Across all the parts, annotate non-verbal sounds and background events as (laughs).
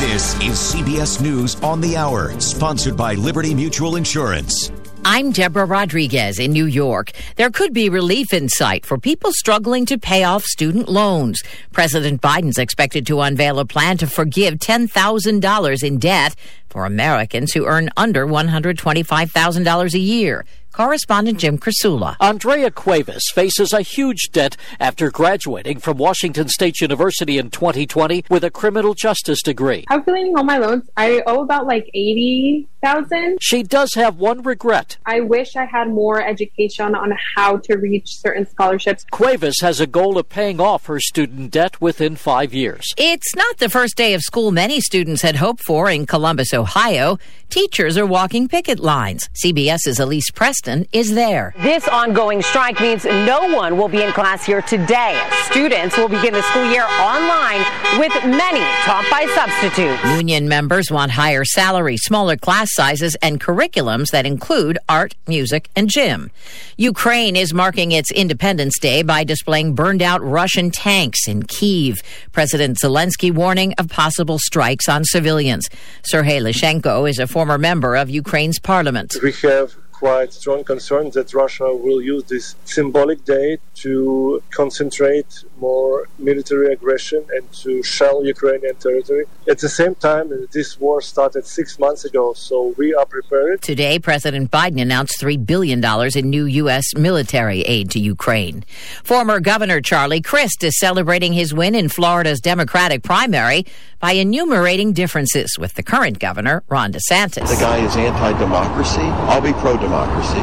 This is CBS News on the Hour, sponsored by Liberty Mutual Insurance. I'm Deborah Rodriguez in New York. There could be relief in sight for people struggling to pay off student loans. President Biden's expected to unveil a plan to forgive $10,000 in debt for Americans who earn under $125,000 a year. Correspondent Jim Krasula. Andrea Cuevas faces a huge debt after graduating from Washington State University in 2020 with a criminal justice degree. Calculating all my loans, I owe about like 80,000. She does have one regret. I wish I had more education on how to reach certain scholarships. Cuevas has a goal of paying off her student debt within five years. It's not the first day of school many students had hoped for in Columbus, Ohio. Teachers are walking picket lines. CBS's Elise Preston is there. This ongoing strike means no one will be in class here today. Students will begin the school year online with many taught by substitutes. Union members want higher salaries, smaller class sizes, and curriculums that include art, music, and gym. Ukraine is marking its Independence Day by displaying burned out Russian tanks in Kiev. President Zelensky warning of possible strikes on civilians. Sergei Leshchenko is a former member of Ukraine's parliament. We have quite strong concern that Russia will use this symbolic day to concentrate more military aggression and to shell Ukrainian territory. At the same time, this war started six months ago, so we are prepared. Today, President Biden announced $3 billion in new U.S. military aid to Ukraine. Former Governor Charlie Crist is celebrating his win in Florida's Democratic primary by enumerating differences with the current governor, Ron DeSantis. The guy is anti democracy. I'll be pro democracy.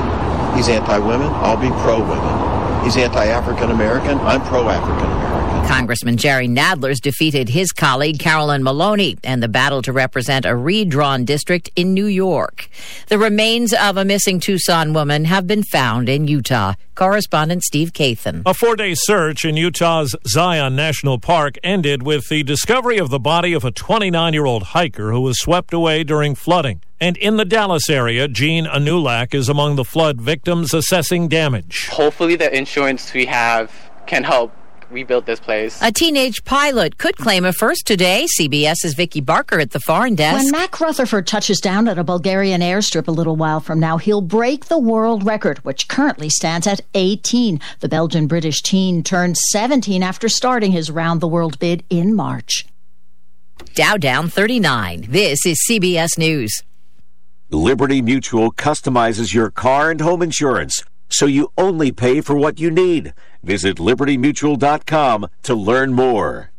He's anti women. I'll be pro women. He's anti African American. I'm pro African American. Congressman Jerry Nadler's defeated his colleague Carolyn Maloney in the battle to represent a redrawn district in New York. The remains of a missing Tucson woman have been found in Utah. Correspondent Steve Kathan. A four day search in Utah's Zion National Park ended with the discovery of the body of a 29 year old hiker who was swept away during flooding. And in the Dallas area, Jean Anulak is among the flood victims assessing damage. Hopefully, the insurance we have can help rebuild this place. A teenage pilot could claim a first today. CBS's Vicky Barker at the foreign desk. When Mac Rutherford touches down at a Bulgarian airstrip a little while from now, he'll break the world record, which currently stands at 18. The Belgian British teen turned 17 after starting his round the world bid in March. Dow down 39. This is CBS News. Liberty Mutual customizes your car and home insurance so you only pay for what you need. Visit libertymutual.com to learn more.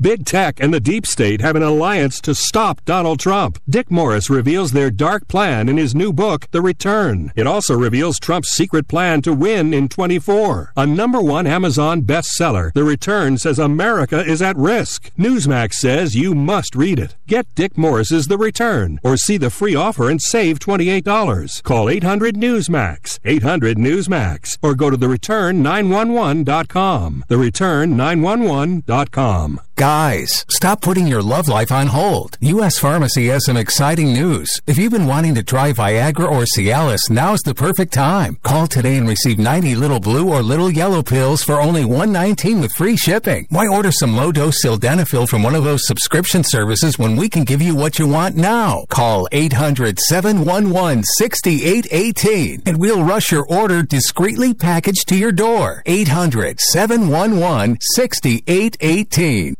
Big Tech and the Deep State have an alliance to stop Donald Trump. Dick Morris reveals their dark plan in his new book, The Return. It also reveals Trump's secret plan to win in 24. A number one Amazon bestseller, The Return says America is at risk. Newsmax says you must read it. Get Dick Morris's The Return or see the free offer and save $28. Call 800 Newsmax, 800 Newsmax, or go to thereturn911.com. Thereturn911.com. Guys, stop putting your love life on hold. U.S. Pharmacy has some exciting news. If you've been wanting to try Viagra or Cialis, now's the perfect time. Call today and receive 90 little blue or little yellow pills for only 119 with free shipping. Why order some low-dose sildenafil from one of those subscription services when we can give you what you want now? Call 800-711-6818 and we'll rush your order discreetly packaged to your door. 800-711-6818.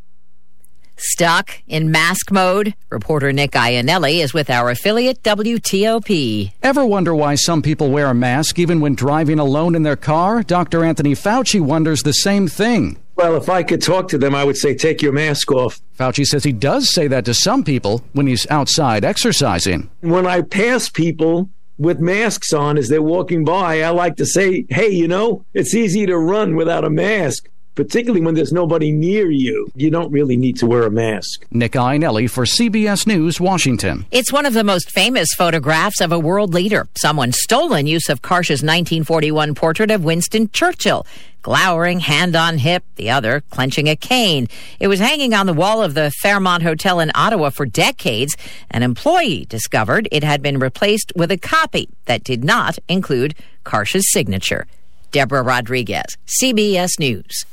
Stuck in mask mode? Reporter Nick Iannelli is with our affiliate WTOP. Ever wonder why some people wear a mask even when driving alone in their car? Dr. Anthony Fauci wonders the same thing. Well, if I could talk to them, I would say, take your mask off. Fauci says he does say that to some people when he's outside exercising. When I pass people with masks on as they're walking by, I like to say, hey, you know, it's easy to run without a mask particularly when there's nobody near you. You don't really need to wear a mask. Nick Iannelli for CBS News, Washington. It's one of the most famous photographs of a world leader. Someone stolen Yousuf Karsh's 1941 portrait of Winston Churchill. Glowering, hand on hip, the other clenching a cane. It was hanging on the wall of the Fairmont Hotel in Ottawa for decades. An employee discovered it had been replaced with a copy that did not include Karsh's signature. Deborah Rodriguez, CBS News.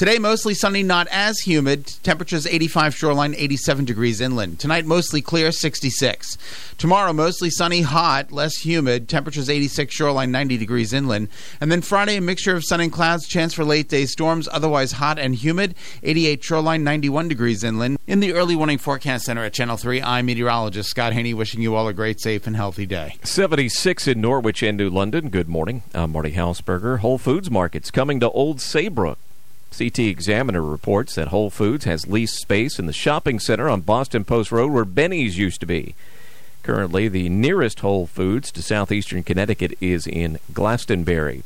Today, mostly sunny, not as humid. Temperatures 85 shoreline, 87 degrees inland. Tonight, mostly clear, 66. Tomorrow, mostly sunny, hot, less humid. Temperatures 86 shoreline, 90 degrees inland. And then Friday, a mixture of sun and clouds, chance for late day storms, otherwise hot and humid. 88 shoreline, 91 degrees inland. In the early warning forecast center at Channel 3, I'm meteorologist Scott Haney, wishing you all a great, safe, and healthy day. 76 in Norwich and New London. Good morning. I'm Marty Hausberger. Whole Foods markets coming to Old Saybrook. CT Examiner reports that Whole Foods has leased space in the shopping center on Boston Post Road where Benny's used to be. Currently, the nearest Whole Foods to southeastern Connecticut is in Glastonbury.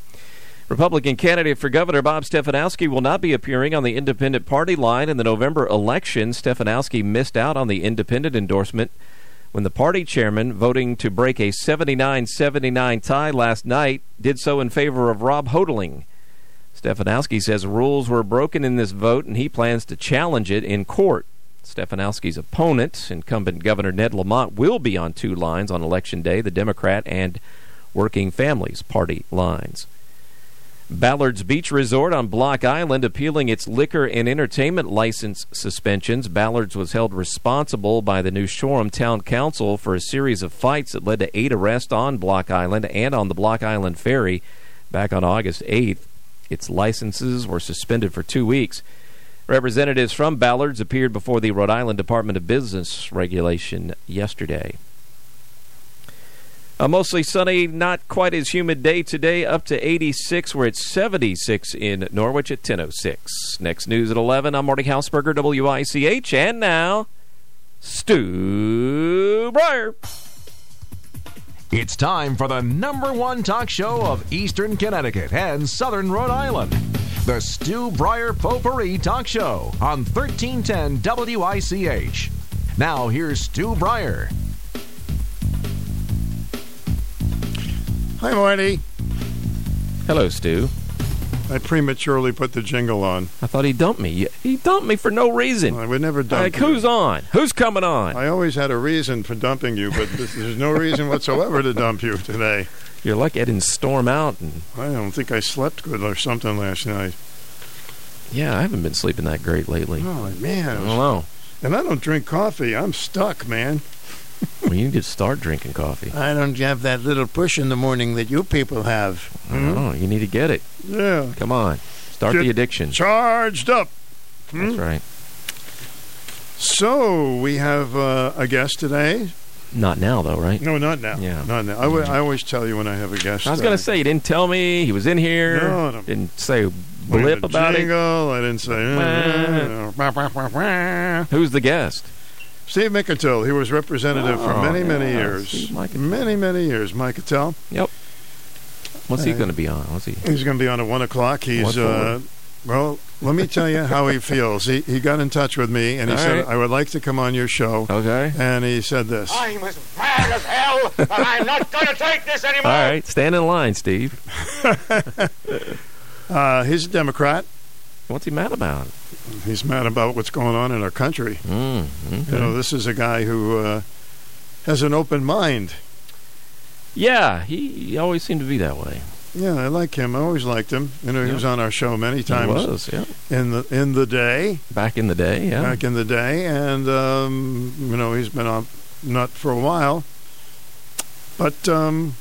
Republican candidate for governor Bob Stefanowski will not be appearing on the independent party line in the November election. Stefanowski missed out on the independent endorsement when the party chairman, voting to break a 79 79 tie last night, did so in favor of Rob Hotaling. Stefanowski says rules were broken in this vote and he plans to challenge it in court. Stefanowski's opponent, incumbent Governor Ned Lamont, will be on two lines on Election Day the Democrat and Working Families Party lines. Ballard's Beach Resort on Block Island appealing its liquor and entertainment license suspensions. Ballard's was held responsible by the New Shoreham Town Council for a series of fights that led to eight arrests on Block Island and on the Block Island Ferry back on August 8th. Its licenses were suspended for two weeks. Representatives from Ballard's appeared before the Rhode Island Department of Business Regulation yesterday. A mostly sunny, not quite as humid day today, up to 86. We're at 76 in Norwich at 10.06. Next news at 11. I'm Marty Hausberger, WICH. And now, Stu Bryer. It's time for the number one talk show of Eastern Connecticut and Southern Rhode Island. The Stu Bryer Potpourri Talk Show on 1310 WICH. Now, here's Stu Bryer. Hi, Marty. Hello, Stu. I prematurely put the jingle on. I thought he dumped me. He dumped me for no reason. I would never dump Like, you. who's on? Who's coming on? I always had a reason for dumping you, but this, there's no reason whatsoever to dump you today. You're lucky I didn't storm out. And I don't think I slept good or something last night. yeah, I haven't been sleeping that great lately. Oh, man. I don't know. And I don't drink coffee. I'm stuck, man. Well, you need to start drinking coffee. I don't have that little push in the morning that you people have. I don't. You need to get it. Yeah. Come on. Start Get the addiction. Charged up. Hmm? That's right. So we have uh, a guest today. Not now, though, right? No, not now. Yeah. Not now. I, w- I always tell you when I have a guest. I was going uh, to say, you didn't tell me. He was in here. No, no. Didn't say blip about jingle, I didn't say. Who's the guest? Steve Mikutel. He was representative for Oh, many, many yeah, years. Steve Many, many years. Mike Mikutel. Yep. What's he Uh, going to be on? What's he? He's going to be on at one o'clock. He's uh, well. Let me tell you how he feels. He he got in touch with me and he All said, right. "I would like to come on your show." Okay. And he said this. I'm as mad as hell, and I'm not going to take this anymore. All right. Stand in line, Steve. (laughs) Uh, he's a Democrat. What's he mad about? He's mad about what's going on in our country. Mm, You know, this is a guy who uh, has an open mind. Yeah, he, he always seemed to be that way. Yeah, I like him. I always liked him. You know, he Yeah. was on our show many times. was, yeah. In the in the day, Back in the day, yeah. back in the day, and um, you know he's been on nut for a while. But um,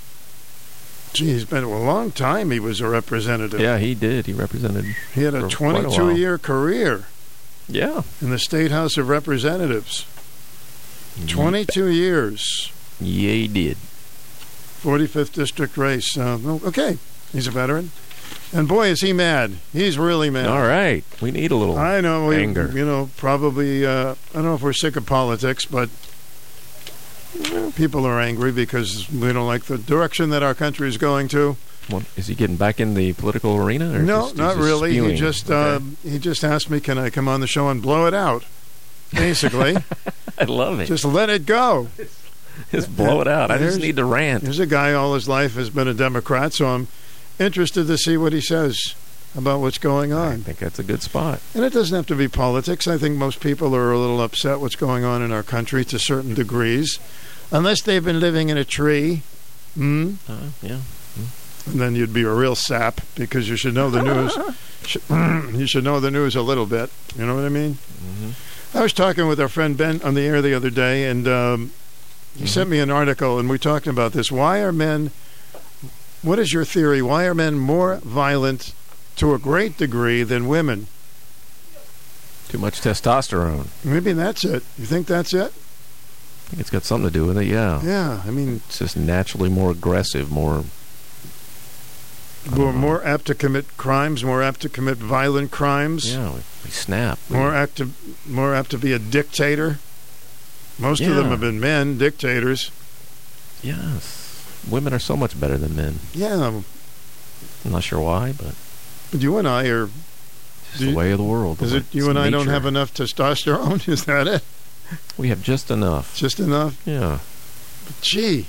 gee, he's been a long time. He was a representative. Yeah, he did. He represented. He had a for quite a 22 year career Yeah. in the state house of representatives. 22 years. Yeah, he did. 45th district race. Uh, okay, he's a veteran, and boy is he mad. He's really mad. All right. We need a little I know. We, anger. You know, probably. Uh, I don't know if we're sick of politics, but people are angry because we don't like the direction that our country is going to. What, is he getting back in the political arena? Or no, just- not really. spewing? He just Okay. uh, he just asked me, "Can I come on the show and blow it out?" Basically, (laughs) I love it. just let it go. (laughs) Just blow it out. I just need to rant. There's a guy all his life has been a Democrat, so I'm interested to see what he says about what's going on. I think that's a good spot. And it doesn't have to be politics. I think most people are a little upset what's going on in our country to certain degrees, unless they've been living in a tree. Mm? Uh, yeah. And then you'd be a real sap because you should know the news. (laughs) (clears throat) You should know the news a little bit. You know what I mean? I was talking with our friend Ben on the air the other day, and um, he sent me an article, and we talked about this. Why are men? What is your theory? Why are men more violent to a great degree than women? Too much testosterone. Maybe that's it. You think that's it? Think it's got something to do with it. Yeah. Yeah. I mean, It's just naturally more aggressive, more. we're more apt to commit crimes, more apt to commit violent crimes. Yeah, we, we snap. We- More apt to more apt to be a dictator. Most of them have been men, dictators. Yes. Women are so much better than men. Yeah, I'm not sure why, but but you and I are. it's the you- way of the world. Is it you and I don't have enough testosterone? (laughs) Is that it? We have just enough. Just enough? Yeah. But gee.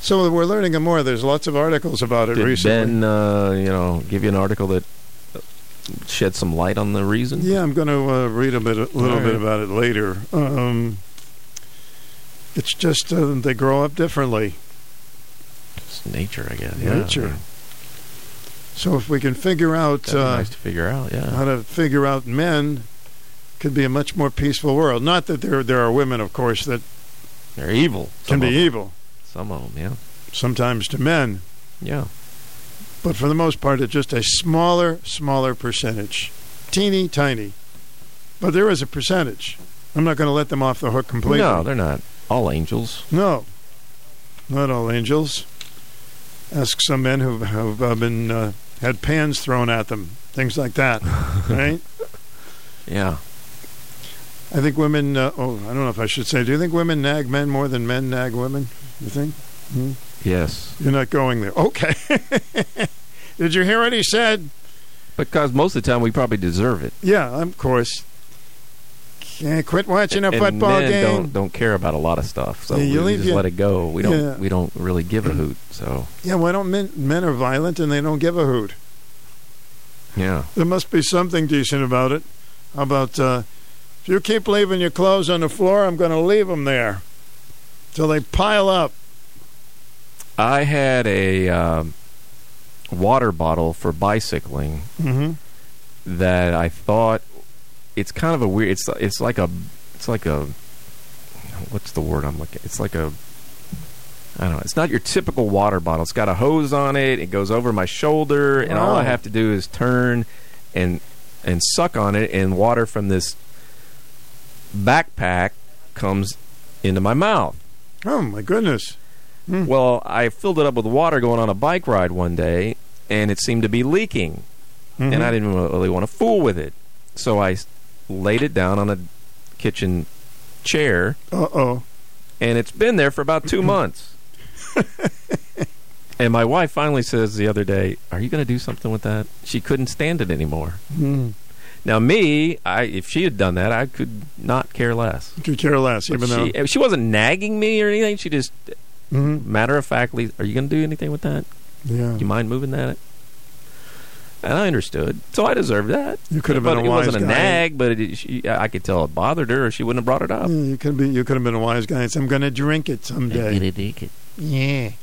So we're learning more. There's lots of articles about it Did recently. Ben, uh, you know, give you an article that shed some light on the reason? Yeah, I'm going to uh, read a bit, a little All bit about it later. Um, it's just uh, they grow up differently. It's nature, I guess. Yeah. Nature. So if we can figure out uh, nice to figure out. Yeah. how to figure out men, could be a much more peaceful world. Not that there there are women, of course, that They're evil. can be evil. Some of them, yeah. Sometimes to men, Yeah. but for the most part, it's just a smaller, smaller percentage, teeny tiny. But there is a percentage. I'm not going to let them off the hook completely. No, they're not all angels. No, not all angels. Ask some men who have uh, been uh, had pans thrown at them, things like that. (laughs) right? Yeah. I think women. Uh, oh, I don't know if I should say. Do you think women nag men more than men nag women? You think? Hmm? Yes. You're not going there. Okay. (laughs) Did you hear what he said? Because most of the time we probably deserve it. Yeah, of course. Can't quit watching a and football men game. don't don't care about a lot of stuff, so Yeah, we just your- let it go. We don't Yeah. we don't really give a hoot. So Yeah, why don't men? Men are violent and they don't give a hoot. yeah, There must be something decent about it. How about uh, if you keep leaving your clothes on the floor, I'm going to leave them there till they pile up. I had a um, water bottle for bicycling Mm-hmm. that I thought it's kind of a weird. It's it's like a it's like a what's the word I'm looking? It's like a I don't know. It's not your typical water bottle. It's got a hose on it. It goes over my shoulder, and all I have to do is turn and and suck on it, and water from this backpack comes into my mouth. Oh my goodness! Well, I filled it up with water going on a bike ride one day, and it seemed to be leaking, Mhm. and I didn't really want to fool with it, so I laid it down on a kitchen chair, Uh oh. and it's been there for about two (laughs) months. and my wife finally says the other day, "Are you going to do something with that?" She couldn't stand it anymore. Mm. Now, me, I if she had done that, I could not care less. Could care less, But even though. she, she wasn't nagging me or anything. She just Mhm. matter of factly, "Are you going to do anything with that? Yeah. You mind moving that?" And I understood, so I deserved that. You could have but been a wise But it wasn't a guy. nag, but it, she, I could tell it bothered her, or she wouldn't have brought it up. Yeah, you could be. You could have been a wise guy and said, "I'm going to drink it someday." it. Yeah. (laughs)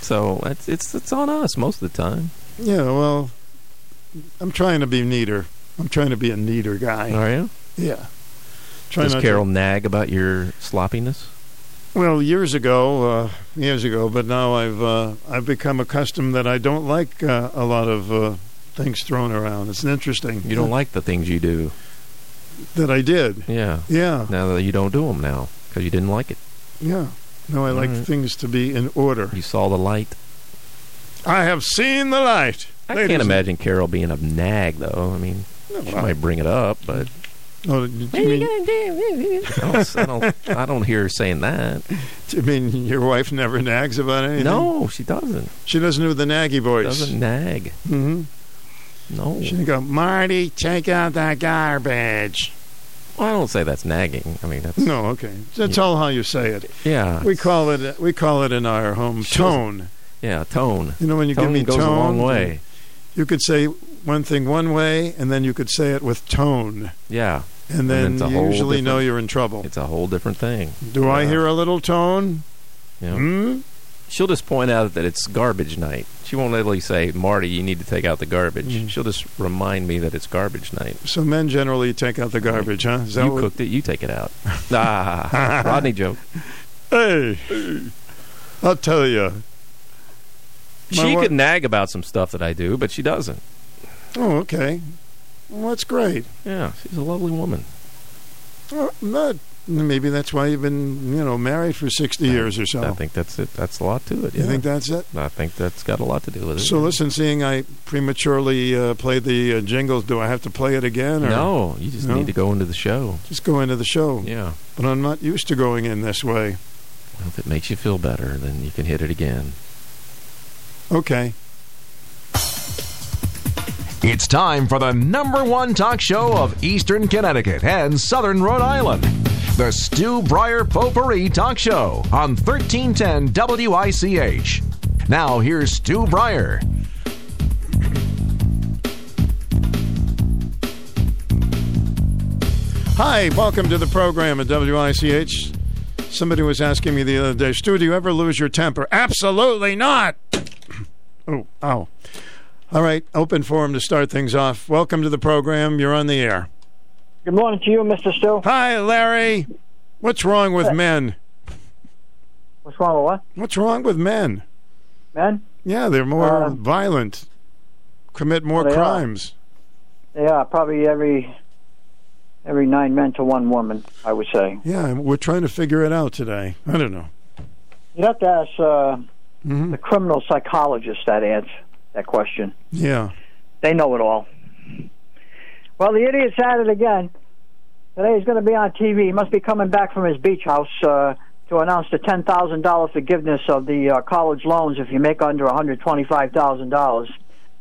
So it's it's it's on us most of the time. Yeah. Well, I'm trying to be neater. I'm trying to be a neater guy. Are you? Yeah. Try Does Carol To, nag about your sloppiness? well, years ago, uh, years ago, but now I've uh, I've become accustomed that I don't like uh, a lot of uh, things thrown around. It's interesting. You don't like the things you do. that I did. Yeah. Yeah. Now that you don't do them now because you didn't like it. Yeah. No, I like All right. things to be in order. You saw the light. I have seen the light. I Ladies can't imagine Carol being a nag though. I mean, she I- might bring it up, but Oh, mean, (laughs) I don't, I don't. I don't hear her saying that. do (laughs) you mean your wife never nags about anything? No, she doesn't. She doesn't do the naggy voice. Doesn't nag. hmm No. She go, Marty, take out that garbage. Well, I don't say that's nagging. I mean, that's No, okay. That's all how you say it. yeah. We call it we call it in our home tone. yeah, tone. You know when you tone give me goes tone, a long way. You could say one thing one way, and then you could say it with tone, Yeah, and then it's a you usually know you're in trouble. it's a whole different thing. Do I hear a little tone? Yeah. Hmm? she'll just point out that it's garbage night. She won't literally say, "Marty, you need to take out the garbage." Mm. She'll just remind me that it's garbage night. So men generally take out the garbage, huh? Is you cooked it, you take it out. (laughs) ah, Rodney joke. Hey, I'll tell you. She could nag about some stuff that I do, but she doesn't. Oh, okay. Well, that's great. Yeah, she's a lovely woman. Well, not, maybe that's why you've been, you know, married for sixty years or so. I think that's it. That's a lot to it. You yeah. think that's it? I think that's got a lot to do with it. So listen, seeing I prematurely uh, played the uh, jingles, do I have to play it again? Or? no, you just No? need to go into the show. Just go into the show. Yeah. But I'm not used to going in this way. Well, if it makes you feel better, then you can hit it again. Okay. It's time for the number one talk show of Eastern Connecticut and Southern Rhode Island. The Stu Bryer Potpourri Talk Show on 1310 WICH. Now here's Stu Bryer. Hi, welcome to the program at WICH. Somebody was asking me the other day, Stu, do you ever lose your temper? Absolutely not. Oh, oh. All right, open forum to start things off. Welcome to the program. You're on the air. Good morning to you, Mr. Stu. Hi, Larry. What's wrong with men? What's wrong with what? What's wrong with men? Men? Yeah, they're more Uh, violent, commit more They are. crimes. Yeah, probably every every nine men to one woman, I would say. Yeah, we're trying to figure it out today. I don't know. You'd have to ask uh, Mm-hmm. the criminal psychologist that answer that question. Yeah. They know it all. Well, the idiot's at it again. Today he's going to be on TV. He must be coming back from his beach house uh, to announce the ten thousand dollar forgiveness of the uh, college loans if you make under one hundred twenty five thousand dollars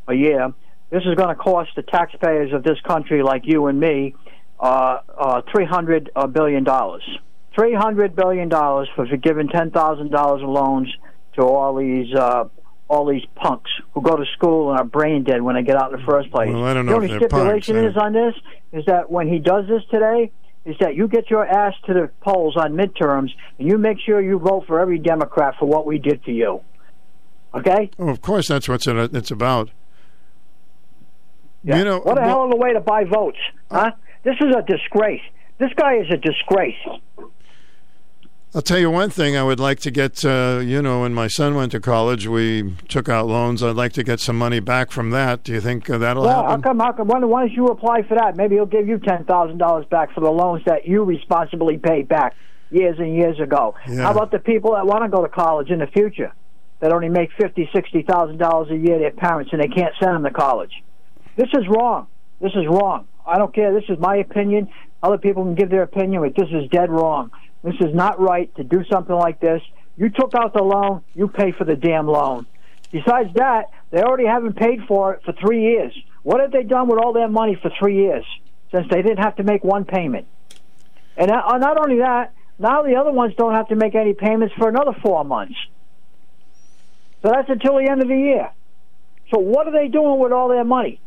a year. This is going to cost the taxpayers of this country, like you and me, uh, uh, three hundred uh, billion dollars. Three hundred billion dollars for forgiving ten thousand dollars of loans to all these uh, all these punks who go to school and are brain dead when they get out in the first place. Well, I don't know the only stipulation punks, is on this is that when he does this today, is that you get your ass to the polls on midterms and you make sure you vote for every Democrat for what we did for you. Okay? Oh, of course, that's what it's about. Yeah. You know, what a hell of a way to buy votes, huh? This is a disgrace. This guy is a disgrace. I'll tell you one thing. I would like to get, uh, you know, when my son went to college, we took out loans. I'd like to get some money back from that. Do you think uh, that'll well, how happen? come? How come? Why why don't you apply for that? Maybe he'll give you ten thousand dollars back for the loans that you responsibly paid back years and years ago. Yeah. How about the people that want to go to college in the future that only make fifty, sixty thousand dollars a year? Their parents and they can't send them to college. This is wrong. This is wrong. I don't care. This is my opinion. Other people can give their opinion, but this is dead wrong. This is not right to do something like this. You took out the loan, you pay for the damn loan. Besides that, they already haven't paid for it for three years. What have they done with all their money for three years since they didn't have to make one payment? And uh, not only that, now the other ones don't have to make any payments for another four months. So that's until the end of the year. So what are they doing with all their money?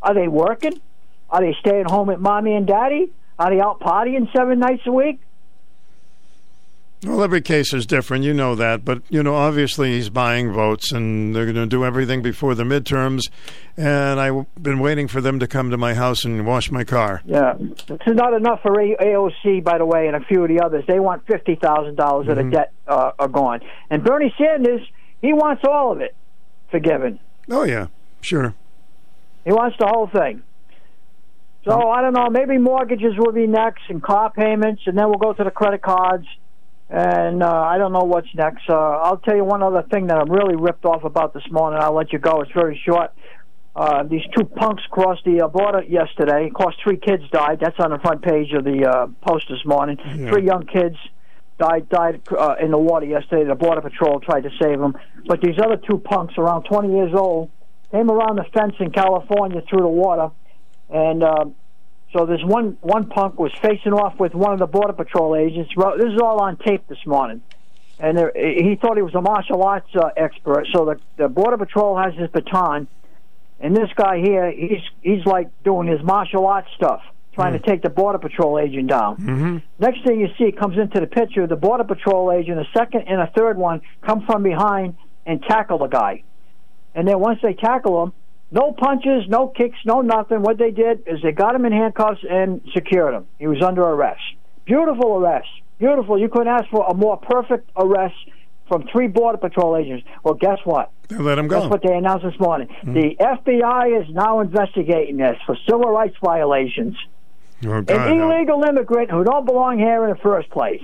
Are they working? Are they staying home with mommy and daddy? Are they out partying seven nights a week? Well, every case is different. You know that. But, you know, obviously he's buying votes and they're going to do everything before the midterms. And I've been waiting for them to come to my house and wash my car. Yeah, this is not enough for AOC, by the way, and a few of the others. They want fifty thousand dollars of the Mhm. debt uh, are gone, and Bernie Sanders he wants all of it forgiven. Oh, yeah, sure. He wants the whole thing. So I don't know. Maybe mortgages will be next, and car payments, and then we'll go to the credit cards. And uh, I don't know what's next. Uh, I'll tell you one other thing that I'm really ripped off about this morning. I'll let you go. It's very short. Uh, these two punks crossed the uh, border yesterday. Of course, three kids died. That's on the front page of the uh, Post this morning. Yeah. Three young kids died died uh, in the water yesterday. The border patrol tried to save them, but these other two punks, around 20 years old, came around the fence in California through the water, and uh, so this one one punk was facing off with one of the border patrol agents. This is all on tape this morning, and there, he thought he was a martial arts uh, expert. So the the border patrol has his baton, and this guy here, he's he's like doing his martial arts stuff, trying to take the border patrol agent down. Mm-hmm. Next thing you see comes into the picture, the border patrol agent, a second and a third one come from behind and tackle the guy. And then once they tackle him, no punches, no kicks, no nothing. What they did is they got him in handcuffs and secured him. He was under arrest. Beautiful arrest. Beautiful. You couldn't ask for a more perfect arrest from three border patrol agents. Well, guess what? They let him go. That's what they announced this morning. Hmm. The FBI is now investigating this for civil rights violations. Oh, God, An no. illegal immigrant who don't belong here in the first place.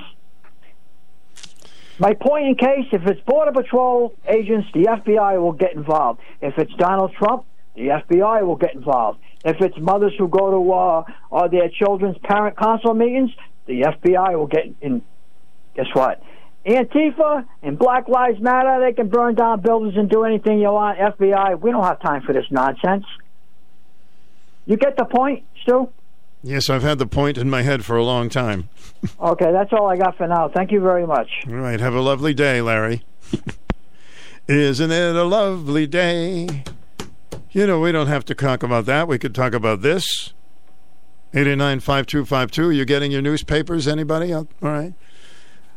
My point in case, if it's Border Patrol agents, the FBI will get involved. If it's Donald Trump, the FBI will get involved. If it's mothers who go to uh, uh, their children's parent council meetings, the FBI will get in. Guess what? Antifa and Black Lives Matter, they can burn down buildings and do anything you want. FBI, we don't have time for this nonsense. You get the point, Stu? Yes, I've had the point in my head for a long time. (laughs) Okay, that's all I got for now. Thank you very much. All right, have a lovely day, Larry. (laughs) Isn't it a lovely day? You know, we don't have to talk about that. We could talk about this. 889-5252. You getting your newspapers, anybody? All right.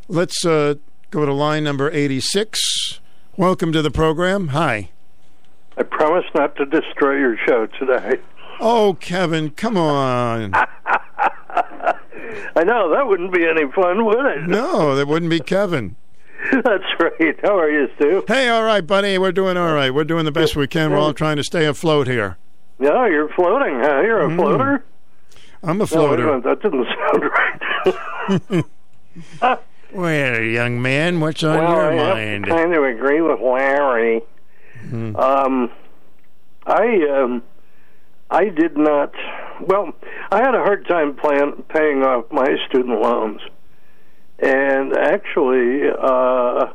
Let's uh, go to line number 86. Welcome to the program. Hi. I promise not to destroy your show today. Oh, Kevin, come on. (laughs) I know that wouldn't be any fun, would it? No, that wouldn't be Kevin. (laughs) That's right. How are you, Stu? Hey, all right, buddy. We're doing all right. We're doing the best we can. We're all trying to stay afloat here. Yeah, you're floating, huh? You're a Mm. floater. I'm a floater. minute, that didn't sound right. (laughs) well, young man, what's on well, your I mind? I kind of agree with Larry. Mhm. Um, I um, I did not. Well, I had a hard time plan, paying off my student loans, and actually, uh,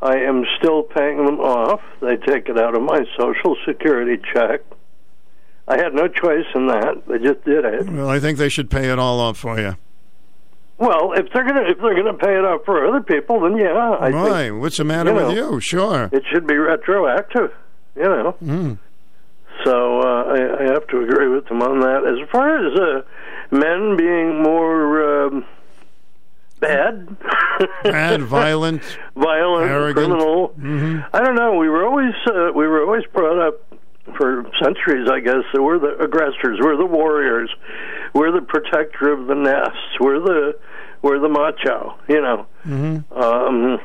I am still paying them off. They take it out of my Social Security check. I had no choice in that. They just did it. Well, I think they should pay it all off for you. Well, if they're gonna if they're gonna pay it off for other people, then yeah, I Why? think What's the matter you with know, you? Sure. it should be retroactive. You know. Mm. So uh, I, I have to agree with them on that. As far as uh, men being more um, bad, Bad, (laughs) violent, violent, arrogant. criminal, hmm I don't know. We were always uh, we were always brought up for centuries, I guess, that we're the aggressors, we're the warriors, we're the protector of the nest, we're the we're the macho, you know. hmm Um,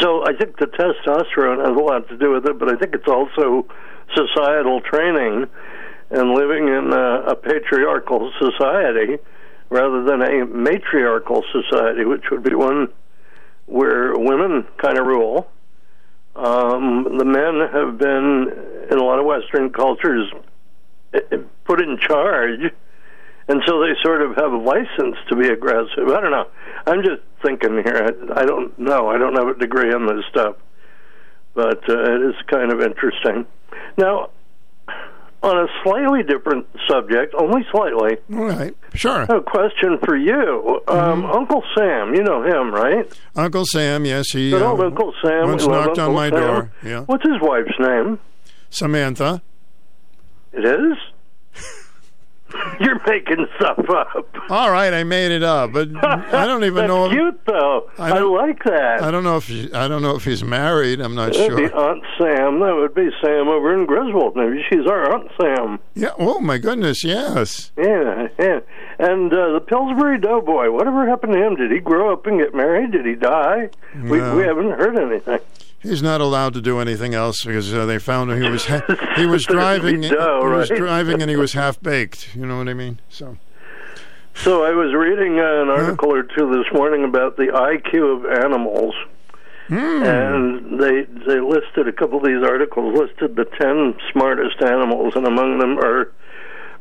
so I think the testosterone has a lot to do with it, but I think it's also societal training and living in a, a patriarchal society rather than a matriarchal society, which would be one where women kind of rule. Um, the men have been, in a lot of Western cultures, eh, eh, put in charge, and so they sort of have a license to be aggressive. I don't know. I'm just thinking here. I, I don't know. I don't have a degree on this stuff, but uh, it is kind of interesting. Now, on a slightly different subject, only slightly. All right. Sure. A question for you, um, Uncle Sam. You know him, right? Uncle Sam, yes, he Good uh, old Uncle Sam. once knocked on my Sam. door. Yeah. What's his wife's name? Samantha. It is. (laughs) (laughs) You're making stuff up. All right, I made it up, but I don't even That's know. Cute though. I I, like that. I don't know if he, I don't know if he's married. I'm not That'd be sure. Aunt Sam. That would be Sam over in Griswold. Maybe she's our Aunt Sam. Yeah. Oh my goodness. Yes. Yeah, yeah. And uh, the Pillsbury Doughboy. Whatever happened to him? Did he grow up and get married? Did he die? We we haven't heard anything. He's not allowed to do anything else because uh, they found him. he was ha- he was (laughs) driving he dough, was driving and he was half baked. You know what I mean? So So I was reading uh, an article or two this morning about the IQ of animals, Hmm. and they they listed a couple of these articles listed the ten smartest animals, and among them are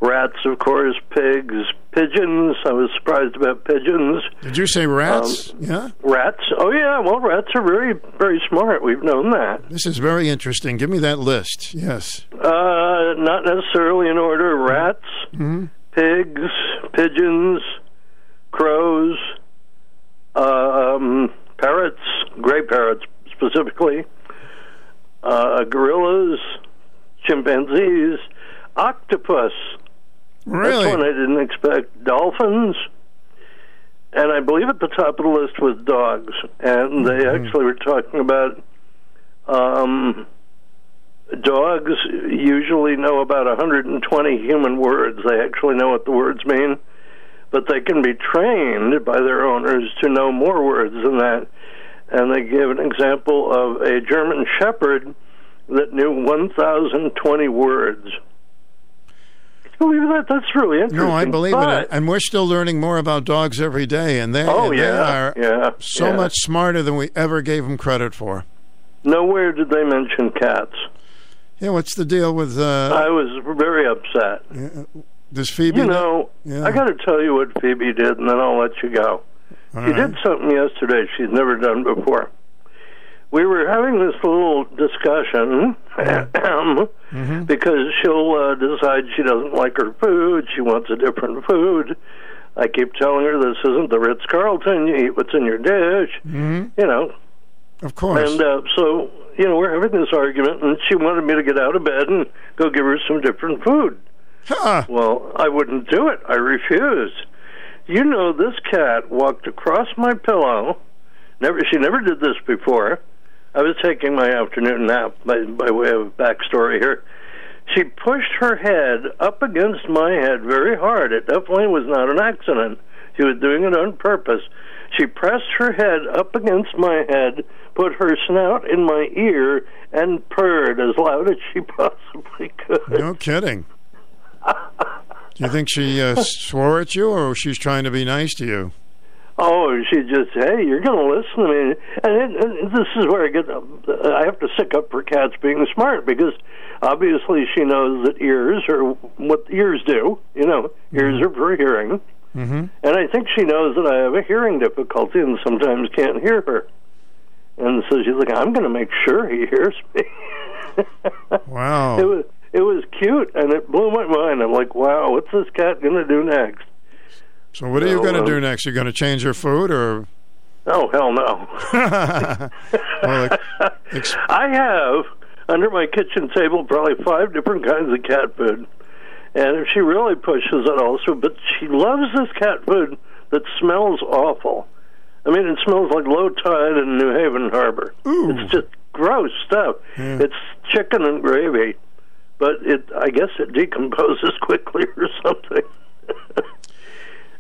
rats, of course, pigs, pigeons. I was surprised about pigeons. did you say rats? Um, yeah. Rats. Oh yeah, well, rats are very very smart. We've known that. This is very interesting. Give me that list. Yes. Uh, not necessarily in order. Rats, hmm pigs, pigeons, crows, um, parrots, gray parrots specifically, uh, gorillas, chimpanzees, octopus. Really? That's one I didn't expect. Dolphins. And I believe at the top of the list was dogs. And they Mm-hmm. actually were talking about um, dogs usually know about 120 human words. They actually know what the words mean. But they can be trained by their owners to know more words than that. And they gave an example of a German Shepherd that knew 1,020 words. Believe that? That's really interesting. No, I believe but, it, and we're still learning more about dogs every day, and they, Oh, and they are yeah, so yeah. much smarter than we ever gave them credit for. Nowhere did they mention cats. Yeah, what's the deal with? Uh, I was very upset. does Phoebe? You know, Yeah. I got to tell you what Phoebe did, and then I'll let you go. All she right. did something yesterday she's never done before. We were having this little discussion Mm-hmm. because she'll uh, decide she doesn't like her food, she wants a different food. I keep telling her this isn't the Ritz Carlton. You eat what's in your dish. Mhm. You know, Of course. and uh, so, you know, we're having this argument, and she wanted me to get out of bed and go give her some different food. Well, I wouldn't do it. I refused. You know, this cat walked across my pillow. Never, she never did this before. I was taking my afternoon nap by, by way of backstory here. She pushed her head up against my head very hard. It definitely was not an accident. She was doing it on purpose. She pressed her head up against my head, put her snout in my ear, and purred as loud as she (laughs) possibly could. no kidding. (laughs) Do you think she uh, swore at you, or she's trying to be nice to you? Oh, she just, hey, you're going to listen to me. And, it, and this is where I get, I have to stick up for cats being smart because obviously she knows that ears are what ears do. You know, ears are for hearing. Mm-hmm. And I think she knows that I have a hearing difficulty and sometimes can't hear her. And so she's like, I'm going to make sure he hears me. (laughs) Wow. It was it was cute and it blew my mind. I'm like, wow, what's this cat going to do next? So what are you going to um, do next? You're going to change your food, or? Oh hell no! (laughs) well, ex- (laughs) I have under my kitchen table probably five different kinds of cat food, and if she really pushes it, also, but she loves this cat food that smells awful. I mean, it smells like low tide in New Haven Harbor. It's just gross stuff. It's chicken and gravy, but it I guess it decomposes (laughs) quickly or something.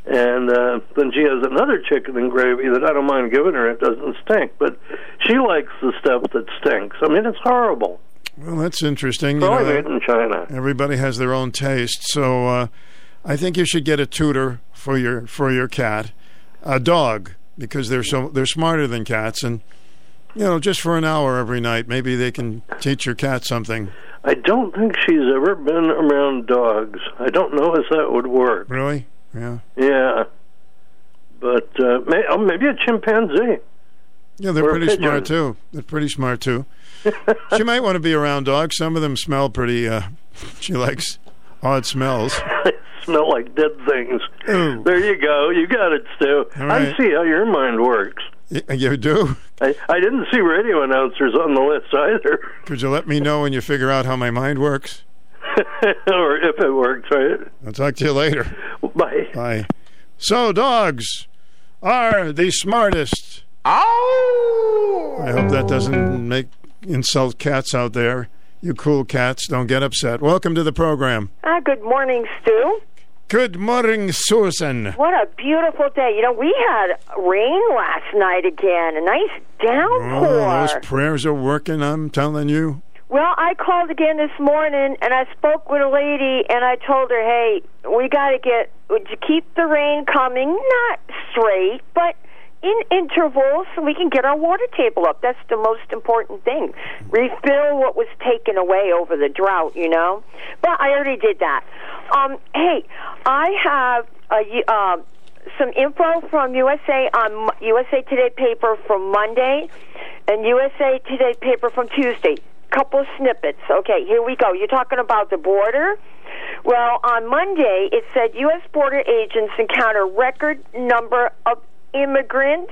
And uh, then she has another chicken and gravy that I don't mind giving her. It doesn't stink, but she likes the stuff that stinks. I mean, it's horrible. well, that's interesting. You know, made in China. Everybody has their own taste, so uh, I think you should get a tutor for your for your cat, a dog, because they're so they're smarter than cats, and you know, just for an hour every night, maybe they can teach your cat something. I don't think she's ever been around dogs. I don't know if that would work. Really? Yeah. Yeah, but uh, may, oh, maybe a chimpanzee. Yeah, they're pretty pigeon. smart too. They're pretty smart too. she might want to be around dogs. Some of them smell pretty. Uh, (laughs) she likes odd smells. (laughs) Smell like dead things. Ooh. There you go. You got it, Stu. All I see how your mind works. You do? I, I didn't see radio announcers on the list either, Could you let me know when you figure out how my mind works? (laughs) or if it works, right? I'll talk to you later. Bye. Bye. So, dogs are the smartest. Oh! I hope that doesn't make insult cats out there. You cool cats, don't get upset. Welcome to the program. Ah, good morning, Stu. Good morning, Susan. What a beautiful day. You know, we had rain last night again, a nice downpour. Oh, those prayers are working, I'm telling you. Well, I called again this morning and I spoke with a lady and I told her, hey, we got to get, would you keep the rain coming? Not straight, but in intervals so we can get our water table up. That's the most important thing. Refill what was taken away over the drought, you know? But I already did that. Um, hey, I have a, uh, some info from USA on USA Today paper from Monday and USA Today paper from Tuesday. Couple of snippets. Okay, here we go. You're talking about the border. Well, on Monday, it said U.S. border agents encounter record number of immigrants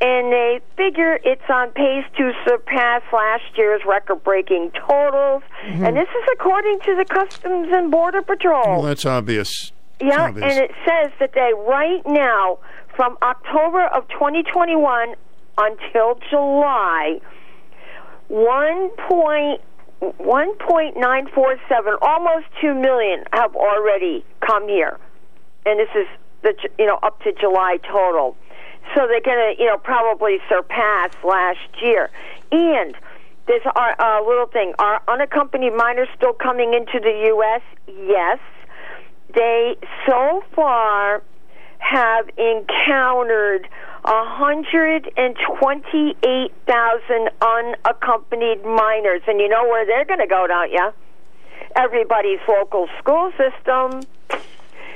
and they figure it's on pace to surpass last year's record-breaking totals. Mm-hmm. And this is according to the Customs and Border Patrol. Well, that's obvious. Yeah, obvious. and it says that they right now, from October of 2021 until July, one point one point nine four seven, almost two million, have already come here, and this is the you know up to July total. So they're going to you know probably surpass last year, and. There's a uh, little thing. Are unaccompanied minors still coming into the U.S.? Yes they so far have encountered 128,000 unaccompanied minors. And you know where they're going to go, don't you? Everybody's local school system.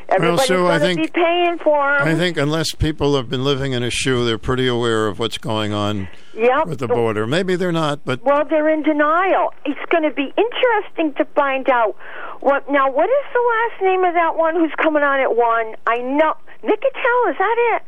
Everybody's Sue, I going to be paying for them. I think unless people have been living in a shoe, they're pretty aware of what's going on Yep. with the border. Maybe they're not, but Well, they're in denial. It's going to be interesting to find out what. Now, what is the last name of that one who's coming on at one? I know Mikutel. Is that it?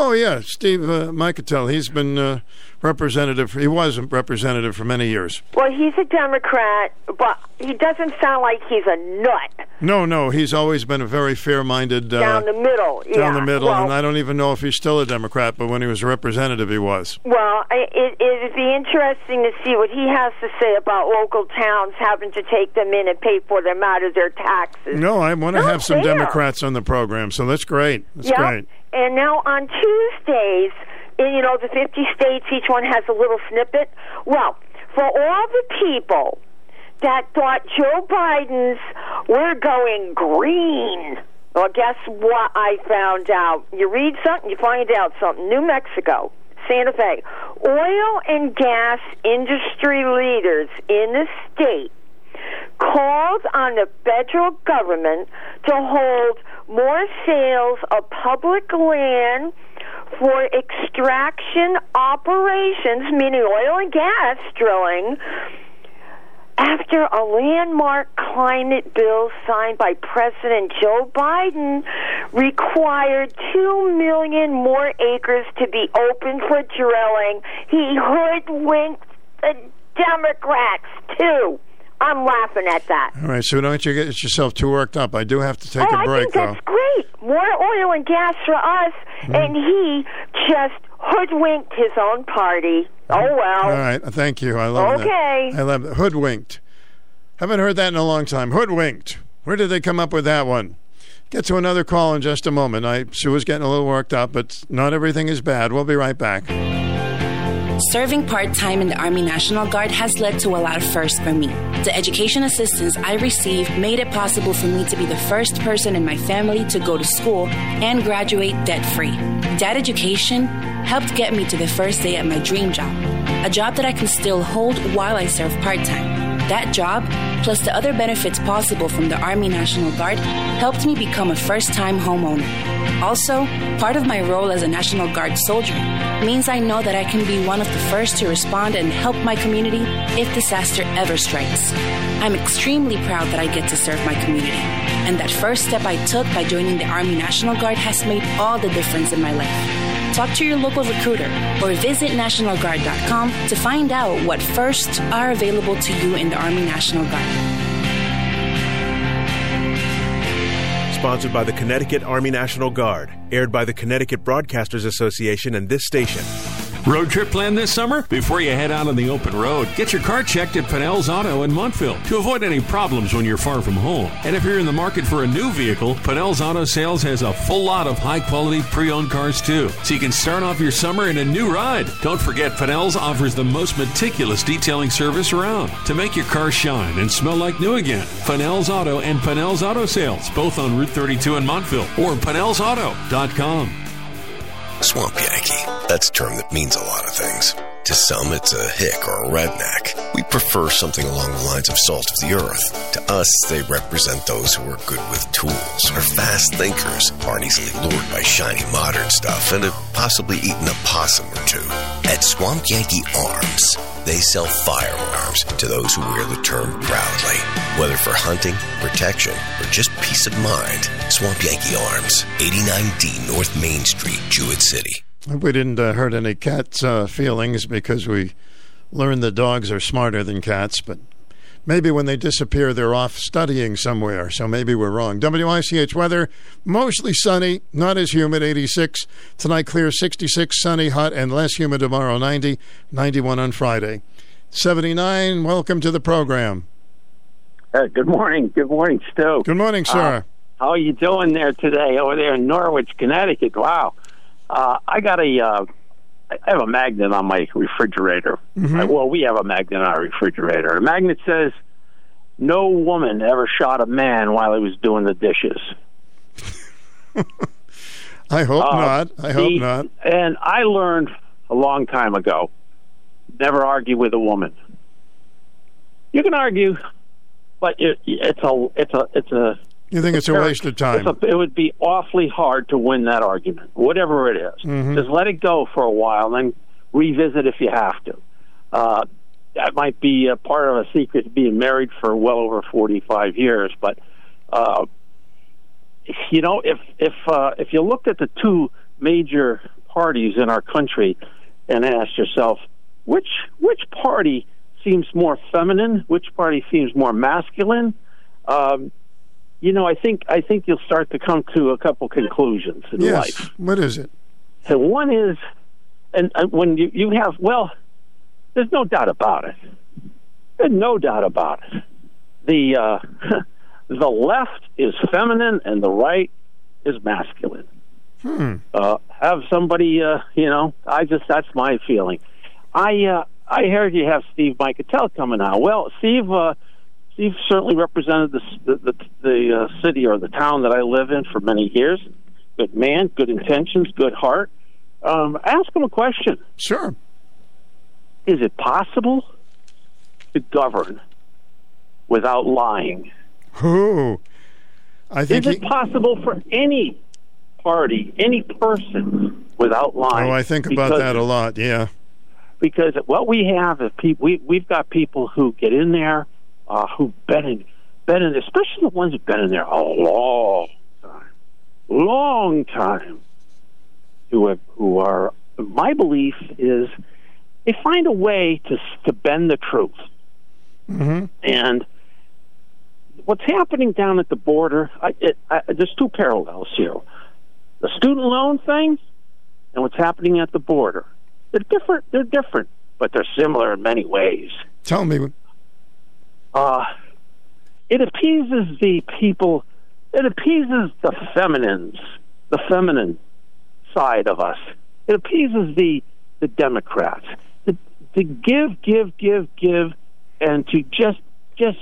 Oh yeah, Steve uh, Mikutel. He's been uh, representative. He was a representative for many years. Well, he's a Democrat, but he doesn't sound like he's a nut No, no, he's always been a very fair-minded. Uh, down the middle. down yeah. the middle, Well, and I don't even know if he's still a Democrat. But when he was a representative, he was. Well, it, it'd be interesting to see what he has to say about local towns having to take them in and pay for them out of their taxes. No, I want to have some fair. Democrats on the program, so that's great. That's Yep. great. And now on Tuesdays, in, you know, the 50 states, each one has a little snippet. Well, for all the people that thought Joe Biden's we're going green. Well, guess what I found out? You read something, you find out something. New Mexico, Santa Fe. Oil and gas industry leaders in the state called on the federal government to hold more sales of public land for extraction operations, meaning oil and gas drilling, after a landmark climate bill signed by President Joe Biden required 2 million more acres to be open for drilling. He hoodwinked the Democrats, too. I'm laughing at that. All right, so don't you get yourself too worked up. I do have to take oh, a I break, think though. that's great. More oil and gas for us, Mm-hmm. and he just hoodwinked his own party. Oh well. All right, thank you. I love Okay. that. I love that. Hoodwinked. Haven't heard that in a long time. Hoodwinked. Where did they come up with that one? Get to another call in just a moment. I Sue was getting a little worked up, but not everything is bad. We'll be right back. Serving part time in the Army National Guard has led to a lot of firsts for me. The education assistance I received made it possible for me to be the first person in my family to go to school and graduate debt free. That education helped get me to the first day at my dream job, a job that I can still hold while I serve part time. That job, plus the other benefits possible from the Army National Guard, helped me become a first time homeowner. Also, part of my role as a National Guard soldier means I know that I can be one of the first to respond and help my community if disaster ever strikes. I'm extremely proud that I get to serve my community. And that first step I took by joining the Army National Guard has made all the difference in my life. Talk to your local recruiter or visit NationalGuard.com to find out what firsts are available to you in the Army National Guard. Sponsored by the Connecticut Army National Guard. Aired by the Connecticut Broadcasters Association and this station. Road trip planned this summer? Before you head out on the open road, get your car checked at Pinnell's Auto in Montville to avoid any problems when you're far from home. And if you're in the market for a new vehicle, Pinnell's Auto Sales has a full lot of high quality pre owned cars too. So you can start off your summer in a new ride. Don't forget, Pinnell's offers the most meticulous detailing service around to make your car shine and smell like new again. Pinnell's Auto and Pinnell's Auto Sales, both on Route 32 in Montville or Pinnell'sAuto.com. Swamp Yankee. That's a term that means a lot of things. To some, it's a hick or a redneck. We prefer something along the lines of salt of the earth. To us, they represent those who are good with tools, are fast thinkers, aren't easily lured by shiny modern stuff, and have possibly eaten a possum or two. At Swamp Yankee Arms, they sell firearms to those who wear the term proudly. Whether for hunting, protection, or just peace of mind, Swamp Yankee Arms, 89D North Main Street, Jewett City. We didn't uh, hurt any cats' uh, feelings because we learned that dogs are smarter than cats, but maybe when they disappear, they're off studying somewhere. So maybe we're wrong. WICH weather mostly sunny, not as humid, 86. Tonight, clear, 66, sunny, hot, and less humid tomorrow, 90, 91 on Friday. 79, welcome to the program. Uh, good morning. Good morning, Stu. Good morning, sir. Uh, how are you doing there today over there in Norwich, Connecticut? Wow. Uh, I got a. Uh, I have a magnet on my refrigerator. Mm-hmm. Uh, well, we have a magnet on our refrigerator. The magnet says, "No woman ever shot a man while he was doing the dishes." (laughs) I hope Uh, not. I hope the- not. And I learned a long time ago: never argue with a woman. You can argue, but it, it's a it's a it's a You think it's a waste of time? a- it would be awfully hard to win that argument, whatever it is. Mhm. Just let it go for a while, and then revisit if you have to. Uh, that might be a part of a secret to being married for well over 45 years, but uh, you know, if if uh, if you looked at the two major parties in our country and asked yourself which which party seems more feminine, which party seems more masculine, um, you know, I think I think you'll start to come to a couple conclusions in yes. life. What is it? And one is, and uh, when you you have well, there's no doubt about it. There's no doubt about it. The uh, (laughs) the left is feminine and the right is masculine. Hmm. Uh, have somebody, uh, you know, I just that's my feeling. I uh, I heard you have Steve Mikutel coming out. Well, Steve. Uh, Steve certainly represented the the, the, the uh, city or the town that I live in for many years. Good man, good intentions, good heart. Um, ask him a question. Sure. Is it possible to govern without lying? Who? I think Is it possible for any party, any person, without lying? Oh, I think about Because- that a lot. Yeah. because what we have is people. We we've got people who get in there, uh, who've been in, been in, especially the ones who've been in there a long time, long time. Who have, who are my belief is they find a way to to bend the truth, Mm-hmm. and what's happening down at the border. I, it, I, there's two parallels here: the student loan thing and what's happening at the border. They're different. They're different, but they're similar in many ways. Tell me. Uh, it appeases the people. It appeases the feminines, the feminine side of us. It appeases the the Democrats to, to give, give, give, give, and to just just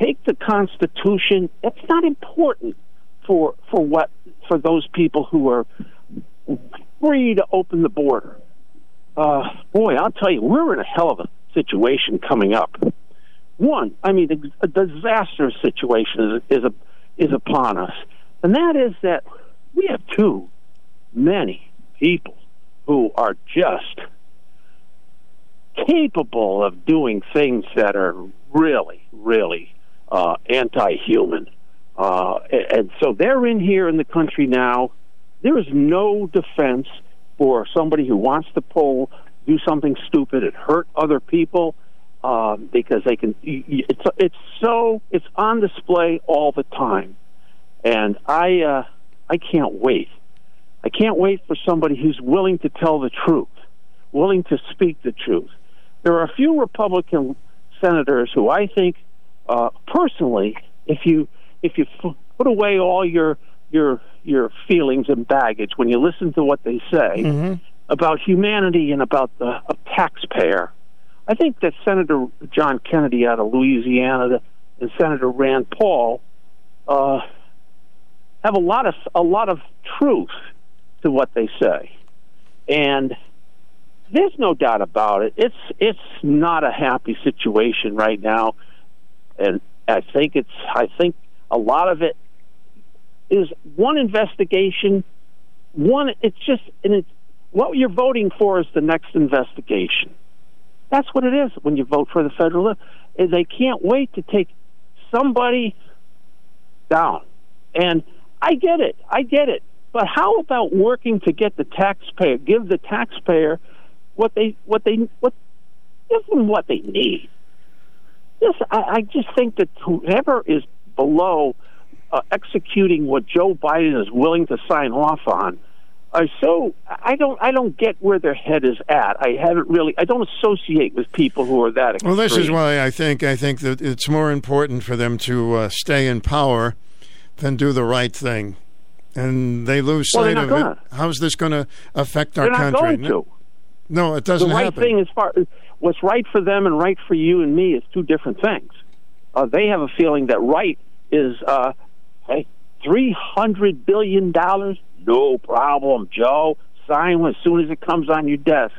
take the Constitution. That's not important for for what for those people who are free to open the border. Uh, boy, I'll tell you, we're in a hell of a situation coming up. One, I mean, a disastrous situation is is a, is upon us, and that is that we have too many people who are just capable of doing things that are really, really uh, anti-human, uh, and, so they're in here in the country now. There is no defense for somebody who wants to pull, do something stupid and hurt other people um, because they can. It's it's so it's on display all the time, and I uh, I can't wait. I can't wait for somebody who's willing to tell the truth, willing to speak the truth. There are a few Republican senators who I think, uh, personally, if you if you put away all your your your feelings and baggage when you listen to what they say about humanity and about the taxpayer, I think that Senator John Kennedy out of Louisiana and Senator Rand Paul uh, have a lot of a lot of truth to what they say, and there's no doubt about it. It's it's not a happy situation right now, and I think it's I think a lot of it is one investigation. One, it's just and it's what you're voting for is the next investigation. That's what it is when you vote for the federal. Is they can't wait to take somebody down, and I get it. I get it. But how about working to get the taxpayer, give the taxpayer what they what they what give them what they need. This I, I just think that whoever is below uh, executing what Joe Biden is willing to sign off on are so I don't I don't get where their head is at. I haven't really I don't associate with people who are that extreme. Well, this is why I think I think that it's more important for them to uh, stay in power than do the right thing, and they lose Well, sight of gonna. it. How's this going to affect our They're not country? to. No, it doesn't the right happen. thing as far what's right for them and right for you and me is two different things. Uh, they have a feeling that right is uh, hey three hundred billion dollars, no problem, Joe. Sign as soon as it comes on your desk.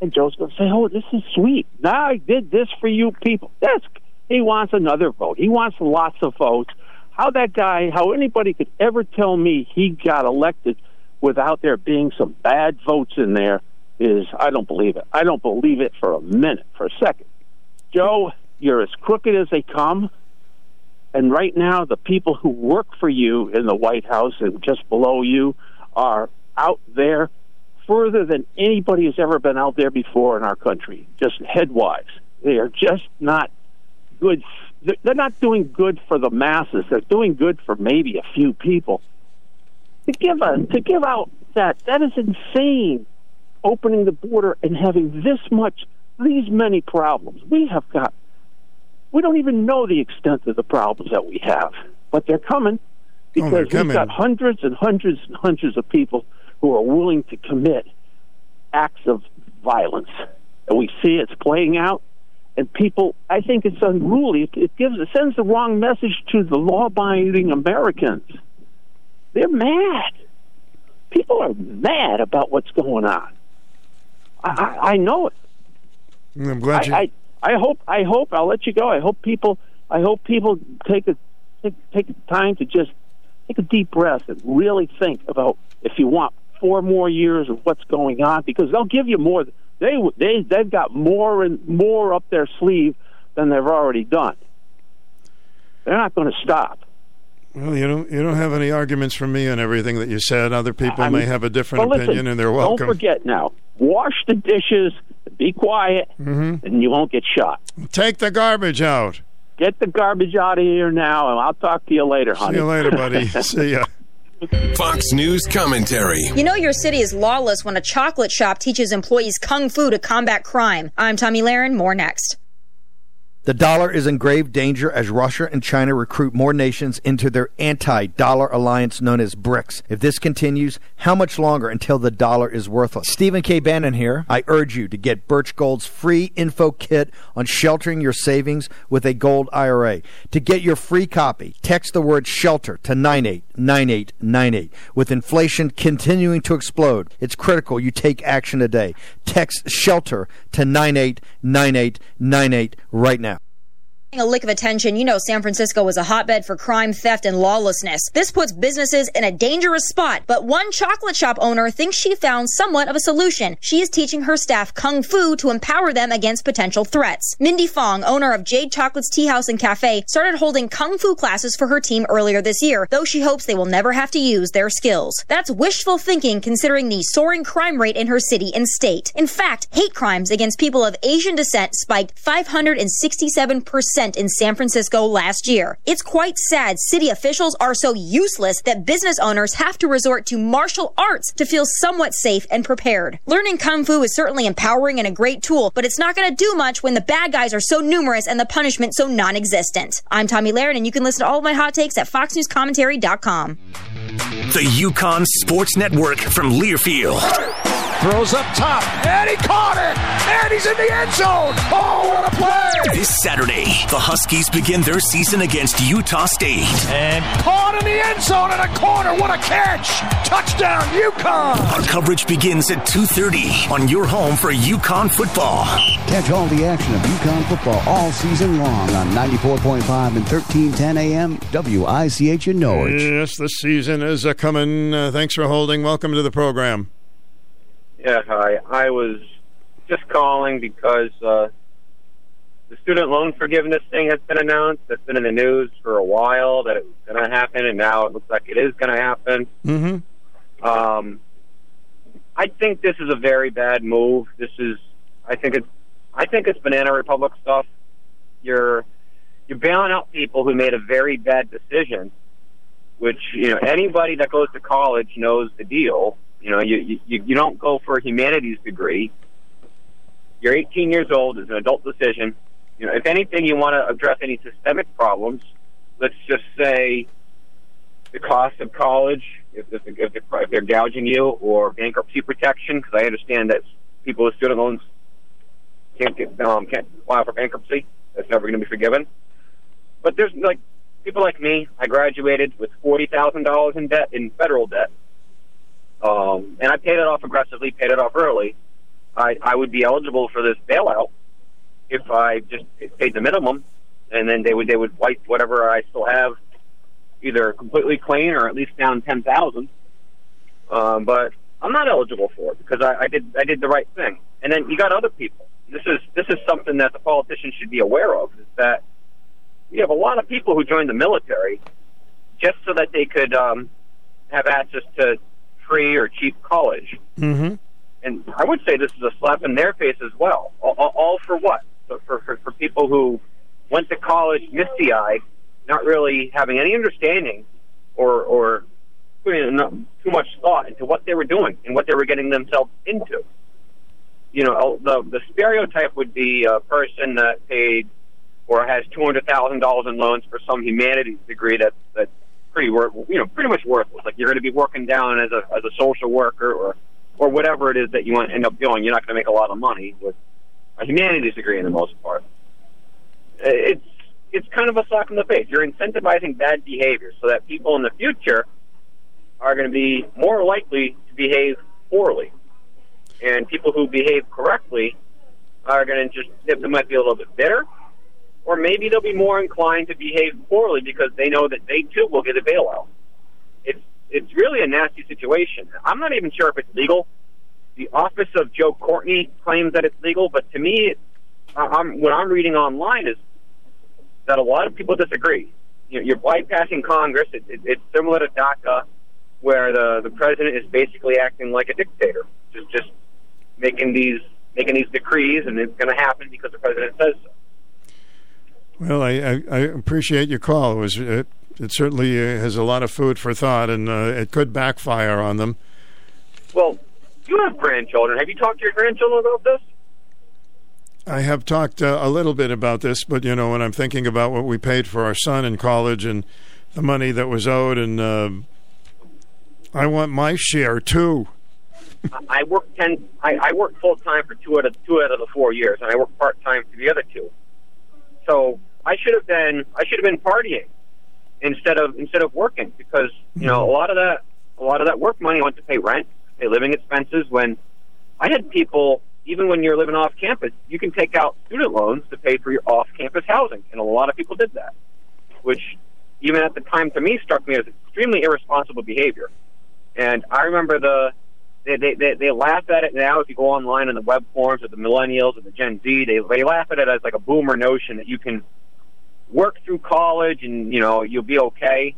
And Joe's going to say, "Oh, this is sweet. Now I did this for you people." That's he wants another vote. He wants lots of votes. How that guy, how anybody could ever tell me he got elected without there being some bad votes in there is I don't believe it. I don't believe it for a minute, for a second. Joe, you're as crooked as they come. And right now, the people who work for you in the White House and just below you are out there further than anybody has ever been out there before in our country, just headwise. They are just not good. They're not doing good for the masses. They're doing good for maybe a few people. To give a, to give out that that is insane. Opening the border and having this much, these many problems. We have got. We don't even know the extent of the problems that we have, but they're coming Oh, they're because we've got hundreds and hundreds and hundreds of people who are willing to commit acts of violence, and we see it's playing out. And people, I think it's unruly. It, it gives, it sends the wrong message to the law-abiding Americans. They're mad. People are mad about what's going on. I, I, I know it. I'm glad you. I, I, I hope. I hope. I'll let you go. I hope people. I hope people take a take, take time to just take a deep breath and really think about if you want four more years of what's going on because they'll give you more. They they they've got more and more up their sleeve than they've already done. They're not going to stop. Well, you don't you don't have any arguments from me on everything that you said. Other people I may mean- have a different Well, listen, opinion, and they're welcome. Don't forget now. Wash the dishes. Be quiet, Mhm. and you won't get shot. Take the garbage out. Get the garbage out of here now, and I'll talk to you later, honey. See you later, buddy. (laughs) See ya. Fox News commentary. You know your city is lawless when a chocolate shop teaches employees kung fu to combat crime. I'm Tomi Lahren. More next. The dollar is in grave danger as Russia and China recruit more nations into their anti dollar alliance known as BRICS. If this continues, how much longer until the dollar is worthless? Stephen K. Bannon here. I urge you to get Birch Gold's free info kit on sheltering your savings with a gold IRA. To get your free copy, text the word shelter to 989898. With inflation continuing to explode, it's critical you take action today. Text shelter to 989898 right now. A lick of attention, you know San Francisco was a hotbed for crime, theft, and lawlessness. This puts businesses in a dangerous spot, but one chocolate shop owner thinks she found somewhat of a solution. She is teaching her staff kung fu to empower them against potential threats. Mindy Fong, owner of Jade Chocolate's Tea House and Cafe, started holding kung fu classes for her team earlier this year, though she hopes they will never have to use their skills. That's wishful thinking considering the soaring crime rate in her city and state. In fact, hate crimes against people of Asian descent spiked 567% in San Francisco last year. It's quite sad city officials are so useless that business owners have to resort to martial arts to feel somewhat safe and prepared. Learning Kung Fu is certainly empowering and a great tool, but it's not going to do much when the bad guys are so numerous and the punishment so non existent. I'm Tomi Lahren, and you can listen to all of my hot takes at FoxNewsCommentary.com. The UConn Sports Network from Learfield. Throws up top, and he caught it, and he's in the end zone. Oh, what a play! This Saturday, the Huskies begin their season against Utah State. And caught in the end zone in a corner. What a catch! Touchdown, UConn! Our coverage begins at 2.30 on your home for UConn football. Catch all the action of UConn football all season long on 94.5 and 1310 AM WICH in Norwich. Yes, the season is a coming. Uh, thanks for holding. Welcome to the program. Yeah, hi. I was just calling because uh, the student loan forgiveness thing has been announced. It's been in the news for a while that it was going to happen, and now it looks like it is going to happen. Mm-hmm. Um, I think this is a very bad move. This is, I think it's, I think it's banana republic stuff. You're, you're bailing out people who made a very bad decision, which you know anybody that goes to college knows the deal. You know, you you, you don't go for a humanities degree. You're 18 years old. It's an adult decision. You know, if anything, you want to address any systemic problems. Let's just say the cost of college, if, if, if, if they're gouging you, or bankruptcy protection, because I understand that people with student loans can't get um, can't file for bankruptcy. That's never going to be forgiven. But there's like people like me. I graduated with forty thousand dollars in debt in federal debt, um, and I paid it off aggressively, paid it off early. I, I would be eligible for this bailout if I just paid the minimum, and then they would they would wipe whatever I still have, either completely clean or at least down ten thousand. Um, but I'm not eligible for it because I, I did I did the right thing. And then you got other people. This is this is something that the politicians should be aware of. Is that you have a lot of people who joined the military just so that they could um, have access to free or cheap college. Mm-hmm. And I would say this is a slap in their face as well. All, all, all for what? For, for for people who went to college misty eyed, not really having any understanding or or putting too much thought into what they were doing and what they were getting themselves into. You know, the the stereotype would be a person that paid or has two hundred thousand dollars in loans for some humanities degree that's that's pretty worth you know pretty much worthless. Like you're going to be working down as a as a social worker or or whatever it is that you want to end up doing. You're not going to make a lot of money with humanities degree in the most part. Uh, it's it's kind of a slap in the face. You're incentivizing bad behavior so that people in the future are going to be more likely to behave poorly, and people who behave correctly are going to just they might be a little bit bitter or maybe they'll be more inclined to behave poorly because they know that they too will get a bailout. It's it's really a nasty situation. I'm not even sure if it's legal. The office of Joe Courtney claims that it's legal, but to me, I'm, what I'm reading online is that a lot of people disagree. You know, you're bypassing Congress. It, it, it's similar to DACA, where the the president is basically acting like a dictator, just just making these making these decrees, and it's going to happen because the president says so. Well, I, I, I appreciate your call. It was it, it certainly uh, has a lot of food for thought, and uh, it could backfire on them. Well, you have grandchildren. Have you talked to your grandchildren about this? I have talked uh, a little bit about this, but you know, when I'm thinking about what we paid for our son in college and the money that was owed, and uh, I want my share too. I worked ten. I, I worked full time for two out of two out of the four years, and I worked part time for the other two. So I should have been I should have been partying instead of instead of working because you know a lot of that a lot of that work money went to pay rent, living expenses. When I had people, even when you're living off campus, you can take out student loans to pay for your off campus housing, and a lot of people did that, which even at the time to me struck me as extremely irresponsible behavior. And I remember the they, they, they, they laugh at it now if you go online in the web forums of the millennials and the Gen Z. They, they laugh at it as like a boomer notion that you can work through college and, you know, you'll be okay.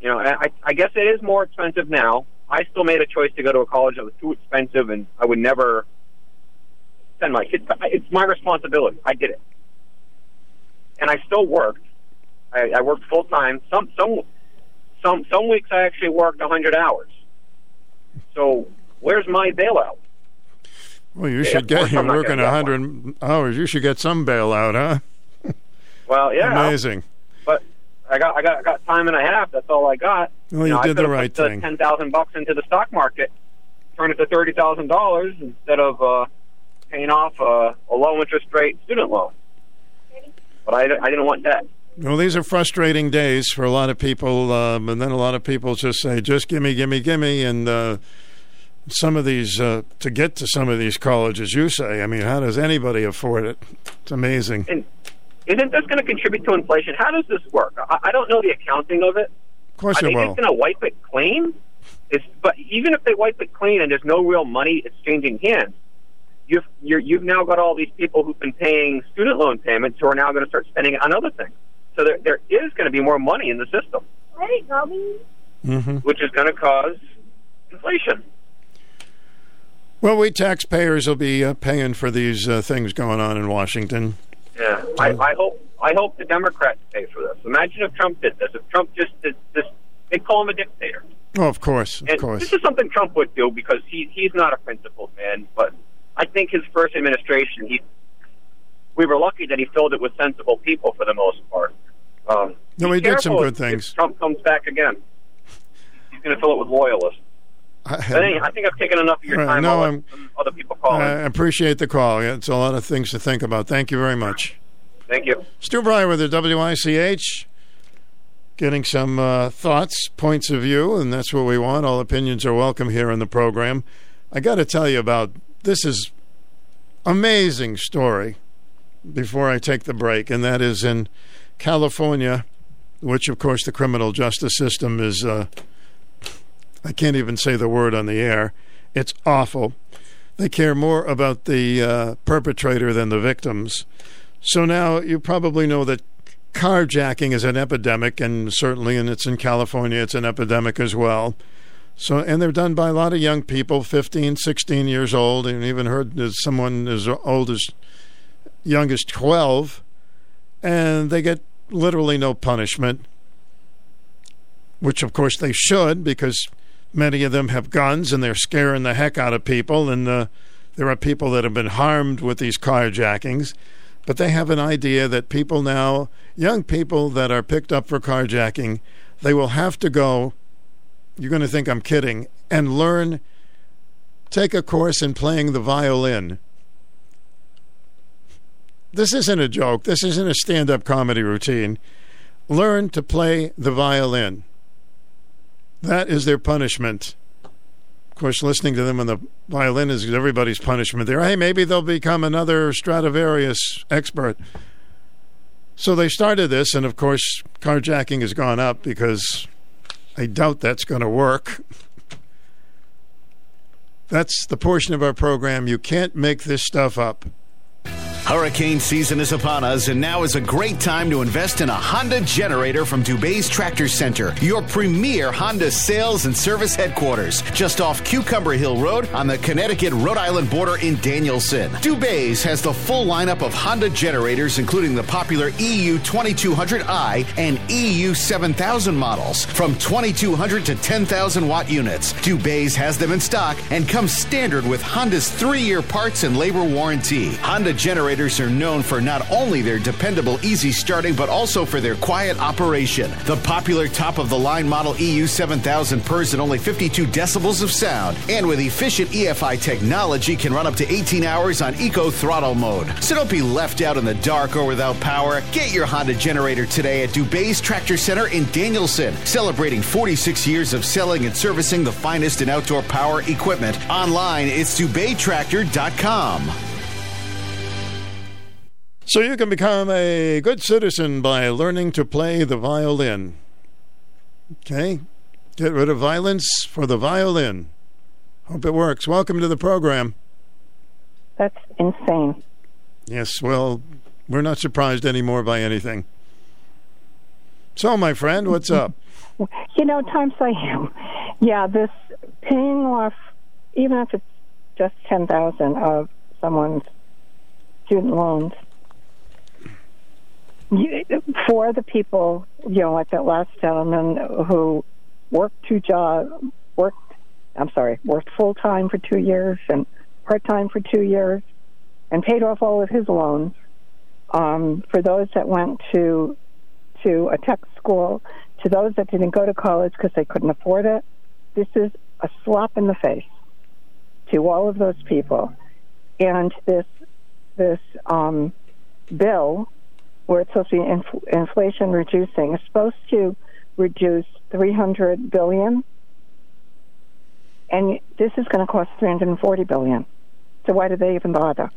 You know, I, I guess it is more expensive now. I still made a choice to go to a college that was too expensive and I would never send my kids. It's my responsibility. I did it. And I still worked. I, I worked full time. Some, some, some, some weeks I actually worked hundred hours. So where's my bailout? Well, you yeah, should get you're working hundred hours. You should get some bailout, huh? Well, yeah, amazing. But I got I got I got time and a half. That's all I got. Well, you, know, did the right thing. Ten thousand bucks into the stock market, turn it to thirty thousand dollars instead of uh, paying off a, a low interest rate student loan. But I, I didn't want that. Well, these are frustrating days for a lot of people, um, and then a lot of people just say, "Just gimme, gimme, gimme," and uh, some of these uh, to get to some of these colleges. You say, I mean, how does anybody afford it? It's amazing. And isn't this going to contribute to inflation? How does this work? I, I don't know the accounting of it. Of course, Are it they will. just going to wipe it clean? It's, but even if they wipe it clean and there's no real money exchanging hands, you've you're, you've now got all these people who've been paying student loan payments who are now going to start spending it on other things. So there there is going to be more money in the system, Mm-hmm. which is going to cause inflation. Well, we taxpayers will be uh, paying for these uh, things going on in Washington. Yeah, I, I hope I hope the Democrats pay for this. Imagine if Trump did this. If Trump just did this, they call him a dictator. Oh, of course, of and course. this is something Trump would do because he he's not a principled man. But I think his first administration, he we were lucky that he filled it with sensible people for the most part. Um, No, he did some good if- things. If Trump comes back again, he's going to fill it with loyalists. But anyway, I think I've taken enough of your time. no, I'm- other people call I appreciate the call. It's a lot of things to think about. Thank you very much. Thank you. Stu Bryer with the WICH, getting some uh, thoughts, points of view, and that's what we want. All opinions are welcome here in the program. I got to tell you about this is amazing story before I take the break, and that is in California, which of course the criminal justice system is. Uh, I can't even say the word on the air. It's awful. They care more about the uh, perpetrator than the victims. So now you probably know that carjacking is an epidemic, and certainly, and it's in California, it's an epidemic as well. So, and they're done by a lot of young people, 15, 16 years old, and even heard someone as old as young as 12, and they get literally no punishment, which of course they should because many of them have guns and they're scaring the heck out of people, and uh, there are people that have been harmed with these carjackings. But they have an idea that people now, young people that are picked up for carjacking, they will have to go. You're going to think I'm kidding, and learn, take a course in playing the violin. This isn't a joke. This isn't a stand up comedy routine. Learn to play the violin. That is their punishment. Of course, listening to them on the violin is everybody's punishment there. Hey, maybe they'll become another Stradivarius expert. So they started this, and of course, carjacking has gone up because I doubt that's going to work. That's the portion of our program. You can't make this stuff up. Hurricane season is upon us, and now is a great time to invest in a Honda generator from Dubay's Tractor Center, your premier Honda sales and service headquarters, just off Cucumber Hill Road on the Connecticut Rhode Island border in Danielson. Dubay's has the full lineup of Honda generators, including the popular EU 2200i and EU 7000 models, from 2200 to 10,000 watt units. Dubay's has them in stock and comes standard with Honda's three year parts and labor warranty. Honda are known for not only their dependable easy starting, but also for their quiet operation. The popular top of the line model EU 7000 purrs at only 52 decibels of sound, and with efficient EFI technology, can run up to 18 hours on eco throttle mode. So don't be left out in the dark or without power. Get your Honda generator today at Dubay's Tractor Center in Danielson, celebrating 46 years of selling and servicing the finest in outdoor power equipment. Online, it's DubayTractor.com. So you can become a good citizen by learning to play the violin. Okay? Get rid of violence for the violin. Hope it works. Welcome to the program. That's insane. Yes, well, we're not surprised anymore by anything. So, my friend, what's up? (laughs) You know, times I am. Yeah, this paying off, even if it's just ten thousand of someone's student loans, for the people, you know, like that last gentleman who worked two jobs, worked. I'm sorry, worked full time for two years and part time for two years, and paid off all of his loans. Um, for those that went to to a tech school, to those that didn't go to college because they couldn't afford it, this is a slap in the face to all of those people. And this this um, bill, where it's supposed to be inf- inflation reducing, is supposed to reduce 300 billion, and this is going to cost 340 billion. So why do they even bother?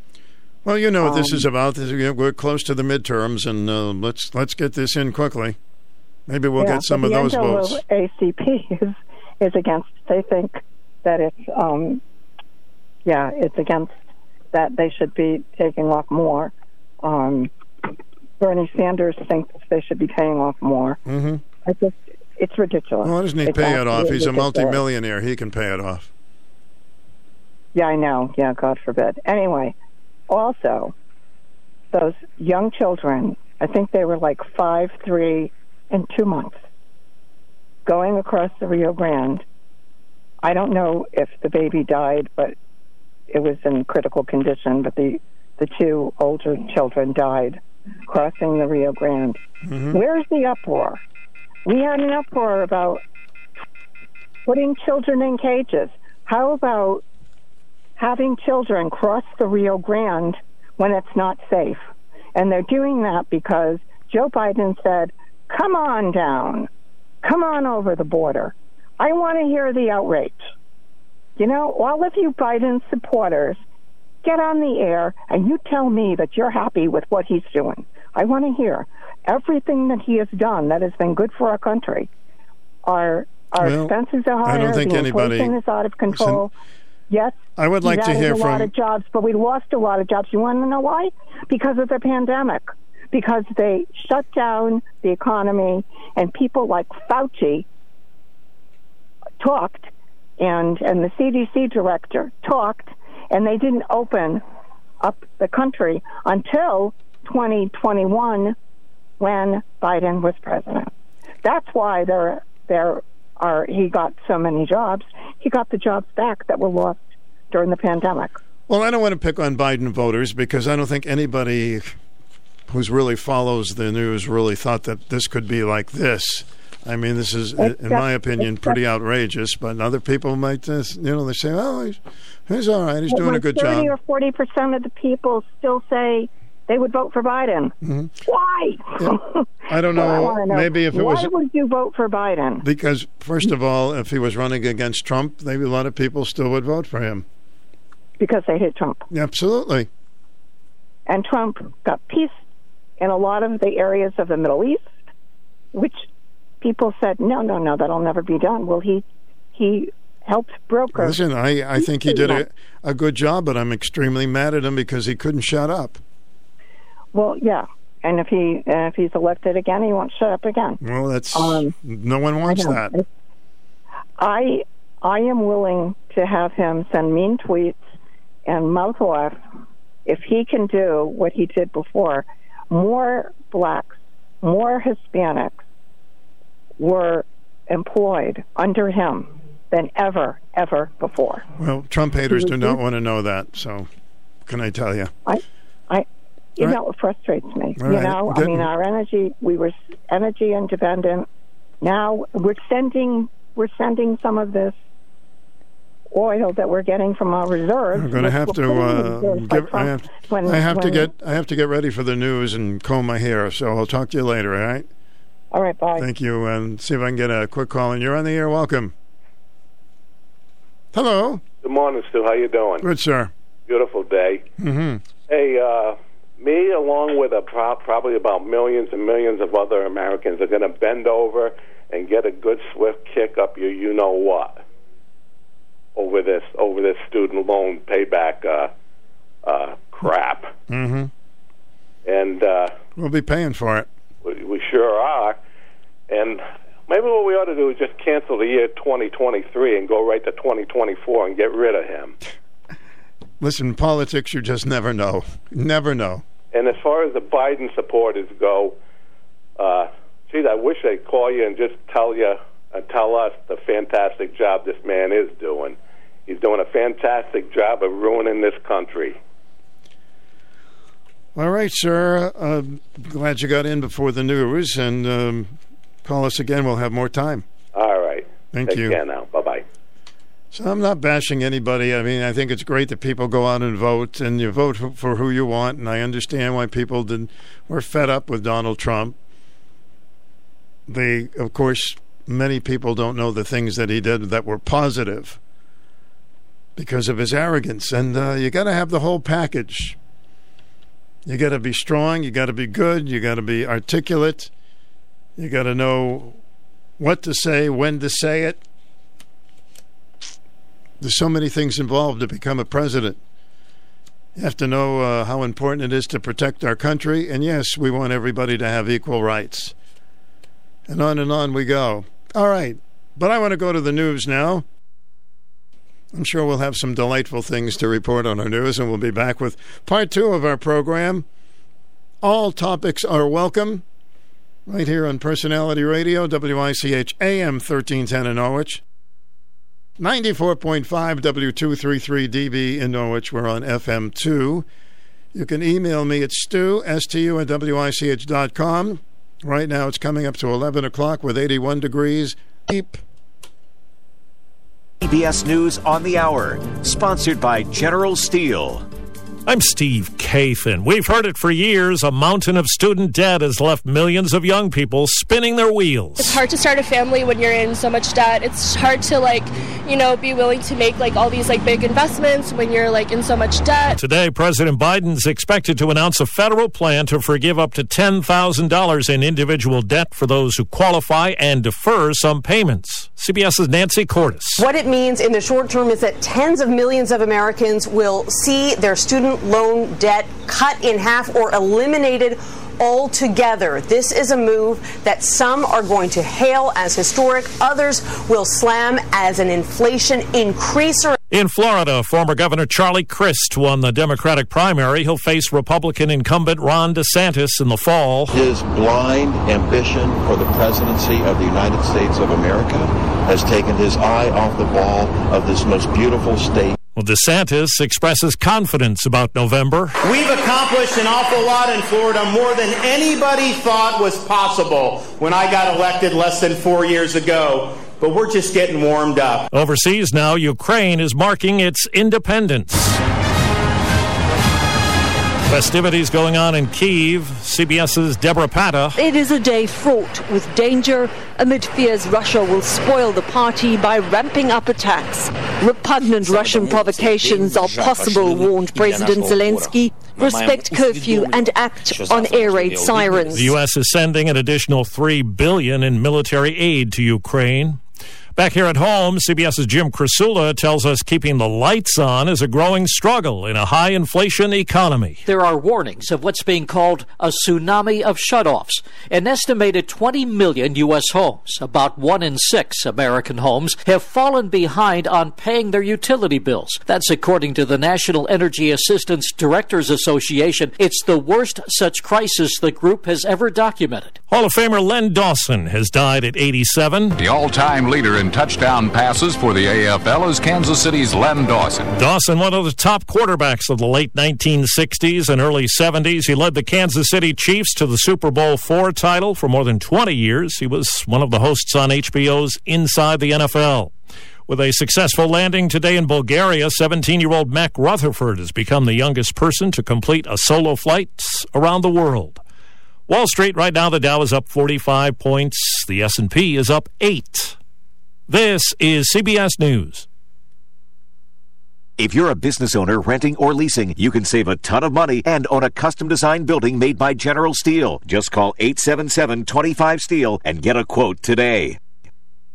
Well, you know what this Um, is about. This- We're close to the midterms, and uh, let's let's get this in quickly. Maybe we'll Yeah, get some of the those votes. ACP (laughs) is is against. They think that it's um, yeah, it's against that they should be taking off more. Um, Bernie Sanders thinks they should be paying off more. Mm-hmm. I just it's ridiculous. Why doesn't he It's pay it off? He's a multimillionaire. He can pay it off. Yeah, I know. Yeah, God forbid. Anyway, also, those young children, I think they were like five, three, and two months, going across the Rio Grande. I don't know if the baby died, but it was in critical condition. But the the two older children died crossing the Rio Grande. Mm-hmm. Where's the uproar? We had an uproar about putting children in cages. How about having children cross the Rio Grande when it's not safe? And they're doing that because Joe Biden said, come on down, come on over the border. I want to hear the outrage. You know, all of you Biden supporters, get on the air and you tell me that you're happy with what he's doing. I want to hear everything that he has done that has been good for our country. Our our Well, expenses are higher. I don't think the anybody- is out of control. yes, I would like to hear a lot of jobs, but we lost a lot of jobs. You want to know why? Because of the pandemic. Because they shut down the economy, and people like Fauci talked, and and the CDC director talked, and they didn't open up the country until 2021 when Biden was president. That's why there there are he got so many jobs. He got the jobs back that were lost during the pandemic. Well, I don't want to pick on Biden voters because I don't think anybody who's really follows the news really thought that this could be like this. I mean, this is, in my opinion, pretty outrageous. But other people might, uh, you know, they say, "Oh, he's, he's all right. He's doing a good 30 job." or 40 percent of the people still say they would vote for Biden. Mhm. Why? I don't (laughs) Well, I know. Maybe if it why was would you vote for Biden? because, first of all, if he was running against Trump, maybe a lot of people still would vote for him. Because they hate Trump. Absolutely. And Trump got peace in a lot of the areas of the Middle East, which people said, no, no, no, that'll never be done. Well, he he helped broker. Listen, I, I think he did a, a good job, but I'm extremely mad at him because he couldn't shut up. Well, yeah. And if he uh, if he's elected again, he won't shut up again. Well, that's Um, no one wants I that. I I am willing to have him send mean tweets and mouth off if he can do what he did before. More blacks, more Hispanics were employed under him than ever, ever before. Well, Trump haters do not want to know that. So, can I tell you? I, I, you right. know, it frustrates me. All you right. know, I mean, our energy, we were energy independent. Now we're sending, we're sending some of this oil that we're getting from our reserves. I'm going to have to uh, give. I have, when- I have to get. I have to get ready for the news and comb my hair. So I'll talk to you later. All right. All right. Bye. Thank you. And see if I can get a quick call. And you're on the air. Welcome. Hello. Good morning, Stu. How you doing? Good, sir. Beautiful day. Mm-hmm. Hey, uh, me along with a pro- probably about millions and millions of other Americans are going to bend over and get a good swift kick up your you know what over this over this student loan payback uh, uh, crap, Mm-hmm. and uh, We'll be paying for it. We, we sure are. And maybe what we ought to do is just cancel the year 2023 and go right to 2024 and get rid of him. Listen, politics. You just never know. Never know. And as far as the Biden supporters go, uh, geez, I wish they'd call you and just tell you, uh, tell us the fantastic job this man is doing. He's doing a fantastic job of ruining this country. All right, sir. Uh, glad you got in before the news, and um, call us again. We'll have more time. All right. Thank Take you. care now. Bye bye. So I'm not bashing anybody. I mean, I think it's great that people go out and vote, and you vote for- who you want. And I understand why people did were fed up with Donald Trump. They, of course, many people don't know the things that he did that were positive because of his arrogance. And uh, you got to have the whole package. You got to be strong. You got to be good. You got to be articulate. You got to know what to say, when to say it. There's so many things involved to become a president. You have to know uh, how important it is to protect our country. And yes, we want everybody to have equal rights. And on and on we go. All right. But I want to go to the news now. I'm sure we'll have some delightful things to report on our news, and we'll be back with part two of our program. All topics are welcome right here on Personality Radio, WICH AM 1310 in Norwich. 94.5 W233DB in Norwich. We're on FM 2. You can email me at stu, S-T-U, at W-I-C-H.com. Right now it's coming up to 11 o'clock with 81 degrees. Deep. CBS News on the Hour, sponsored by General Steel. I'm Steve Kathan. We've heard it for years. A mountain of student debt has left millions of young people spinning their wheels. It's hard to start a family when you're in so much debt. It's hard to like, you know, be willing to make like all these like big investments when you're like in so much debt. Today, President Biden's expected to announce a federal plan to forgive up to $10,000 in individual debt for those who qualify and defer some payments. CBS's Nancy Cordes. What it means in the short term is that tens of millions of Americans will see their student loan debt cut in half or eliminated altogether. This is a move that some are going to hail as historic, others will slam as an inflation increaser. In Florida, former Governor Charlie Crist won the Democratic primary. He'll face Republican incumbent Ron DeSantis in the fall. His blind ambition for the presidency of the United States of America has taken his eye off the ball of this most beautiful state. Well, DeSantis expresses confidence about November. We've accomplished an awful lot in Florida, more than anybody thought was possible when I got elected less than four years ago. But we're just getting warmed up. Overseas now, Ukraine is marking its independence. Festivities going on in Kiev. CBS's Debora Patta. It is a day fraught with danger amid fears Russia will spoil the party by ramping up attacks. Repugnant Russian provocations are possible, warned President Zelensky. Respect curfew and act on air raid sirens. The U.S. is sending an additional 3 billion in military aid to Ukraine. Back here at home, CBS's Jim Krasula tells us keeping the lights on is a growing struggle in a high inflation economy. There are warnings of what's being called a tsunami of shutoffs. An estimated 20 million U.S. homes, about one in six American homes, have fallen behind on paying their utility bills. That's according to the National Energy Assistance Directors Association. It's the worst such crisis the group has ever documented. Hall of Famer Len Dawson has died at 87. The all time leader in touchdown passes for the AFL is Kansas City's Len Dawson. Dawson, one of the top quarterbacks of the late 1960s and early 70s. He led the Kansas City Chiefs to the Super Bowl IV title for more than 20 years. He was one of the hosts on HBO's Inside the NFL. With a successful landing today in Bulgaria, 17 year old Mack Rutherford has become the youngest person to complete a solo flight around the world. Wall Street right now the Dow is up 45 points, the S&P is up 8. This is CBS News. If you're a business owner renting or leasing, you can save a ton of money and own a custom designed building made by General Steel. Just call 877 25 Steel and get a quote today.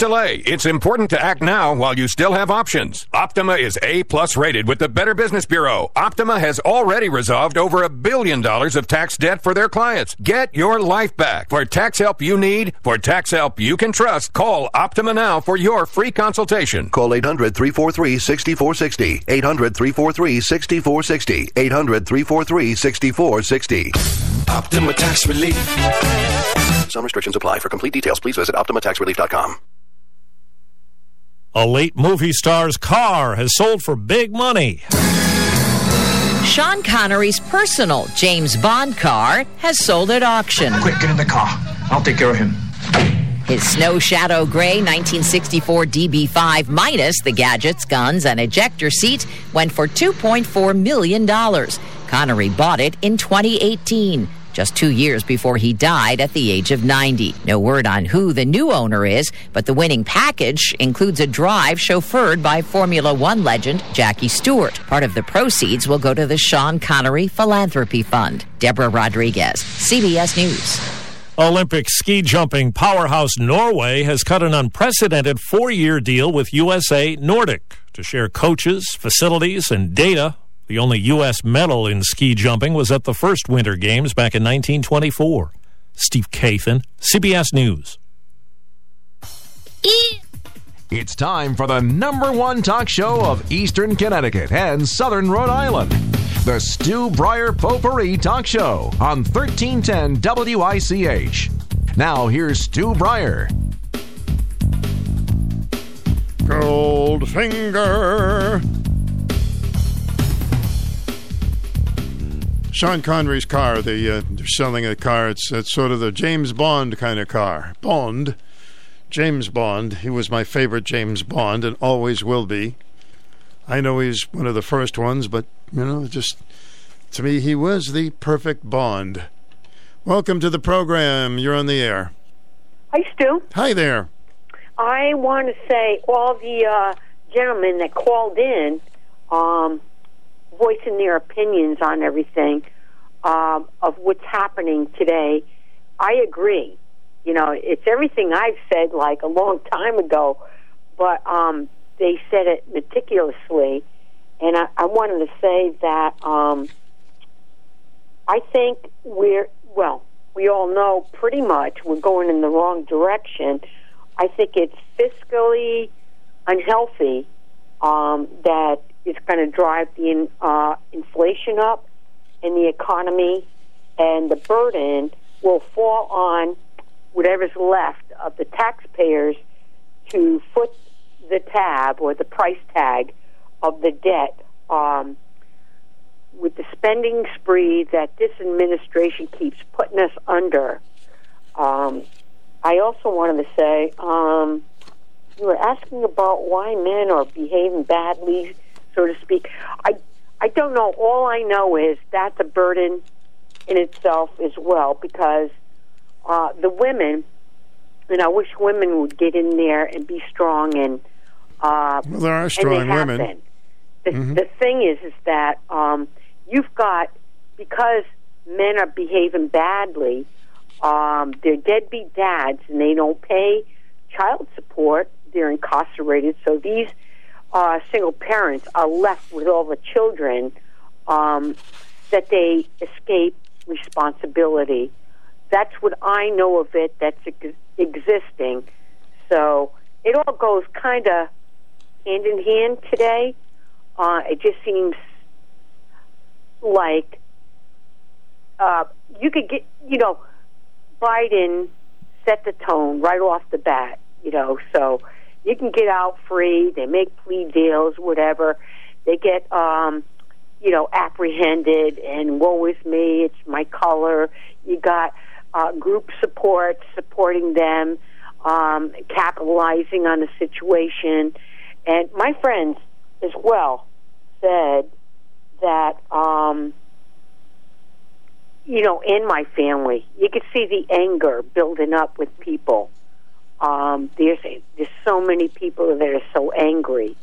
delay. It's important to act now while you still have options. Optima is A plus rated with the Better Business Bureau. Optima has already resolved over a billion dollars of tax debt for their clients. Get your life back. For tax help you need, for tax help you can trust, call Optima now for your free consultation. Call 800 343 6460. 800 343 6460. 800 343 6460. Optima Tax Relief. Some restrictions apply. For complete details, please visit OptimaTaxRelief.com. A late movie star's car has sold for big money. Sean Connery's personal James Bond car has sold at auction. Quick, get in the car. I'll take care of him. His Snow Shadow Gray 1964 DB5 minus the gadgets, guns, and ejector seat went for $2.4 million. Connery bought it in 2018. Just two years before he died at the age of 90. No word on who the new owner is, but the winning package includes a drive chauffeured by Formula One legend Jackie Stewart. Part of the proceeds will go to the Sean Connery Philanthropy Fund. Deborah Rodriguez, CBS News. Olympic ski jumping powerhouse Norway has cut an unprecedented four year deal with USA Nordic to share coaches, facilities, and data. The only U.S. medal in ski jumping was at the first Winter Games back in 1924. Steve Kathan, CBS News. It's time for the number one talk show of Eastern Connecticut and Southern Rhode Island. The Stu Bryer Potpourri Talk Show on 1310 WICH. Now here's Stu Bryer. Goldfinger. Sean Connery's car. The uh, they're selling a car. It's, it's sort of the James Bond kind of car. Bond, James Bond. He was my favorite James Bond, and always will be. I know he's one of the first ones, but you know, just to me, he was the perfect Bond. Welcome to the program. You're on the air. Hi, Stu. Hi there. I want to say all the uh, gentlemen that called in, um, voicing their opinions on everything um, of what's happening today. I agree. You know, it's everything I've said like a long time ago, but um, they said it meticulously. And I, I wanted to say that um, I think we're, well, we all know pretty much we're going in the wrong direction. I think it's fiscally unhealthy um, that is going to drive the uh, inflation up in the economy, and the burden will fall on whatever's left of the taxpayers to foot the tab or the price tag of the debt um, with the spending spree that this administration keeps putting us under. Um, I also wanted to say um, you were asking about why men are behaving badly, so to speak. I I don't know. All I know is that's a burden in itself as well because uh, the women, and I wish women would get in there and be strong and. Uh, well, there are strong women. Been. The, mm-hmm. the thing is, is that um, you've got because men are behaving badly. Um, they're deadbeat dads, and they don't pay child support. They're incarcerated, so these uh, single parents are left with all the children um, that they escape responsibility. That's what I know of it. That's ex- existing. So it all goes kind of hand in hand today. Uh, it just seems like uh, you could get, you know, Biden set the tone right off the bat, you know, so you can get out free. They make plea deals, whatever. They get, um, you know, apprehended, and woe is me, it's my color. You got uh, group support supporting them, um, capitalizing on the situation. And my friends as well said that, um, you know, in my family, you could see the anger building up with people. Um, there's there's so many people that are so angry.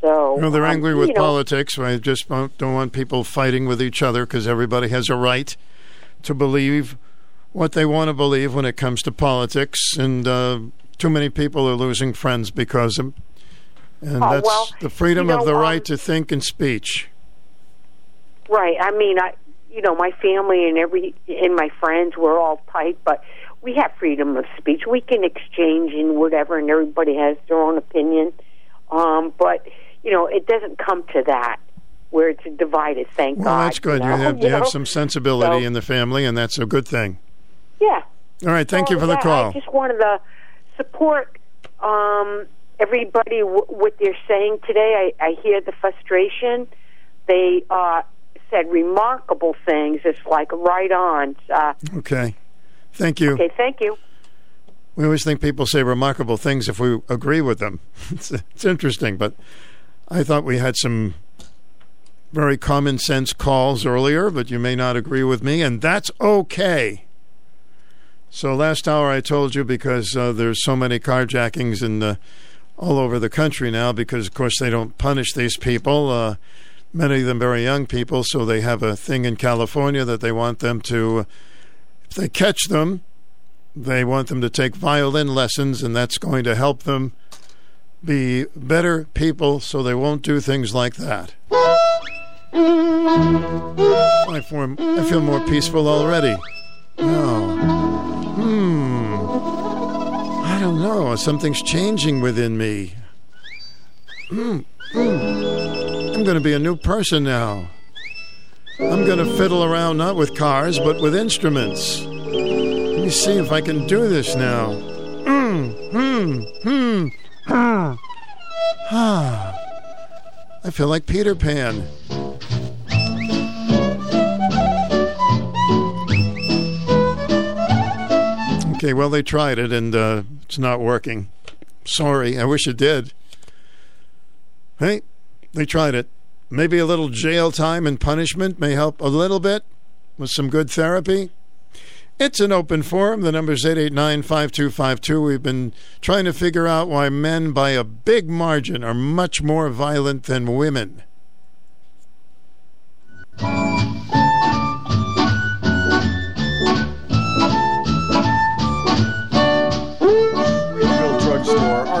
So well, they're um, angry with know, politics. I just don't want people fighting with each other because everybody has a right to believe what they want to believe when it comes to politics, and uh, too many people are losing friends because of and Oh, that's well, the freedom you of know, the um, right to think and speech. Right. I mean, I you know, my family and every and my friends we're all tight, but we have freedom of speech. We can exchange and whatever, and everybody has their own opinion. Um, but you know, it doesn't come to that where it's divided. Thank Well, God. that's good. (laughs) You, You have, you have some sensibility So- in the family, and that's a good thing. Yeah. All right. Thank So, you for the yeah, call. I just wanted to support um, everybody w- what they're saying today. I, I hear the frustration. They uh, said remarkable things. It's like right on. Uh, Okay. Thank you. Okay, thank you. We always think people say remarkable things if we agree with them. (laughs) It's, it's interesting, but I thought we had some very common sense calls earlier, but you may not agree with me, and that's okay. So last hour I told you because uh, there's so many carjackings in the, all over the country now because of course they don't punish these people. Uh, many of them very young people, so they have a thing in California that they want them to, if they catch them, they want them to take violin lessons, and that's going to help them be better people so they won't do things like that. I, form, I feel more peaceful already. Oh. Hmm. I don't know. Something's changing within me. Hmm. Hmm. I'm going to be a new person now. I'm going to fiddle around not with cars, but with instruments. Let me see if I can do this now. Hmm. Hmm. Hmm. Ah. Ah. I feel like Peter Pan. Okay, well, they tried it and uh, it's not working. Sorry, I wish it did. Hey, they tried it. Maybe a little jail time and punishment may help a little bit with some good therapy. It's an open forum. The number is 889 5252. We've been trying to figure out why men, by a big margin, are much more violent than women.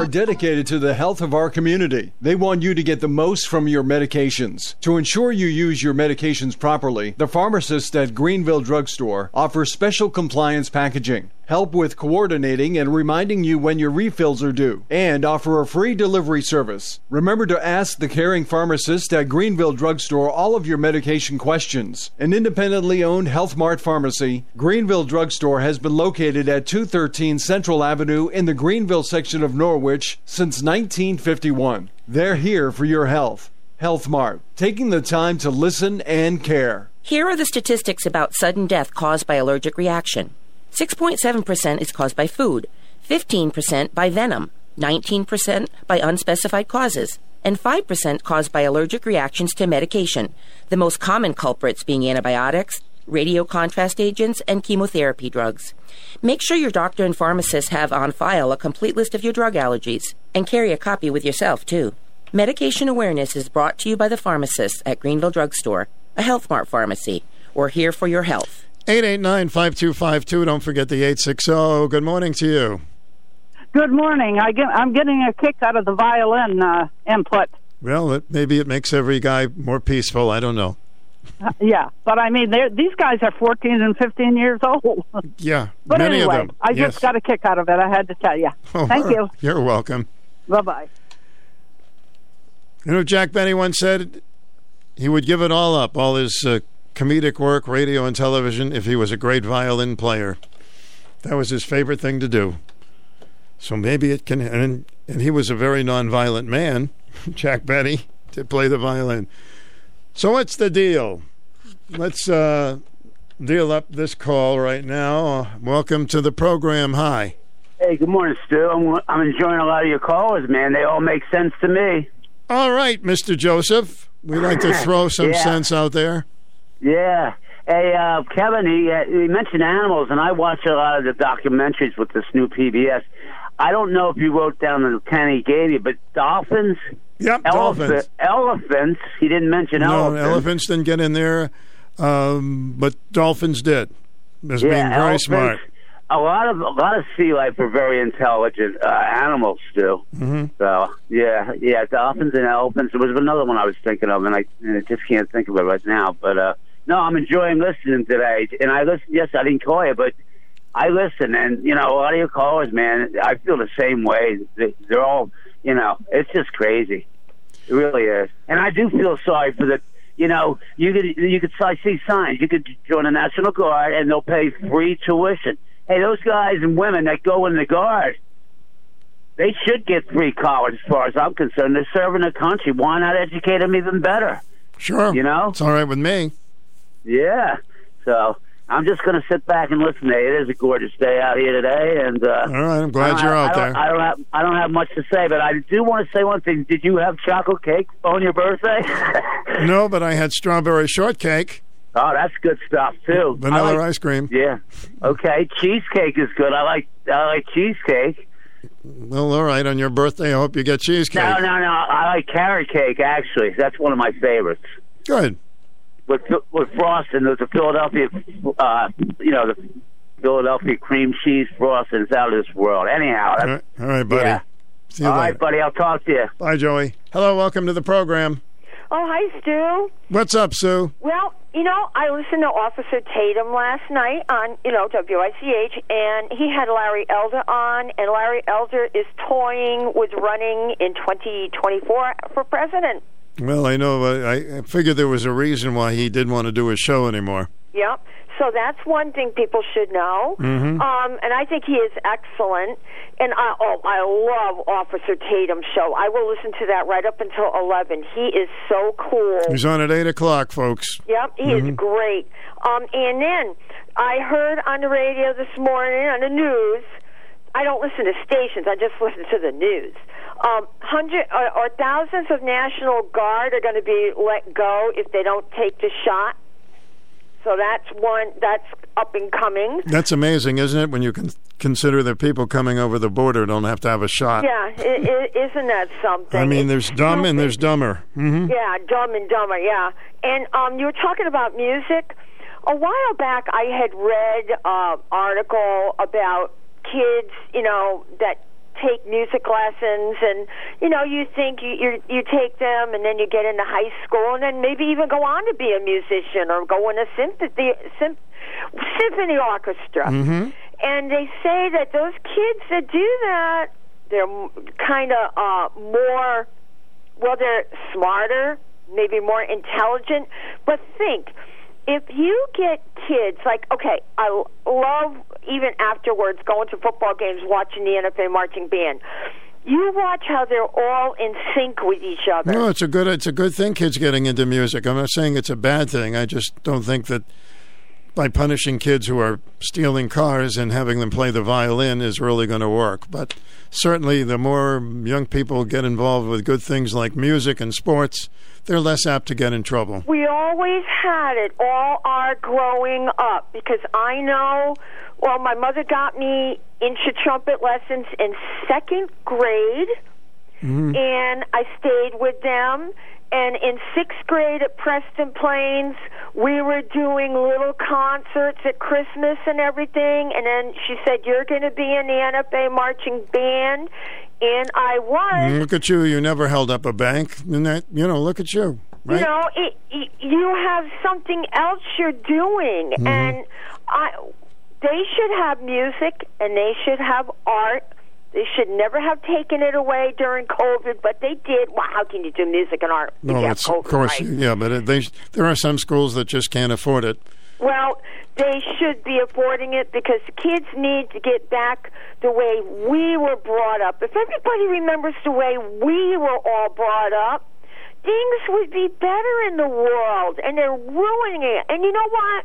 Are (laughs) dedicated to the health of our community. They want you to get the most from your medications. To ensure you use your medications properly, the pharmacists at Greenville Drugstore offer special compliance packaging, help with coordinating and reminding you when your refills are due, and offer a free delivery service. Remember to ask the caring pharmacist at Greenville Drugstore all of your medication questions. An independently owned Health Mart pharmacy, Greenville Drugstore has been located at 213 Central Avenue in the Greenville section of Since 1951. They're here for your health. Health Mart, taking the time to listen and care. Here are the statistics about sudden death caused by allergic reaction 6.7% is caused by food, 15% by venom, 19% by unspecified causes, and 5% caused by allergic reactions to medication, the most common culprits being antibiotics, radio contrast agents, and chemotherapy drugs. Make sure your doctor and pharmacist have on file a complete list of your drug allergies, and carry a copy with yourself, too. Medication awareness is brought to you by the pharmacists at Greenville Drugstore, a Health Mart pharmacy. We're here for your health. 889 5252. Don't forget the 860. Good morning to you. Good morning. I get, I'm getting a kick out of the violin uh, input. Well, it, maybe it makes every guy more peaceful. I don't know. Uh, yeah, but I mean, these guys are 14 and 15 years old. Yeah, (laughs) but many anyway, of them. I yes. just got a kick out of it. I had to tell you. Oh, Thank you. (laughs) You're welcome. Bye bye. You know, Jack Benny once said he would give it all up, all his uh, comedic work, radio and television, if he was a great violin player. That was his favorite thing to do. So maybe it can. And, and he was a very nonviolent man, (laughs) Jack Benny, to play the violin. So what's the deal? Let's uh, deal up this call right now. Welcome to the program. Hi. Hey, good morning, Stu. I'm, I'm enjoying a lot of your callers, man. They all make sense to me. All right, Mr. Joseph. We like to (laughs) throw some Yeah. sense out there. Yeah. Hey, uh, Kevin, he, uh, he mentioned animals, and I watch a lot of the documentaries with this new PBS. I don't know if you wrote down the gave you, but dolphins? Yep, Elephant- dolphins. Elephants. He didn't mention no, elephants. elephants didn't get in there, um, but dolphins did. As yeah, being very elephants. smart. A lot of a lot of sea life are very intelligent uh, animals, Stu. hmm So yeah, yeah, dolphins and elephants. There was another one I was thinking of, and I, and I just can't think of it right now. But uh, no, I'm enjoying listening today, and I listen. Yes, I didn't call you, but I listen, and you know, a lot of your callers, man, I feel the same way. They- They're all, you know, it's just crazy. It really is, and I do feel sorry for the. You know, you could you could I see signs. You could join the National Guard, and they'll pay free tuition. Hey, those guys and women that go in the guard, they should get free college, as far as I'm concerned. They're serving the country. Why not educate them even better? Sure. You know? It's all right with me. Yeah. So I'm just going to sit back and listen. Today. It is a gorgeous day out here today, and uh, All right, I'm glad you're out don't- there. I don't have I don't have much to say, but I do want to say one thing. Did you have chocolate cake on your birthday? (laughs) No, but I had strawberry shortcake, oh, that's good stuff too. vanilla like, ice cream. Yeah. Okay. Cheesecake is good. I like I like cheesecake. Well, all right. On your birthday, I hope you get cheesecake. No, no, no. I like carrot cake. Actually, that's one of my favorites. Good. With with frosting, there's a Philadelphia, uh, you know, the Philadelphia cream cheese frosting is out of this world. Anyhow, All that's, right, all right buddy. Yeah. See you all later. right, buddy. I'll talk to you. Bye, Joey. Hello, welcome to the program. Oh, hi, Stu. What's up, Sue? Well, you know, I listened to Officer Tatum last night on, you know, WICH, and he had Larry Elder on, and Larry Elder is toying with running in 2024 for president. Well, I know. I figured there was a reason why he didn't want to do his show anymore. Yep. So that's one thing people should know. Mhm. Um, and I think he is excellent. And I, oh, I love Officer Tatum's show. I will listen to that right up until 11. He is so cool. He's on at eight o'clock, folks. Yep, he is Mhm. great. Um, and then I heard on the radio this morning on the news. I don't listen to stations. I just listen to the news. Um, hundred or, or thousands of National Guard are going to be let go if they don't take the shot. So that's one that's up and coming. That's amazing, isn't it? When you can consider that people coming over the border don't have to have a shot. Yeah, isn't that something? I mean, there's dumb and there's dumber. hmm Yeah, Dumb and Dumber. Yeah, and um, you were talking about music. A while back, I had read an article about kids, you know, that take music lessons, and you know, you think you you, you take them, and then you get into high school, and then maybe even go on to be a musician or go in a symphony sym- symphony orchestra. Mm-hmm. And they say that those kids that do that, they're kind of uh, more well, they're smarter, maybe more intelligent. But think, if you get kids like, okay, I love even afterwards going to football games, watching the NFL marching band. You watch how they're all in sync with each other. No, it's a good it's a good thing kids getting into music. I'm not saying it's a bad thing. I just don't think that by punishing kids who are stealing cars and having them play the violin is really going to work. But certainly the more young people get involved with good things like music and sports, they're less apt to get in trouble. We always had it all our growing up because I know, well, my mother got me into trumpet lessons in second grade, Mm-hmm. and I stayed with them. And in sixth grade at Preston Plains, we were doing little concerts at Christmas and everything. And then she said, You're going to be in the NFA marching band. And I was. Mm, Look at you. You never held up a bank. And that, you know, look at you. Right? You know, it, it, you have something else you're doing, Mhm. and I, they should have music and they should have art. They should never have taken it away during COVID, but they did. Well, how can you do music and art? No, it's COVID, of course, right? yeah, but they there are some schools that just can't afford it. Well, they should be affording it because kids need to get back the way we were brought up. If everybody remembers the way we were all brought up, things would be better in the world, and they're ruining it. And you know what?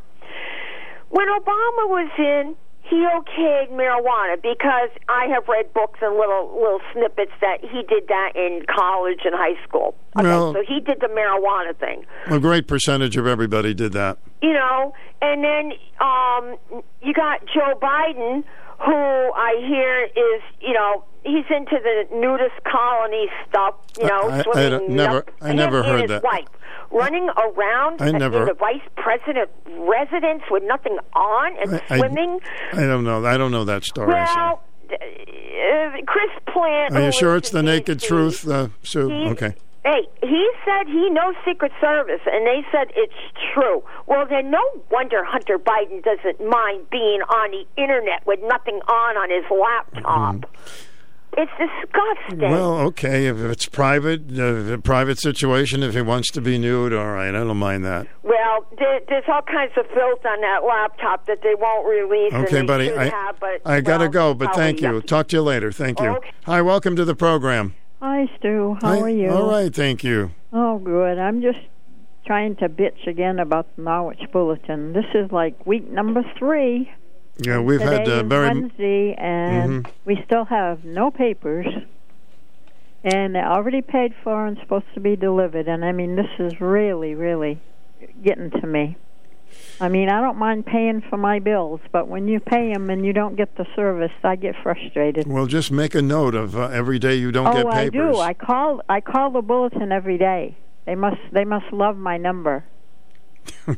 When Obama was in, he okayed marijuana because I have read books and little little snippets that he did that in college and high school. Okay, Well- so he did the marijuana thing A great percentage of everybody did that. you know, and then um, you got Joe Biden, who I hear is, you know, he's into the nudist colony stuff, you know, I- I swimming. don't- never- I never heard that. Wife running around I in never- the vice president residence with nothing on and I- I- swimming. I don't know. I don't know that story. so. well, uh, Chris Plant. Are you sure it's the naked truth, uh, Sue? Okay. Hey, he said he knows Secret Service, and they said it's true. Well, then no wonder Hunter Biden doesn't mind being on the internet with nothing on on his laptop. It's disgusting. Mm-hmm. Well, okay. If it's private, uh, a private situation, if he wants to be nude, all right. I don't mind that. Well, there, there's all kinds of filth on that laptop that they won't release. Okay, buddy. I, have, but, I got to go, but thank you. yucky. Talk to you later. Thank you. Okay. Hi, welcome to the program. Hi, Stu. How Hi. are you? All right, thank you. Oh, good. I'm just trying to bitch again about the Norwich Bulletin. This is like week number three. Yeah, we've Today had uh, very. Wednesday, and Mhm. we still have no papers. And they're already paid for and supposed to be delivered. And I mean, this is really, really getting to me. I mean, I don't mind paying for my bills, but when you pay them and you don't get the service, I get frustrated. Well, just make a note of uh, every day you don't oh, get I do. I call. I call the bulletin every day. They must. They must love my number. (laughs)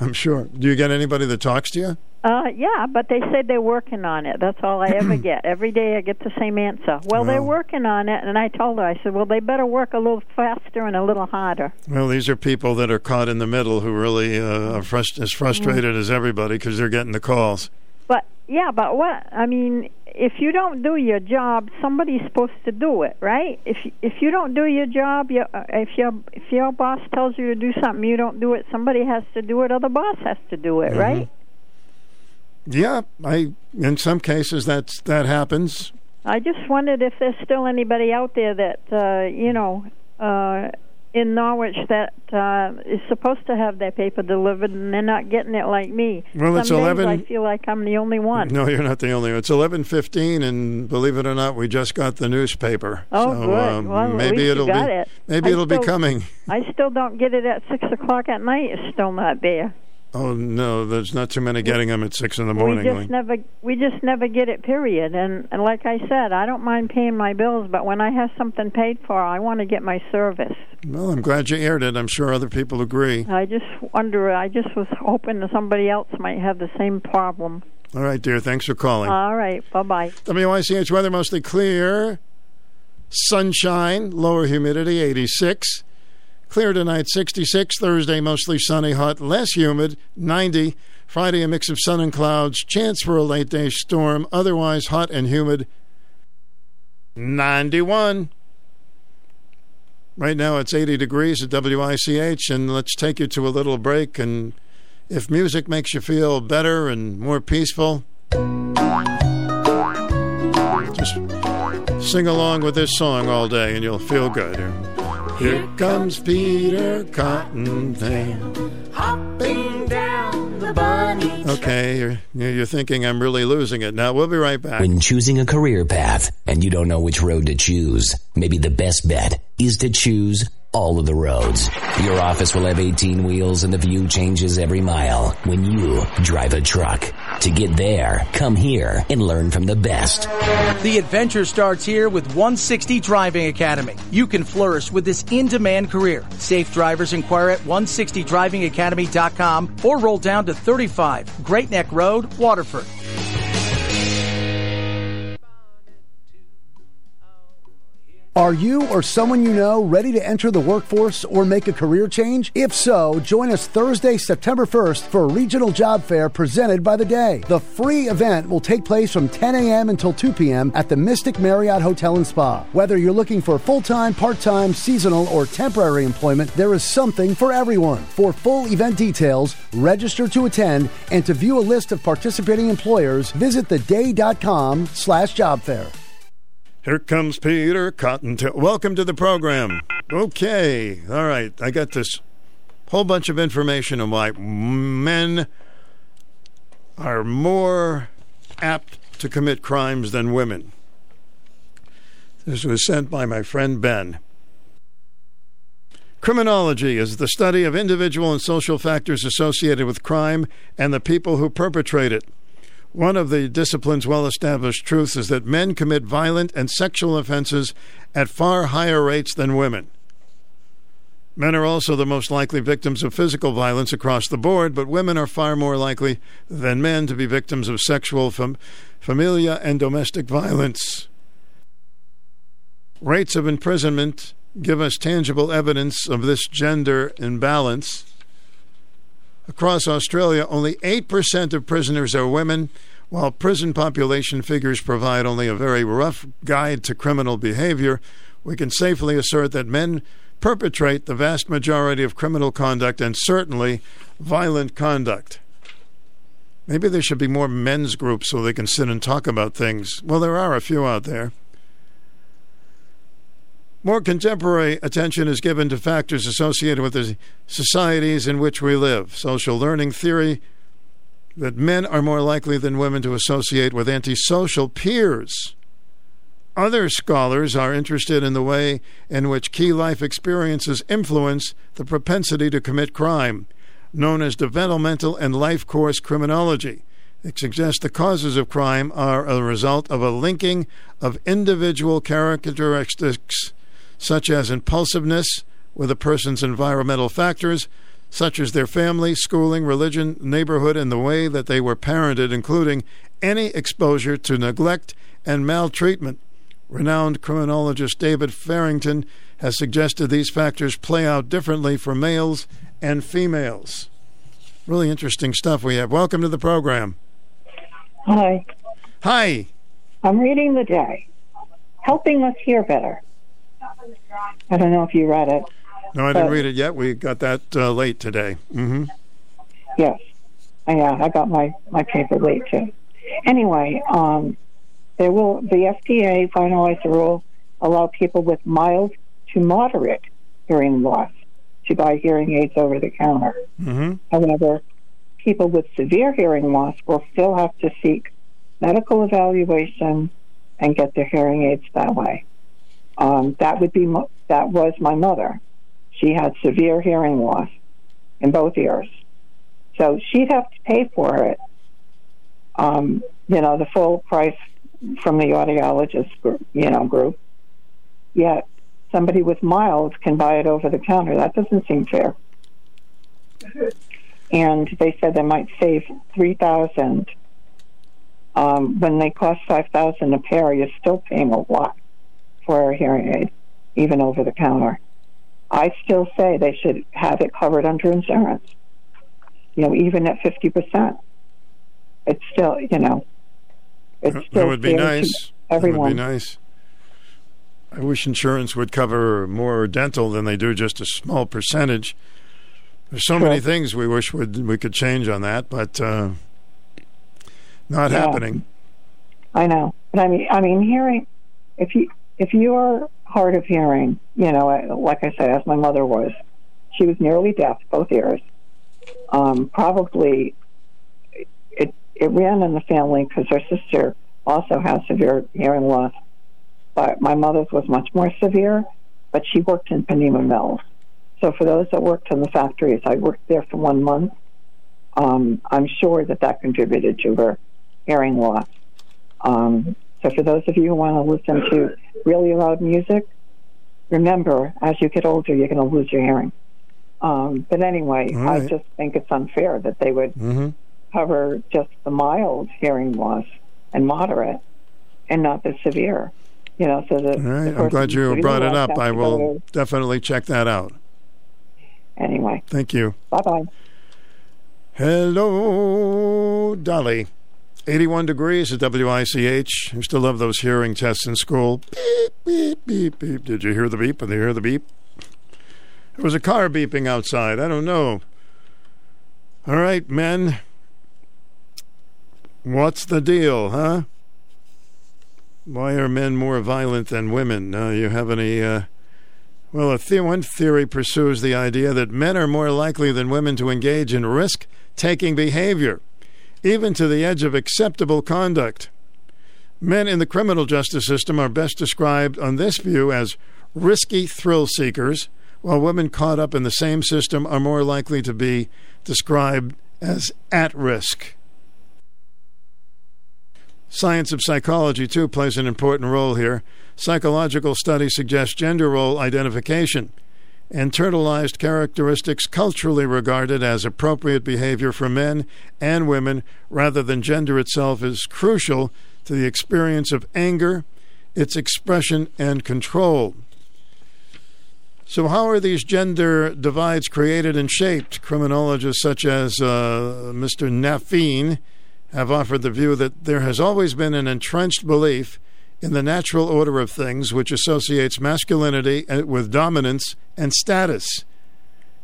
I'm sure. Do you get anybody that talks to you? Uh, yeah, but they said they're working on it. That's all I ever (clears throat) get. Every day I get the same answer. Well, they're Oh. working on it, and I told her, I said, well, they better work a little faster and a little harder. Well, these are people that are caught in the middle who really uh, are frust- as frustrated Mm. as everybody because they're getting the calls. But yeah, but what? I mean, if you don't do your job, somebody's supposed to do it, right? If if you don't do your job, you, uh, if your if your boss tells you to do something, you don't do it. Somebody has to do it, or the boss has to do it, Mhm. right? Yeah, I in some cases that's that happens. I just wondered if there's still anybody out there that uh, you know uh, in Norwich that uh, is supposed to have their paper delivered and they're not getting it like me. Well, Some it's 11 I feel like I'm the only one. No, you're not the only one. It's eleven fifteen, and believe it or not, we just got the newspaper. Oh, so, good. um, well, maybe it'll be it. maybe I it'll be coming. I still don't get it at six o'clock at night. It's still not there. Oh no, there's not too many getting them at six in the morning. we just never we just never get it. Period. And and like I said, I don't mind paying my bills, but when I have something paid for, I want to get my service. Well, I'm glad you aired it. I'm sure other people agree. I just wonder. I just was hoping that somebody else might have the same problem. All right, dear. Thanks for calling. All right. Bye bye. WICH weather mostly clear. Sunshine, lower humidity 86. Clear tonight 66. Thursday mostly sunny, hot, less humid 90. Friday a mix of sun and clouds. Chance for a late day storm. Otherwise hot and humid 91. Right now it's 80 degrees at WICH, and let's take you to a little break. And if music makes you feel better and more peaceful, just sing along with this song all day and you'll feel good. Here comes Peter Cottontail. Hopping down the bunny. Okay, you're, you're thinking I'm really losing it. Now, we'll be right back. When choosing a career path and you don't know which road to choose, maybe the best bet is to choose all of the roads. Your office will have 18 wheels and the view changes every mile when you drive a truck. To get there, come here and learn from the best. The adventure starts here with 160 Driving Academy. You can flourish with this in-demand career. Safe drivers inquire at 160drivingacademy.com or roll down to 35 Great Neck Road, Waterford. Are you or someone you know ready to enter the workforce or make a career change? If so, join us Thursday, September 1st for a regional job fair presented by the Day. The free event will take place from 10 a.m. until 2 p.m. at the Mystic Marriott Hotel and Spa. Whether you're looking for full time, part time, seasonal, or temporary employment, there is something for everyone. For full event details, register to attend, and to view a list of participating employers, visit theday.com slash job fair. Here comes Peter Cottontail. Welcome to the program. Okay, all right. I got this whole bunch of information on why men are more apt to commit crimes than women. This was sent by my friend Ben. Criminology is the study of individual and social factors associated with crime and the people who perpetrate it. One of the discipline's well established truths is that men commit violent and sexual offenses at far higher rates than women. Men are also the most likely victims of physical violence across the board, but women are far more likely than men to be victims of sexual, fam- familia, and domestic violence. Rates of imprisonment give us tangible evidence of this gender imbalance. Across Australia, only 8% of prisoners are women, while prison population figures provide only a very rough guide to criminal behavior. We can safely assert that men perpetrate the vast majority of criminal conduct and certainly violent conduct. Maybe there should be more men's groups so they can sit and talk about things. Well, there are a few out there. More contemporary attention is given to factors associated with the societies in which we live. Social learning theory that men are more likely than women to associate with antisocial peers. Other scholars are interested in the way in which key life experiences influence the propensity to commit crime, known as developmental and life course criminology. It suggests the causes of crime are a result of a linking of individual characteristics such as impulsiveness with a person's environmental factors, such as their family, schooling, religion, neighborhood, and the way that they were parented, including any exposure to neglect and maltreatment. Renowned criminologist David Farrington has suggested these factors play out differently for males and females. Really interesting stuff we have. Welcome to the program. Hi. Hi. I'm reading the day. Helping us hear better. I don't know if you read it. No, I didn't read it yet. We got that uh, late today. Mm-hmm. Yes. Yeah, I got my, my paper late too. Anyway, um, there will the FDA finalized a rule allow people with mild to moderate hearing loss to buy hearing aids over the counter. Mm-hmm. However, people with severe hearing loss will still have to seek medical evaluation and get their hearing aids that way. Um, that would be mo- that was my mother. She had severe hearing loss in both ears, so she'd have to pay for it. Um, you know, the full price from the audiologist group, you know, group. Yet somebody with mild can buy it over the counter. That doesn't seem fair. And they said they might save three thousand. Um, when they cost five thousand a pair, you're still paying a lot for a hearing aid, even over the counter. I still say they should have it covered under insurance. You know, even at fifty percent, it's still you know, it's That still would be nice. That Everyone. would be nice. I wish insurance would cover more dental than they do just a small percentage. There's so many things we wish would we could change on that, but uh, not Yeah. happening. I know, but I mean, I mean, hearing if you if you're hard of hearing, you know, like I said, as my mother was, she was nearly deaf, both ears. Um, probably it it ran in the family because her sister also has severe hearing loss, but my mother's was much more severe. But she worked in Ponemah Mills, so for those that worked in the factories, I worked there for one month. Um, I'm sure that that contributed to her hearing loss. Um, so for those of you who want to listen to really loud music, remember, as you get older, you're going to lose your hearing. Um, but anyway, All I just think it's unfair that they would Mm-hmm. cover just the mild hearing loss and moderate, and not the severe. You know, so right. the I'm glad you brought it up. I will to- definitely check that out. Anyway, Thank you. bye bye. Hello, Dolly. 81 degrees at WICH. Used to love those hearing tests in school. Beep, beep, beep, beep. Did you hear the beep? Did you hear the beep? There was a car beeping outside. I don't know. All right, men. What's the deal, huh? Why are men more violent than women? Uh, you have any. Uh, well, a the- one theory pursues the idea that men are more likely than women to engage in risk taking behavior, even to the edge of acceptable conduct. Men in the criminal justice system are best described on this view as risky thrill seekers, while women caught up in the same system are more likely to be described as at risk. Science of psychology, too, plays an important role here. Psychological studies suggest gender role identification, internalized characteristics culturally regarded as appropriate behavior for men and women rather than gender itself is crucial to the experience of anger, its expression, and control. So, how are these gender divides created and shaped? Criminologists such as uh, Mr. Nafeen have offered the view that there has always been an entrenched belief in the natural order of things which associates masculinity uh, with dominance and status.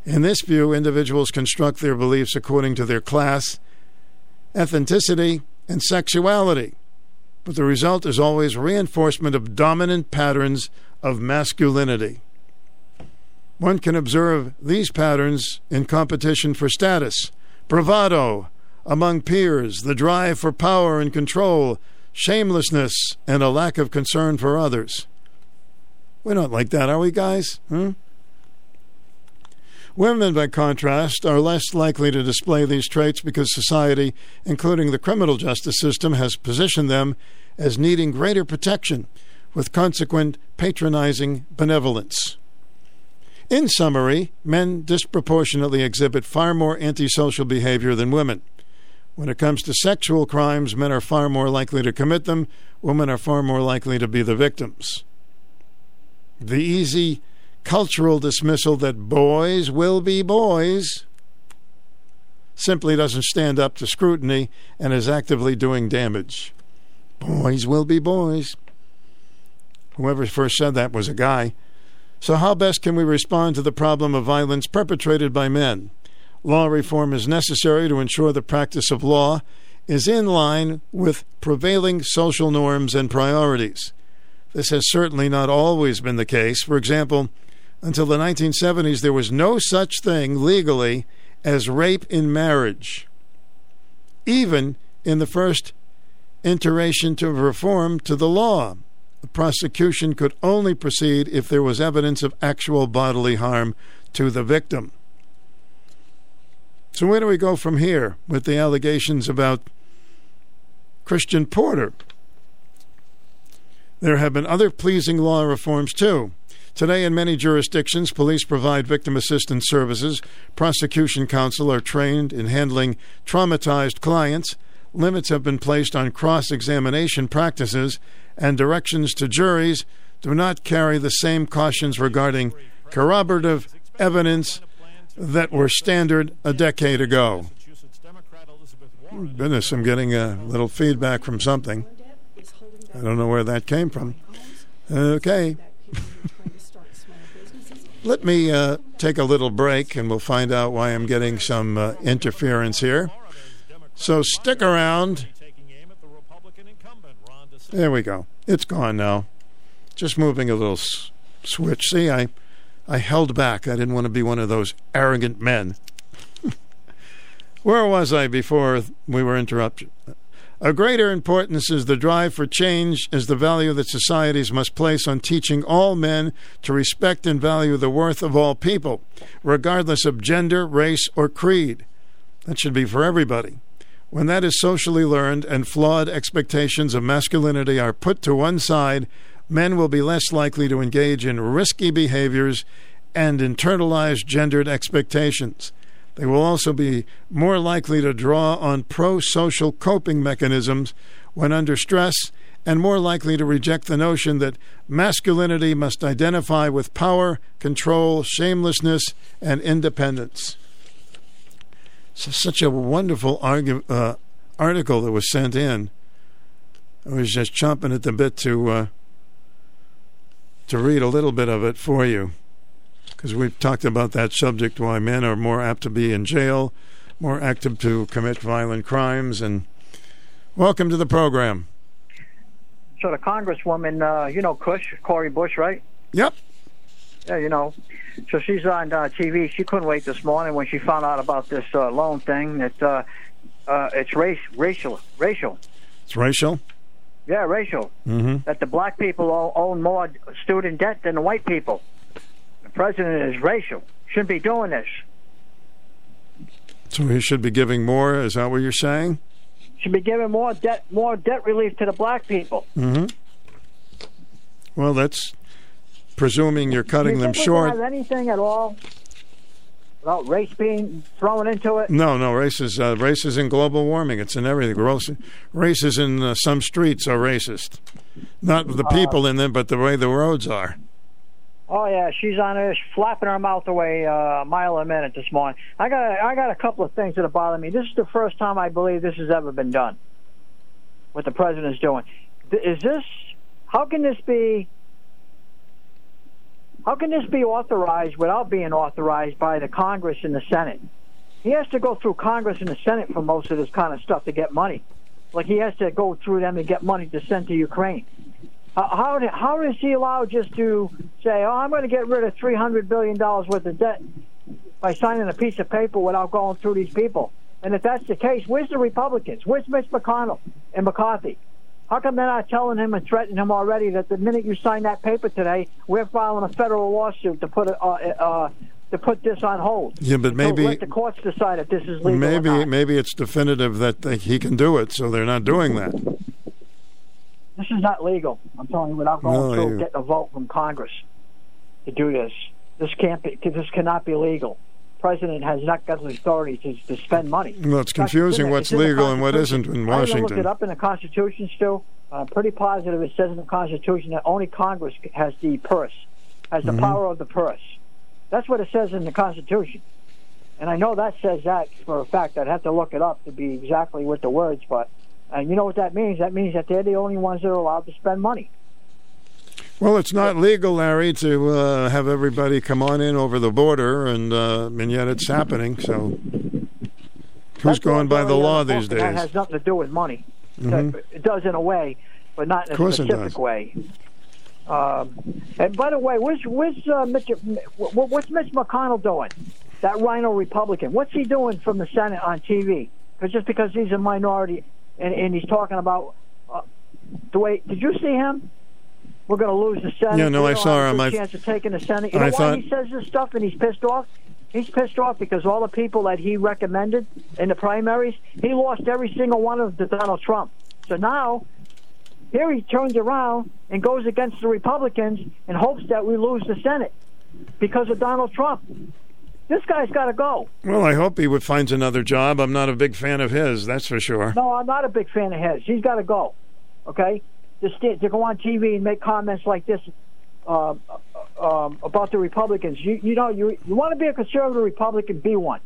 In this view, individuals construct their beliefs according to their class, ethnicity, and sexuality. But the result is always reinforcement of dominant patterns of masculinity. One can observe these patterns in competition for status, bravado among peers, the drive for power and control, shamelessness, and a lack of concern for others. We're not like that, are we, guys? Hmm? Women, by contrast, are less likely to display these traits because society, including the criminal justice system, has positioned them as needing greater protection, with consequent patronizing benevolence. In summary, men disproportionately exhibit far more antisocial behavior than women. When it comes to sexual crimes, men are far more likely to commit them, women are far more likely to be the victims. The easy cultural dismissal that boys will be boys simply doesn't stand up to scrutiny and is actively doing damage. Boys will be boys. Whoever first said that was a guy. So, how best can we respond to the problem of violence perpetrated by men? Law reform is necessary to ensure the practice of law is in line with prevailing social norms and priorities. This has certainly not always been the case. For example, until the 1970s, there was no such thing legally as rape in marriage. Even in the first iteration to reform to the law, the prosecution could only proceed if there was evidence of actual bodily harm to the victim. So, where do we go from here with the allegations about Christian Porter? There have been other pleasing law reforms, too. Today, in many jurisdictions, police provide victim assistance services. Prosecution counsel are trained in handling traumatized clients. Limits have been placed on cross examination practices, and directions to juries do not carry the same cautions regarding corroborative evidence that were standard a decade ago. Goodness, I'm getting a little feedback from something. I don't know where that came from. Okay. (laughs) Let me uh, take a little break and we'll find out why I'm getting some uh, interference here. So stick around. There we go. It's gone now. Just moving a little s- switch. See, I, I held back. I didn't want to be one of those arrogant men. Where was I before we were interrupted? A greater importance is the drive for change is the value that societies must place on teaching all men to respect and value the worth of all people, regardless of gender, race, or creed. That should be for everybody. When that is socially learned and flawed expectations of masculinity are put to one side, men will be less likely to engage in risky behaviors and internalize gendered expectations. They will also be more likely to draw on pro social coping mechanisms when under stress and more likely to reject the notion that masculinity must identify with power, control, shamelessness, and independence. Such a wonderful uh, article that was sent in. I was just chomping at the bit to uh, to read a little bit of it for you because we've talked about that subject why men are more apt to be in jail, more active to commit violent crimes. And welcome to the program. So the congresswoman, uh, you know, Cush, Cori Bush, right? Yep. Yeah, you know. So she's on uh, TV. She couldn't wait this morning when she found out about this uh, loan thing. That uh, uh, it's race, racial, racial. It's racial. Yeah, racial. Mm-hmm. That the black people all own more student debt than the white people. The president is racial. Shouldn't be doing this. So he should be giving more. Is that what you're saying? Should be giving more debt, more debt relief to the black people. Mm-hmm. Well, that's presuming you're cutting them short. have anything at all without race being thrown into it? No, no, race is uh, race in global warming. It's in everything. Race, races in uh, some streets are racist, not the people in them, but the way the roads are. Oh yeah, she's on there flapping her mouth away uh, a mile a minute this morning. I got a, I got a couple of things that bother me. This is the first time I believe this has ever been done. What the president's doing is this? How can this be? How can this be authorized without being authorized by the Congress and the Senate? He has to go through Congress and the Senate for most of this kind of stuff to get money. Like he has to go through them to get money to send to Ukraine. Uh, how how is he allowed just to say, "Oh, I'm going to get rid of three hundred billion dollars worth of debt" by signing a piece of paper without going through these people? And if that's the case, where's the Republicans? Where's Mitch McConnell and McCarthy? How come they're not telling him and threatening him already that the minute you sign that paper today, we're filing a federal lawsuit to put it, uh, uh, to put this on hold? Yeah, but So maybe let the courts decide if this is legal. or maybe not. maybe it's definitive that they, he can do it, so they're not doing that. This is not legal. I'm telling you, without going No, through you- getting a vote from Congress to do this, this can't be. This cannot be legal. President has not got the authority to, to spend money. Well, it's confusing what's it's legal and what isn't in Washington. I looked it up in the Constitution, Stu. I'm pretty positive it says in the Constitution that only Congress has the purse, has the Mhm. power of the purse. That's what it says in the Constitution. And I know that says that for a fact. I'd have to look it up to be exactly with the words, but and you know what that means? That means that they're the only ones that are allowed to spend money. Well, it's not legal, Larry, to uh, have everybody come on in over the border, and uh, and yet it's happening. So, who's going by the law these days? That has nothing to do with money. Mhm. It does in a way, but not in a specific way. Um, and by the way, where's where's uh, Mitch? What's Mitch McConnell doing? That RINO Republican. What's he doing from the Senate on TV? Because just because he's a minority and, and he's talking about uh, the way. Did you see him? We're going to lose the Senate. Yeah, no, We I saw him. good I- chance of taking the Senate. You know I why thought- he says this stuff and he's pissed off? He's pissed off because all the people that he recommended in the primaries, he lost every single one of them to Donald Trump. So now, here he turns around and goes against the Republicans and hopes that we lose the Senate because of Donald Trump. This guy's got to go. Well, I hope he would finds another job. I'm not a big fan of his, that's for sure. No, I'm not a big fan of his. He's got to go. Okay, to, to go on TV and make comments like this uh, um, about the Republicans. You, you know, you you want to be a conservative Republican, be one.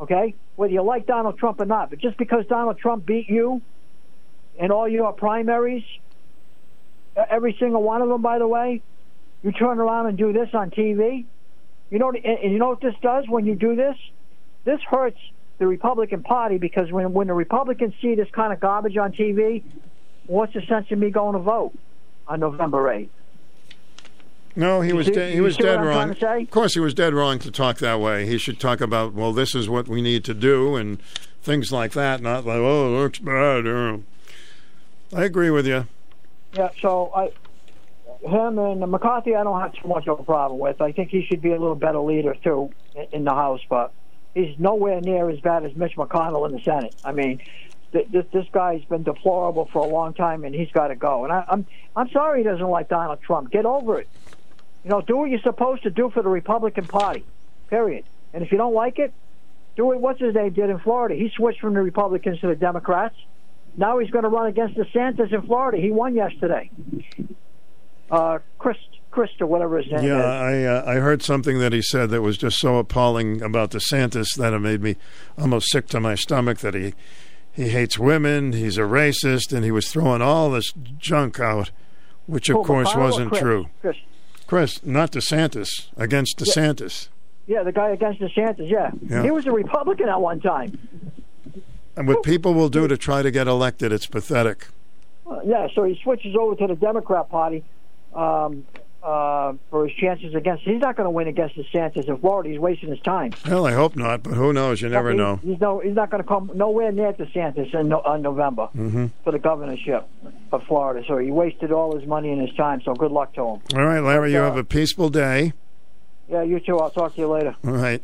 Okay, whether you like Donald Trump or not. But just because Donald Trump beat you in all your primaries, every single one of them, by the way, you turn around and do this on TV. You know, and you know what this does when you do this? This hurts the Republican Party because when when the Republicans see this kind of garbage on TV, what's the sense of me going to vote on November eighth? No, he You was see- de- he was dead wrong. Of course, he was dead wrong to talk that way. He should talk about well, this is what we need to do and things like that. Not like oh, it looks bad. I agree with you. Yeah, so I, him and McCarthy, I don't have too much of a problem with. I think he should be a little better leader too in, the House, but he's nowhere near as bad as Mitch McConnell in the Senate. I mean, this this guy's been deplorable for a long time, and he's got to go. And I, I'm I'm sorry he doesn't like Donald Trump. Get over it. You know, do what you're supposed to do for the Republican Party. Period. And if you don't like it, do what what's his name did in Florida. He switched from the Republicans to the Democrats. Now he's going to run against DeSantis in Florida. He won yesterday. Uh, Chris, Chris, or whatever his name Yeah, is. I uh, I heard something that he said that was just so appalling about DeSantis that it made me almost sick to my stomach. That he he hates women, he's a racist, and he was throwing all this junk out, which of Who, course wasn't Chris? true. Chris. Chris, not DeSantis, against Yeah. DeSantis. Yeah, the guy against DeSantis. Yeah. Yeah. he was a Republican at one time. And what people will do to try to get elected, it's pathetic. Uh, yeah, so he switches over to the Democrat Party um, uh, for his chances against. He's not going to win against DeSantis in Florida. He's wasting his time. Well, I hope not, but who knows? You never He- know. He's no. He's not going to come nowhere near DeSantis in no, on November hmm for the governorship of Florida. So he wasted all his money and his time. So good luck to him. All right, Larry, you Uh, have a peaceful day. Yeah, you too. I'll talk to you later. All right.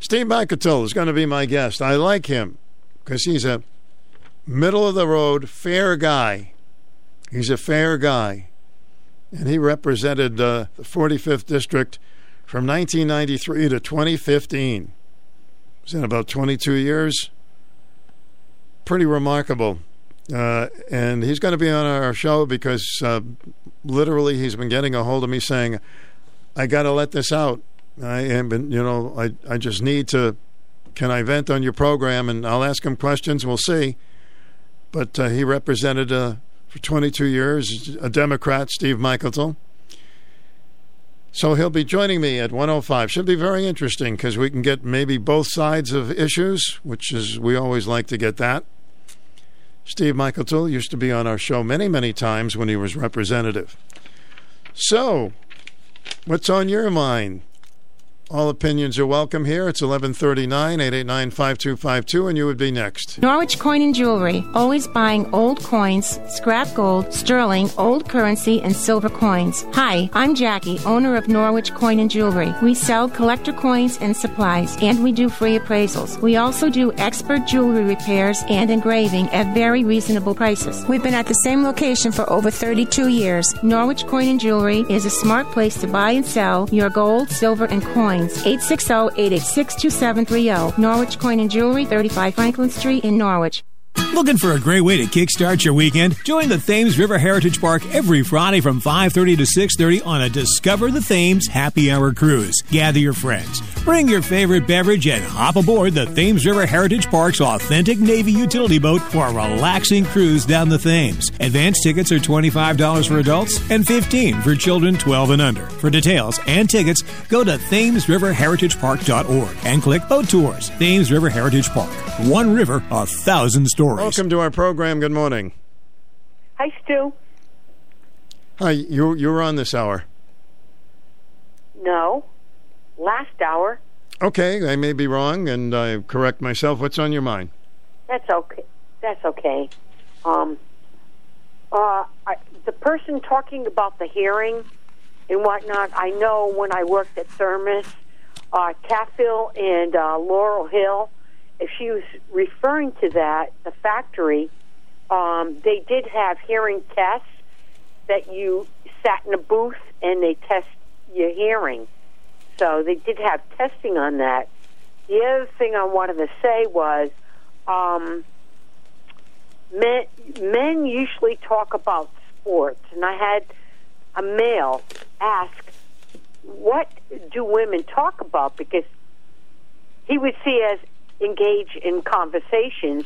Steve Mikutel is going to be my guest. I like him because he's a middle of the road, fair guy. He's a fair guy. And he represented uh, the 45th District from 1993 to 2015. It's in about 22 years. Pretty remarkable. Uh, and he's going to be on our show because uh, literally he's been getting a hold of me saying, I got to let this out. I am, you know, I, I just need to. Can I vent on your program? And I'll ask him questions. We'll see. But uh, he represented uh, for 22 years a Democrat, Steve Mikutel. So he'll be joining me at 105. Should be very interesting because we can get maybe both sides of issues, which is we always like to get that. Steve Mikutel used to be on our show many, many times when he was representative. So, what's on your mind? All opinions are welcome here. It's 1139 889 5252, and you would be next. Norwich Coin and Jewelry, always buying old coins, scrap gold, sterling, old currency, and silver coins. Hi, I'm Jackie, owner of Norwich Coin and Jewelry. We sell collector coins and supplies, and we do free appraisals. We also do expert jewelry repairs and engraving at very reasonable prices. We've been at the same location for over 32 years. Norwich Coin and Jewelry is a smart place to buy and sell your gold, silver, and coins. 860-886-2730. Norwich Coin and Jewelry, 35 Franklin Street in Norwich. Looking for a great way to kickstart your weekend? Join the Thames River Heritage Park every Friday from 5:30 to 6:30 on a Discover the Thames Happy Hour cruise. Gather your friends, bring your favorite beverage and hop aboard the Thames River Heritage Park's authentic Navy utility boat for a relaxing cruise down the Thames. Advance tickets are $25 for adults and 15 for children 12 and under. For details and tickets, go to thamesriverheritagepark.org and click Boat Tours. Thames River Heritage Park. One river, a thousand stories. Welcome to our program. Good morning. Hi, Stu. Hi, you you were on this hour. No. Last hour. Okay, I may be wrong, and I correct myself. What's on your mind? That's okay. That's okay. Um, uh, I, the person talking about the hearing and whatnot, I know when I worked at Thermos, uh, Caffil and uh, Laurel Hill, if she was referring to that, the factory, um, they did have hearing tests that you sat in a booth and they test your hearing. So they did have testing on that. The other thing I wanted to say was um, men, men usually talk about sports, and I had a male ask, What do women talk about? Because he would see us engage in conversations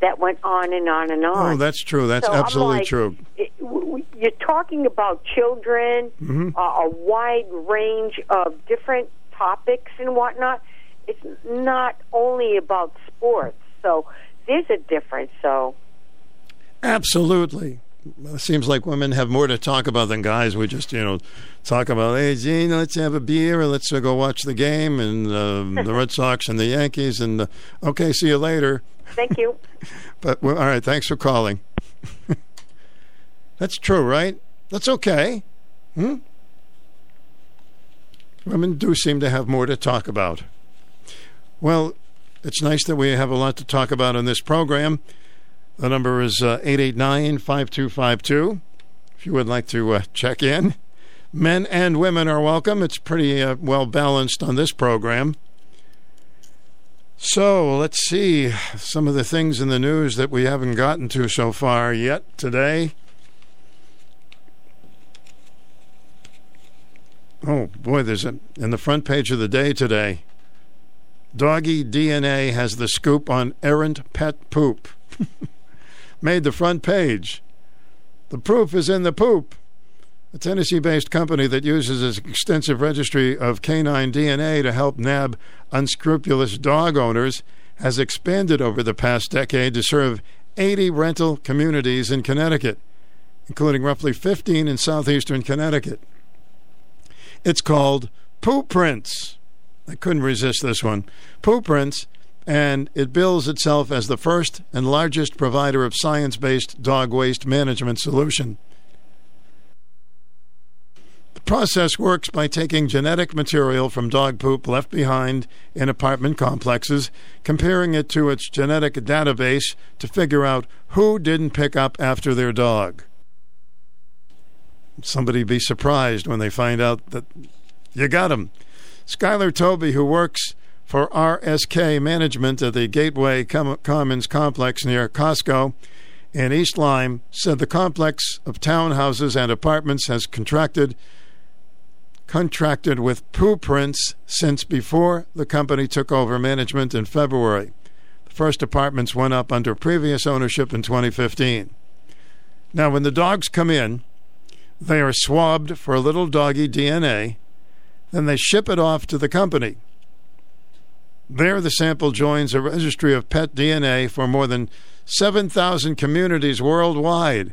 that went on and on and on. Oh, that's true. That's So absolutely like, true. it- w- You're talking about children, Mhm. uh, a wide range of different topics and whatnot. It's not only about sports, so there's a difference. So Absolutely. Seems like women have more to talk about than guys. We just, you know, talk about, hey, Gene, let's have a beer, or let's uh, go watch the game, and uh, the Red Sox and the Yankees, and uh, okay, see you later. thank you. (laughs) But well, all right, thanks for calling. That's true, right? That's okay. Hmm? Women do seem to have more to talk about. Well, it's nice that we have a lot to talk about in this program. The number is uh, 889 5252. If you would like to uh, check in, men and women are welcome. It's pretty uh, well balanced on this program. So let's see some of the things in the news that we haven't gotten to so far yet today. Oh boy, there's a in the front page of the day today. Doggy DNA has the scoop on errant pet poop. (laughs) Made the front page. The proof is in the poop. A Tennessee based company that uses its extensive registry of canine DNA to help nab unscrupulous dog owners has expanded over the past decade to serve 80 rental communities in Connecticut, including roughly 15 in southeastern Connecticut. It's called Poop Prints. I couldn't resist this one. Poop Prints, and it bills itself as the first and largest provider of science based dog waste management solution. The process works by taking genetic material from dog poop left behind in apartment complexes, comparing it to its genetic database to figure out who didn't pick up after their dog. Somebody be surprised when they find out that you got him. Skylar Toby, who works for RSK Management at the Gateway Com- Commons complex near Costco in East Lyme, said the complex of townhouses and apartments has contracted contracted with Poo Prints since before the company took over management in February. The first apartments went up under previous ownership in 2015. Now, when the dogs come in, they are swabbed for a little doggy DNA, then they ship it off to the company. There, the sample joins a registry of pet DNA for more than 7,000 communities worldwide.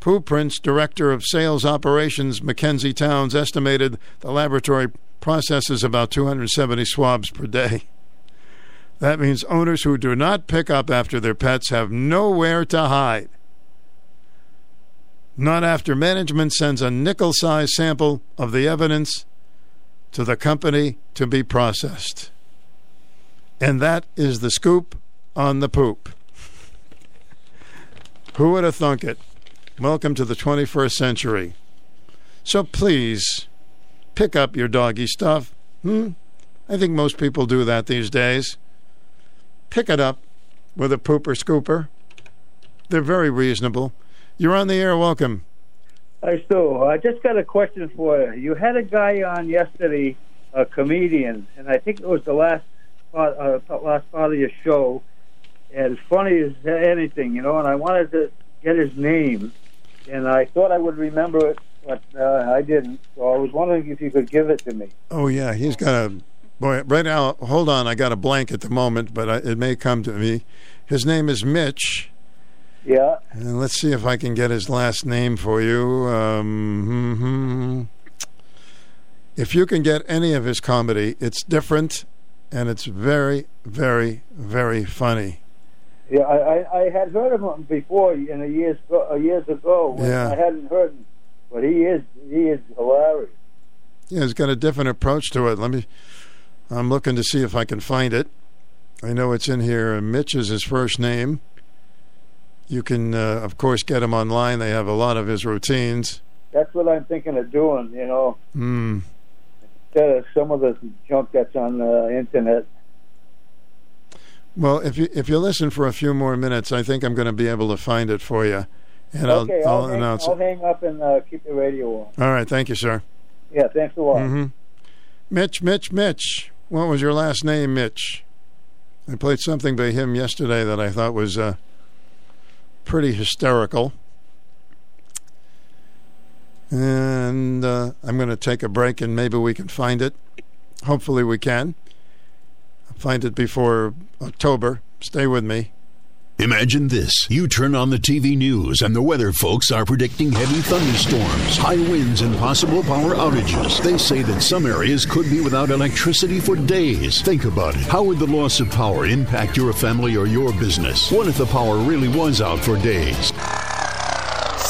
PooPrints, director of sales operations, Mackenzie Towns, estimated the laboratory processes about 270 swabs per day. That means owners who do not pick up after their pets have nowhere to hide. Not after management sends a nickel sized sample of the evidence to the company to be processed. And that is the scoop on the poop. Who would have thunk it? Welcome to the 21st century. So please, pick up your doggy stuff. Hmm? I think most people do that these days. Pick it up with a pooper scooper. They're very reasonable. You're on the air. Welcome. Hi, Stu. I just got a question for you. You had a guy on yesterday, a comedian, and I think it was the last part, uh, last part of your show. As funny as anything, you know. And I wanted to get his name, and I thought I would remember it, but uh, I didn't. So I was wondering if you could give it to me. Oh yeah, he's got a boy. Right now, hold on. I got a blank at the moment, but I, it may come to me. His name is Mitch. Yeah. And let's see if I can get his last name for you. Um, hmm If you can get any of his comedy, it's different, and it's very, very, very funny. Yeah, I, I, had heard of him before in the years uh, years ago. when Yeah. I hadn't heard him, but he is he is hilarious. Yeah, he's got a different approach to it. Let me. I'm looking to see if I can find it. I know it's in here. Mitch is his first name. You can, uh, of course, get him online. They have a lot of his routines. That's what I'm thinking of doing. You know, Hmm. Some of the junk that's on the internet. Well, if you if you listen for a few more minutes, I think I'm going to be able to find it for you, and okay, I'll, I'll, I'll hang, announce I'll it. hang up and uh, keep the radio on. All right, thank you, sir. Yeah, thanks a lot. hmm Mitch, Mitch, Mitch. What was your last name, Mitch? I played something by him yesterday that I thought was uh, pretty hysterical. And uh, I'm going to take a break and maybe we can find it. Hopefully, we can. Find it before October. Stay with me. Imagine this. You turn on the TV news and the weather folks are predicting heavy thunderstorms, high winds, and possible power outages. They say that some areas could be without electricity for days. Think about it. How would the loss of power impact your family or your business? What if the power really was out for days?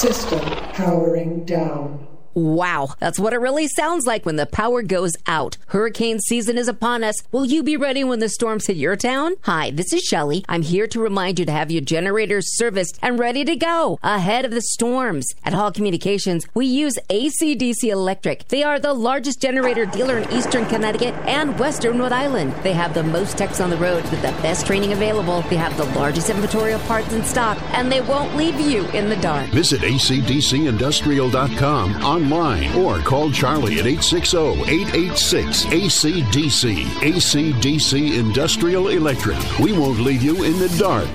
System powering down. Wow, that's what it really sounds like when the power goes out. Hurricane season is upon us. Will you be ready when the storms hit your town? Hi, this is Shelly. I'm here to remind you to have your generators serviced and ready to go ahead of the storms. At Hall Communications, we use ACDC Electric. They are the largest generator dealer in Eastern Connecticut and Western Rhode Island. They have the most techs on the road with the best training available. They have the largest inventory of parts in stock, and they won't leave you in the dark. Visit acdcindustrial.com online or call Charlie at 860-886-ACDC. ACDC Industrial Electric. We won't leave you in the dark.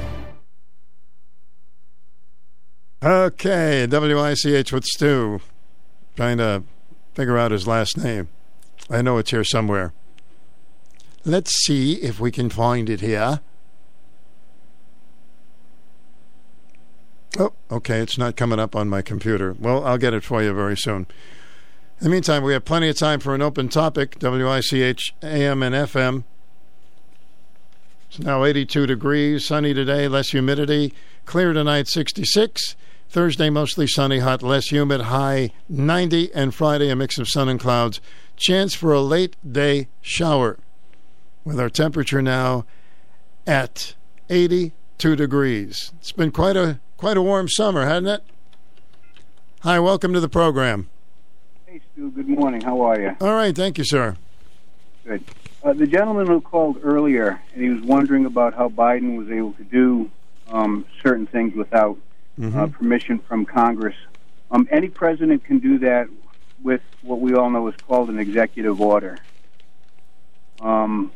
Okay, WICH with Stu. Trying to figure out his last name. I know it's here somewhere. Let's see if we can find it here. Oh, okay, it's not coming up on my computer. Well, I'll get it for you very soon. In the meantime, we have plenty of time for an open topic. WICH AM and FM. It's now 82 degrees, sunny today, less humidity. Clear tonight, 66. Thursday, mostly sunny, hot, less humid, high 90. And Friday, a mix of sun and clouds. Chance for a late day shower. With our temperature now at 82 degrees. It's been quite a quite a warm summer, hasn't it? Hi, welcome to the program. Hey, Stu. Good morning. How are you? All right, thank you, sir. Good. Uh, the gentleman who called earlier, and he was wondering about how Biden was able to do um, certain things without uh, permission from Congress. Um, any president can do that with what we all know is called an executive order. Um,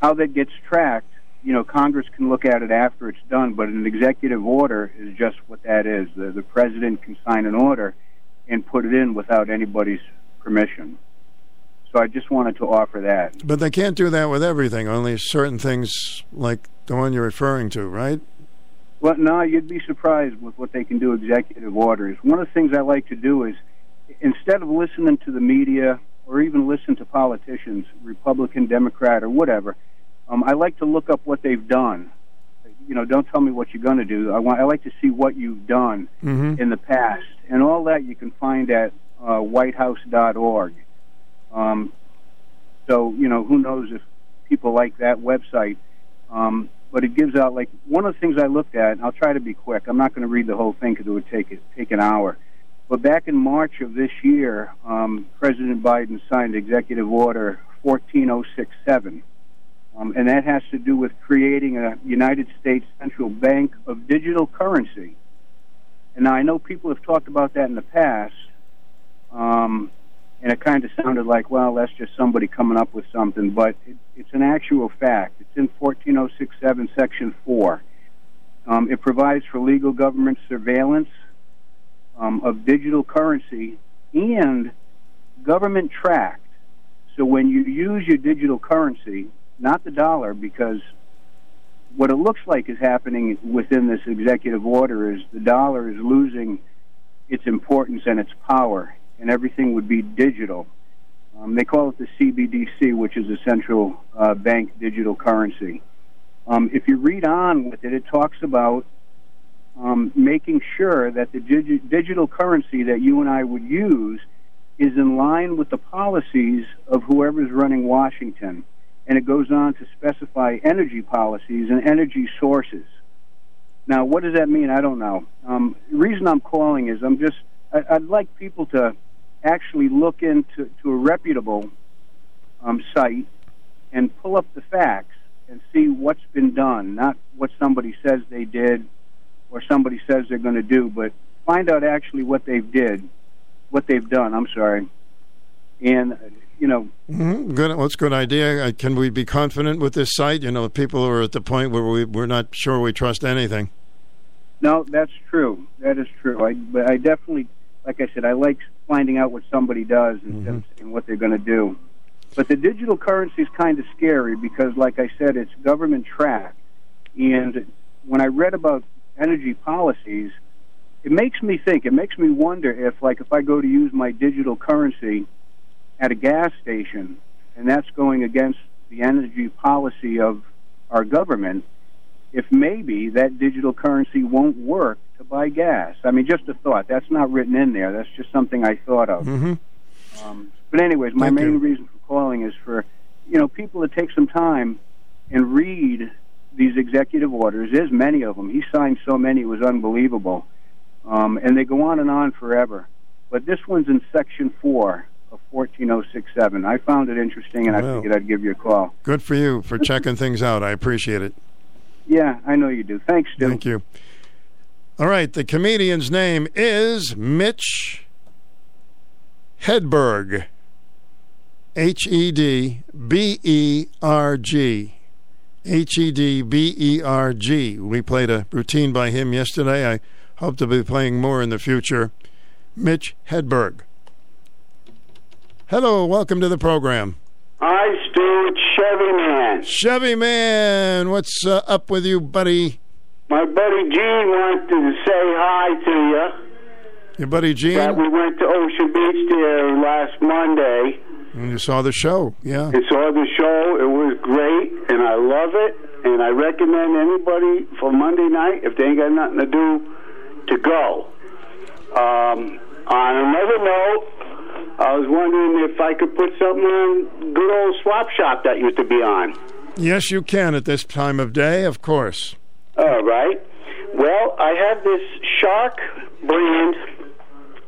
how that gets tracked, you know, Congress can look at it after it's done, but an executive order is just what that is. The, the president can sign an order and put it in without anybody's permission. So I just wanted to offer that. But they can't do that with everything. Only certain things, like the one you're referring to, right? Well, no, you'd be surprised with what they can do. Executive orders. One of the things I like to do is instead of listening to the media or even listen to politicians, Republican, Democrat, or whatever, um, I like to look up what they've done. You know, don't tell me what you're going to do. I want. I like to see what you've done Mhm. in the past, and all that you can find at uh, WhiteHouse.org. Um, so you know, who knows if people like that website. Um, but it gives out like one of the things I looked at. And I'll try to be quick. I'm not going to read the whole thing because it would take it take an hour. But back in March of this year, um, President Biden signed Executive Order 14067. Um, and that has to do with creating a United States central bank of digital currency. And now I know people have talked about that in the past, um, and it kind of sounded like, well, that's just somebody coming up with something, but it, it's an actual fact. It's in 14067, Section 4. Um, it provides for legal government surveillance um, of digital currency and government tracked. So when you use your digital currency, not the dollar, because what it looks like is happening within this executive order is the dollar is losing its importance and its power, and everything would be digital. Um, they call it the CBDC, which is a central uh, bank digital currency. Um, if you read on with it, it talks about um, making sure that the digi- digital currency that you and I would use is in line with the policies of whoever's running Washington. And it goes on to specify energy policies and energy sources. Now, what does that mean? I don't know. Um, the reason I'm calling is I'm just, I, I'd like people to actually look into to a reputable um, site and pull up the facts and see what's been done, not what somebody says they did or somebody says they're going to do, but find out actually what they've did, what they've done. I'm sorry, and you know, hmm Good. It's a good idea. Uh, Can we be confident with this site? You know, people are at the point where we, we're not sure we trust anything. no, that's true. That is true. I, but I definitely, like I said, I like finding out what somebody does instead of saying what they're going to do. But the digital currency is kind of scary because, like I said, it's government tracked. And when I read about energy policies, it makes me think. It makes me wonder if, like, if I go to use my digital currency at a gas station, and that's going against the energy policy of our government, if maybe that digital currency won't work to buy gas. I mean, just a thought. That's not written in there. That's just something I thought of. Mm-hmm. Um, but anyways, my Thank main you. reason for calling is for you know people to take some time and read these executive orders. There's many of them. He signed so many; it was unbelievable, um, and they go on and on forever. But this one's in Section Four of 14067. I found it interesting, and I figured I'd give you a call. Good for you for checking things out. I appreciate it. Yeah, I know you do. Thanks, Stu. Thank you. All right, the comedian's name is Mitch Hedberg. H E D B E R G. H E D B E R G. We played a routine by him yesterday. I hope to be playing more in the future. Mitch Hedberg. Hello, welcome to the program. Hi, Stu. It's Chevy Man. Chevy Man, what's uh, up with you, buddy? My buddy Gene wanted to say hi to you. Your buddy Gene? That we went to Ocean Beach there last Monday And you saw the show, yeah. and saw the show. It was great, and I love it. And I recommend anybody for Monday night, if they ain't got nothing to do, to go. Um, on another note, I was wondering if I could put something on good old Swap Shop that used to be on. Yes, you can at this time of day, of course. All right. Well, I have this Shark brand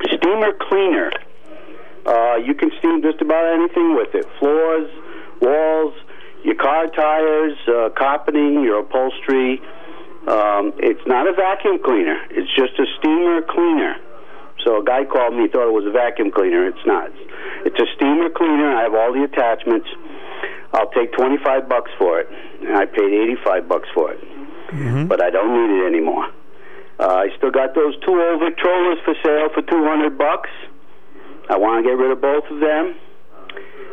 steamer cleaner. Uh, you can steam just about anything with it floors, walls, your car tires, uh, carpeting, your upholstery. Um, it's not a vacuum cleaner, it's just a steamer cleaner. So a guy called me, he thought it was a vacuum cleaner. It's not. It's a steamer cleaner. I have all the attachments. I'll take 25 bucks for it. And I paid 85 bucks for it. But I don't need it anymore. Uh, I still got those two old Victrolas for sale for 200 bucks. I want to get rid of both of them.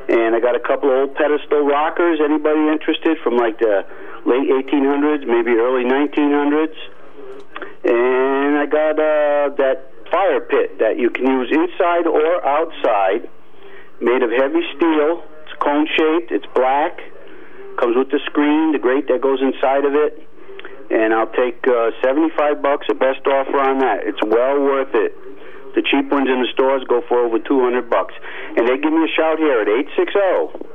And I got a couple old pedestal rockers. Anybody interested from like the late 1800s, maybe early 1900s? And I got uh, that fire pit that you can use inside or outside, made of heavy steel. It's cone shaped. It's black. Comes with the screen, the grate that goes inside of it. And I'll take uh, 75 bucks, the best offer on that. It's well worth it. The cheap ones in the stores go for over 200 bucks. And they give me a shout here at 860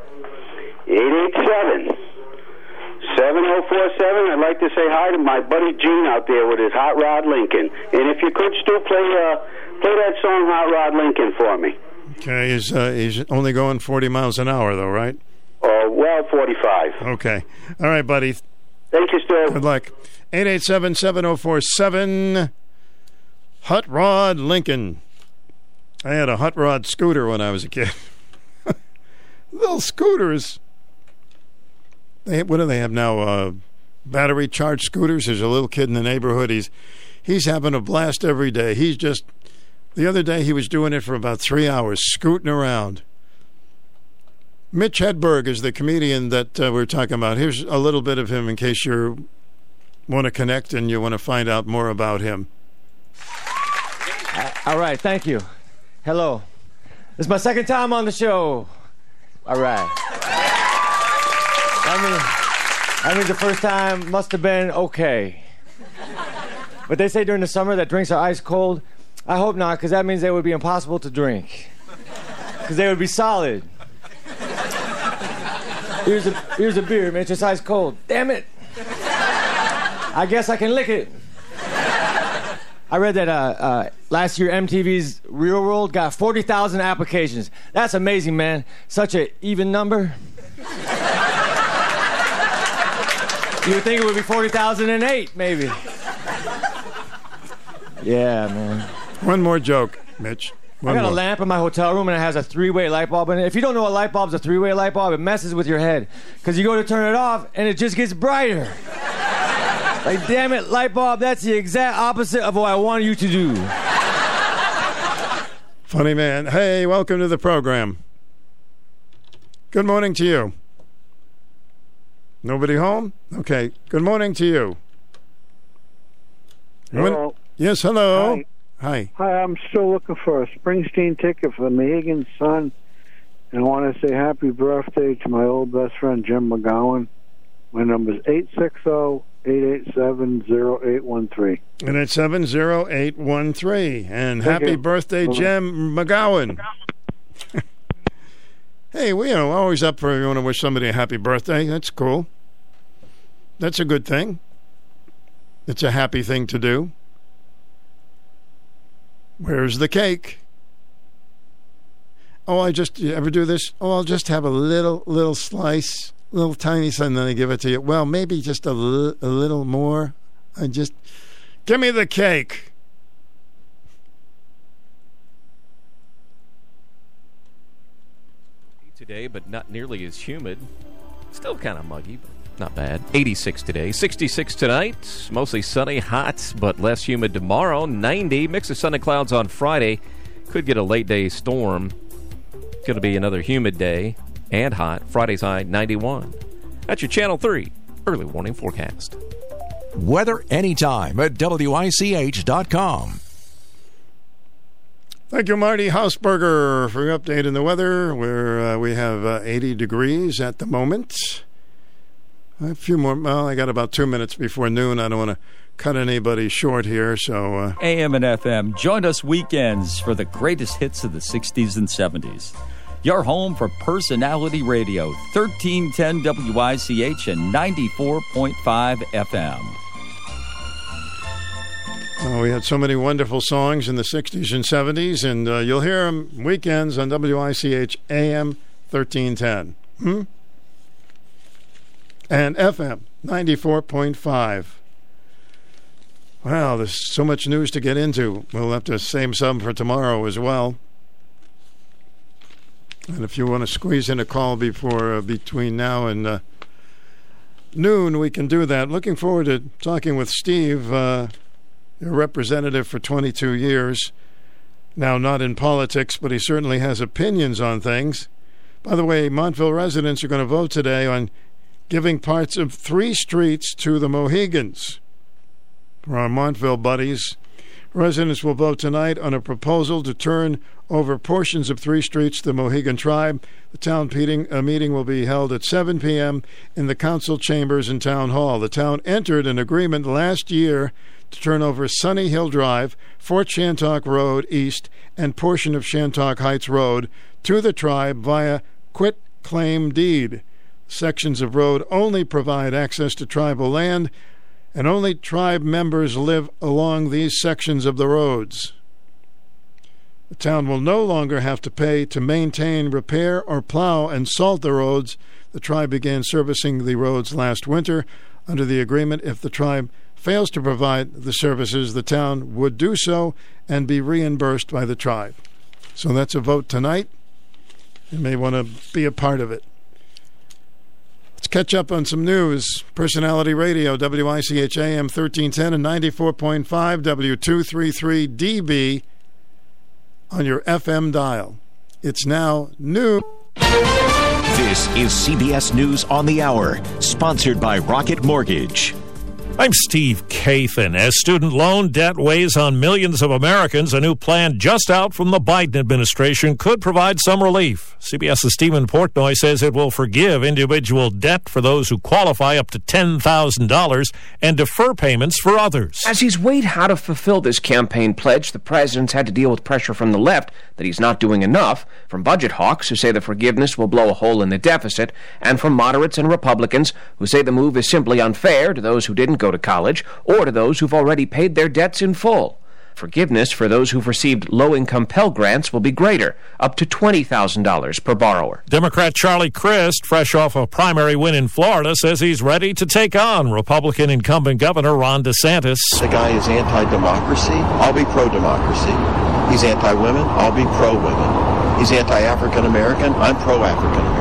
887 7047. I'd like to say hi to my buddy Gene out there with his Hot Rod Lincoln. And if you could still play uh, play that song Hot Rod Lincoln for me. Okay, he's uh, he's only going 40 miles an hour though, right? Uh, well, 45. Okay. All right, buddy. Thank you, Stu. Good luck. 887-7047 Hot Rod Lincoln. I had a hot rod scooter when I was a kid. (laughs) Little scooters. They what do they have now? Uh, battery charged scooters. There's a little kid in the neighborhood. He's he's having a blast every day. He's just the other day he was doing it for about three hours, scooting around. Mitch Hedberg is the comedian that uh, we're talking about. Here's a little bit of him in case you want to connect and you want to find out more about him. Uh, all right, thank you. Hello. Is my second time on the show. All right. I mean, I mean, the first time must have been okay. But they say during the summer that drinks are ice cold. I hope not, because that means they would be impossible to drink. Because they would be solid. Here's a, here's a beer, man. It's ice cold. Damn it. I guess I can lick it. I read that uh, uh, last year MTV's Real World got 40,000 applications. That's amazing, man. Such an even number. You would think it would be 40,008, maybe. Yeah, man. One more joke, Mitch. One I got more. a lamp in my hotel room and it has a three-way light bulb in it. If you don't know what a light bulb's a three-way light bulb, it messes with your head because you go to turn it off and it just gets brighter. like, damn it, light bulb, that's the exact opposite of what I want you to do. Funny man. Hey, welcome to the program. Good morning to you. Nobody home? Okay. Good morning to you. When- Hello. yes, hello. Hi. Hi. Hi, I'm still looking for a Springsteen ticket for the Mohegan Sun. And I want to say happy birthday to my old best friend, Jim McGowan. My number is 860 887 0813. And it's 70813. And happy birthday. Jim McGowan. Hey, we are always up for you want to wish somebody a happy birthday. That's cool. That's a good thing. It's a happy thing to do. Where's the cake? Oh, I just you ever do this? Oh, I'll just have a little little slice, little tiny slice, and then I give it to you. Well, maybe just a, a little more. I just give me the cake. Today, but not nearly as humid. Still kind of muggy, but not bad. 86 today, 66 tonight. Mostly sunny, hot, but less humid tomorrow. 90. Mix of sun and clouds on Friday. Could get a late day storm. It's going to be another humid day and hot. Friday's high 91. That's your Channel 3 early warning forecast. Weather anytime at WICH.com. Thank you, Marty Hausberger, for your update the weather, where uh, we have uh, 80 degrees at the moment. A few more. Well, I got about two minutes before noon. I don't want to cut anybody short here, so. Uh, AM and FM. Join us weekends for the greatest hits of the 60s and 70s. Your home for personality radio, 1310 WICH and 94.5 FM. Oh, we had so many wonderful songs in the 60s and 70s, and uh, you'll hear them weekends on WICH AM 1310. Hmm? And FM 94.5. Wow, there's so much news to get into. We'll have to save some for tomorrow as well. And if you want to squeeze in a call before uh, between now and uh, noon, we can do that. Looking forward to talking with Steve. Your representative for 22 years. Now, not in politics, but he certainly has opinions on things. By the way, Montville residents are going to vote today on giving parts of three streets to the Mohegans. For our Montville buddies, residents will vote tonight on a proposal to turn over portions of three streets to the Mohegan tribe. The town meeting, uh, meeting will be held at 7 p.m. in the council chambers in Town Hall. The town entered an agreement last year to turn over Sunny Hill Drive, Fort Shantok Road East, and portion of Shantok Heights Road to the tribe via quit claim deed. Sections of road only provide access to tribal land, and only tribe members live along these sections of the roads. The town will no longer have to pay to maintain, repair, or plow and salt the roads. The tribe began servicing the roads last winter. Under the agreement, if the tribe fails to provide the services, the town would do so and be reimbursed by the tribe. So that's a vote tonight. You may want to be a part of it. Let's catch up on some news. Personality Radio, WICH AM 1310 and 94.5 W233DB on your FM dial. It's now new. This is CBS News on the Hour, sponsored by Rocket Mortgage. I'm Steve Kathan. As student loan debt weighs on millions of Americans, a new plan just out from the Biden administration could provide some relief. CBS's Stephen Portnoy says it will forgive individual debt for those who qualify up to $10,000 and defer payments for others. As he's weighed how to fulfill this campaign pledge, the president's had to deal with pressure from the left that he's not doing enough, from budget hawks who say the forgiveness will blow a hole in the deficit, and from moderates and Republicans who say the move is simply unfair to those who didn't go to college or to those who've already paid their debts in full. Forgiveness for those who've received low income Pell Grants will be greater, up to $20,000 per borrower. Democrat Charlie Crist, fresh off a primary win in Florida, says he's ready to take on Republican incumbent Governor Ron DeSantis. The guy is anti democracy. I'll be pro democracy. He's anti women. I'll be pro women. He's anti African American. I'm pro African American. The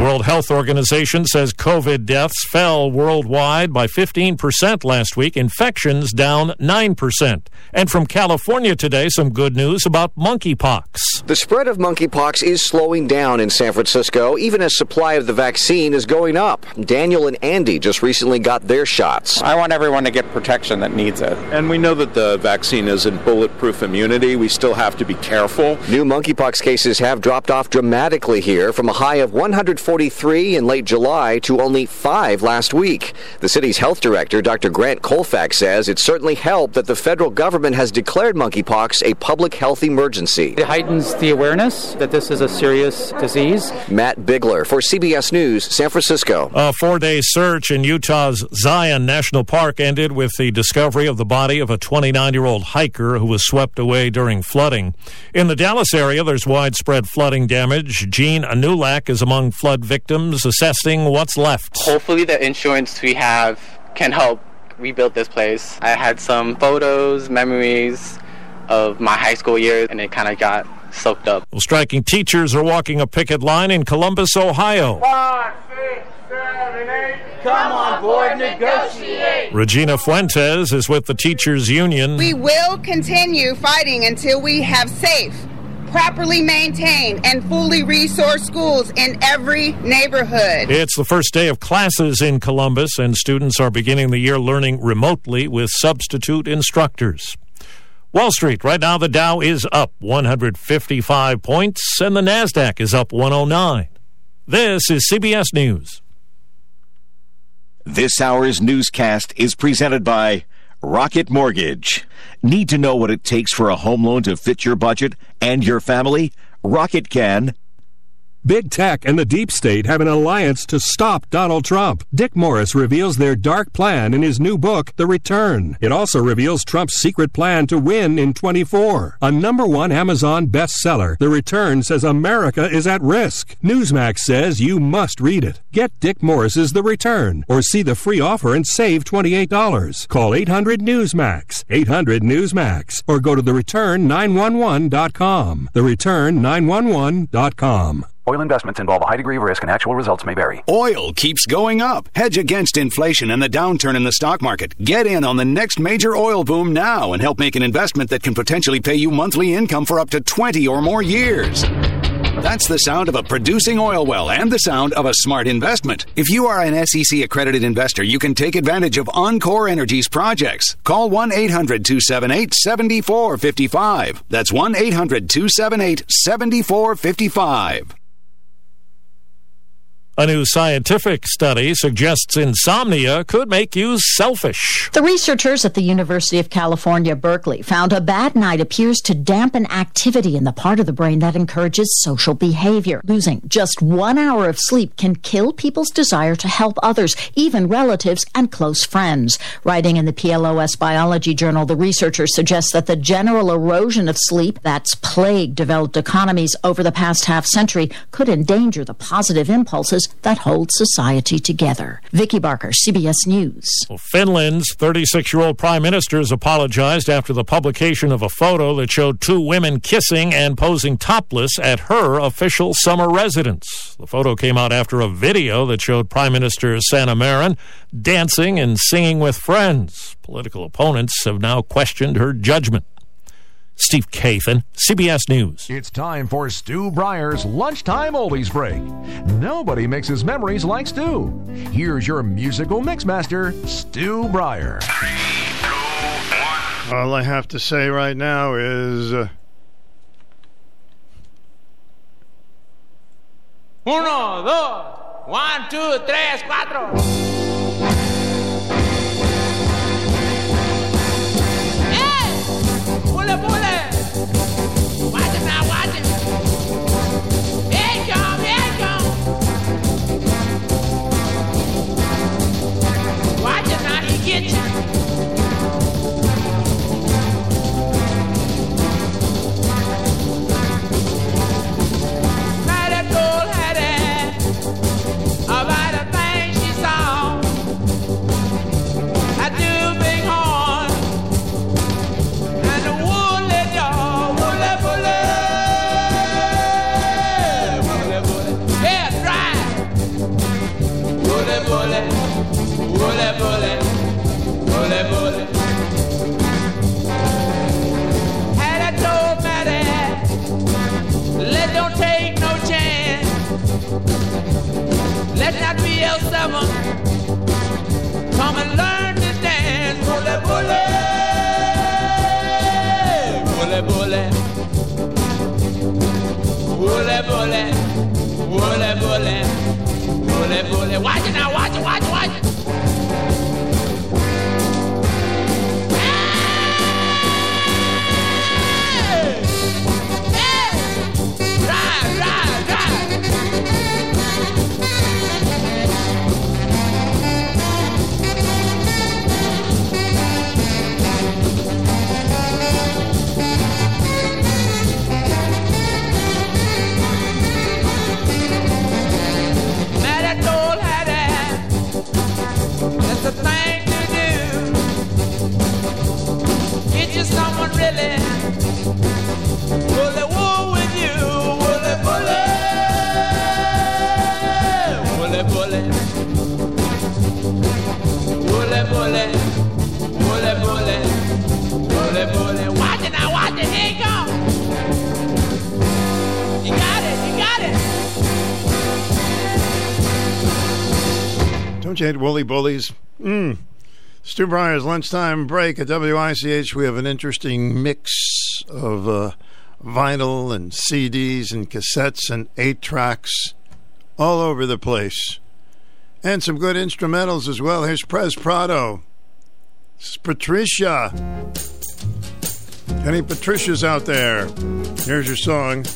World Health Organization says COVID deaths fell worldwide by 15% last week, infections down 9%. And from California today, some good news about monkeypox. The spread of monkeypox is slowing down in San Francisco, even as supply of the vaccine is going up. Daniel and Andy just recently got their shots. I want everyone to get protection that needs it. And we know that the vaccine isn't bulletproof immunity. We still have to be careful. New monkeypox cases have dropped off dramatically here from a high of 143 in late July to only five last week. The city's health director, Dr. Grant Colfax, says it certainly helped that the federal government has declared monkeypox a public health emergency. It heightens the awareness that this is a serious disease. Matt Bigler for CBS News, San Francisco. A four day search in Utah's Zion National Park ended with the discovery of the body of a 29 year old hiker who was swept away during flooding. In the Dallas area, there's widespread flooding damage. Gene Anulak is among flood victims assessing what's left. Hopefully, the insurance we have can help rebuild this place. I had some photos, memories of my high school years, and it kind of got soaked up. Well, striking teachers are walking a picket line in Columbus, Ohio. Five, six, seven, eight. Come on board, negotiate. Regina Fuentes is with the Teachers Union. We will continue fighting until we have safe, properly maintained, and fully resourced schools in every neighborhood. It's the first day of classes in Columbus, and students are beginning the year learning remotely with substitute instructors. Wall Street, right now the Dow is up 155 points, and the NASDAQ is up 109. This is CBS News. This hour's newscast is presented by Rocket Mortgage. Need to know what it takes for a home loan to fit your budget and your family? Rocket can. Big Tech and the Deep State have an alliance to stop Donald Trump. Dick Morris reveals their dark plan in his new book, The Return. It also reveals Trump's secret plan to win in 24. A number one Amazon bestseller, The Return says America is at risk. Newsmax says you must read it. Get Dick Morris's The Return or see the free offer and save $28. Call 800 Newsmax, 800 Newsmax, or go to thereturn911.com. Thereturn911.com. Oil investments involve a high degree of risk and actual results may vary. Oil keeps going up. Hedge against inflation and the downturn in the stock market. Get in on the next major oil boom now and help make an investment that can potentially pay you monthly income for up to 20 or more years. That's the sound of a producing oil well and the sound of a smart investment. If you are an SEC accredited investor, you can take advantage of Encore Energy's projects. Call 1 800 278 7455. That's 1 800 278 7455. A new scientific study suggests insomnia could make you selfish. The researchers at the University of California, Berkeley, found a bad night appears to dampen activity in the part of the brain that encourages social behavior. Losing just one hour of sleep can kill people's desire to help others, even relatives and close friends. Writing in the PLOS Biology Journal, the researchers suggest that the general erosion of sleep that's plagued developed economies over the past half century could endanger the positive impulses that hold society together. Vicki Barker, CBS News. Well, Finland's 36 year old prime minister has apologized after the publication of a photo that showed two women kissing and posing topless at her official summer residence. The photo came out after a video that showed Prime Minister Sanna Marin dancing and singing with friends. Political opponents have now questioned her judgment. Steve Kathan, CBS News. It's time for Stu Bryer's Lunchtime Oldies Break. Nobody mixes memories like Stu. Here's your musical mixmaster, Stu Bryer. All I have to say right now is. Uh, Uno, dos, one, two, tres, cuatro. ¡Eh! ¡Pule, pule! Watch get Let not be L7. Come and learn to dance. Bully, bully. Bully, bully. Bully, bully. Bully, bully. Bully, bully. Watch it now. Watch it, watch it. Don't you hate woolly bullies? Mm. Stu Bryer's lunchtime break at WICH. We have an interesting mix of uh, vinyl and CDs and cassettes and eight tracks all over the place. And some good instrumentals as well. Here's Perez Prado. Is Patricia. Any Patricias out there? Here's your song.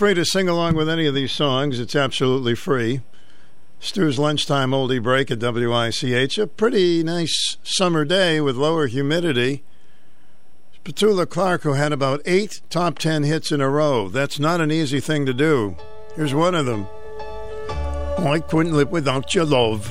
Free to sing along with any of these songs. It's absolutely free. Stu's lunchtime oldie break at WICH. A pretty nice summer day with lower humidity. Petula Clark, who had about eight top ten hits in a row. That's not an easy thing to do. Here's one of them. I couldn't live without your love.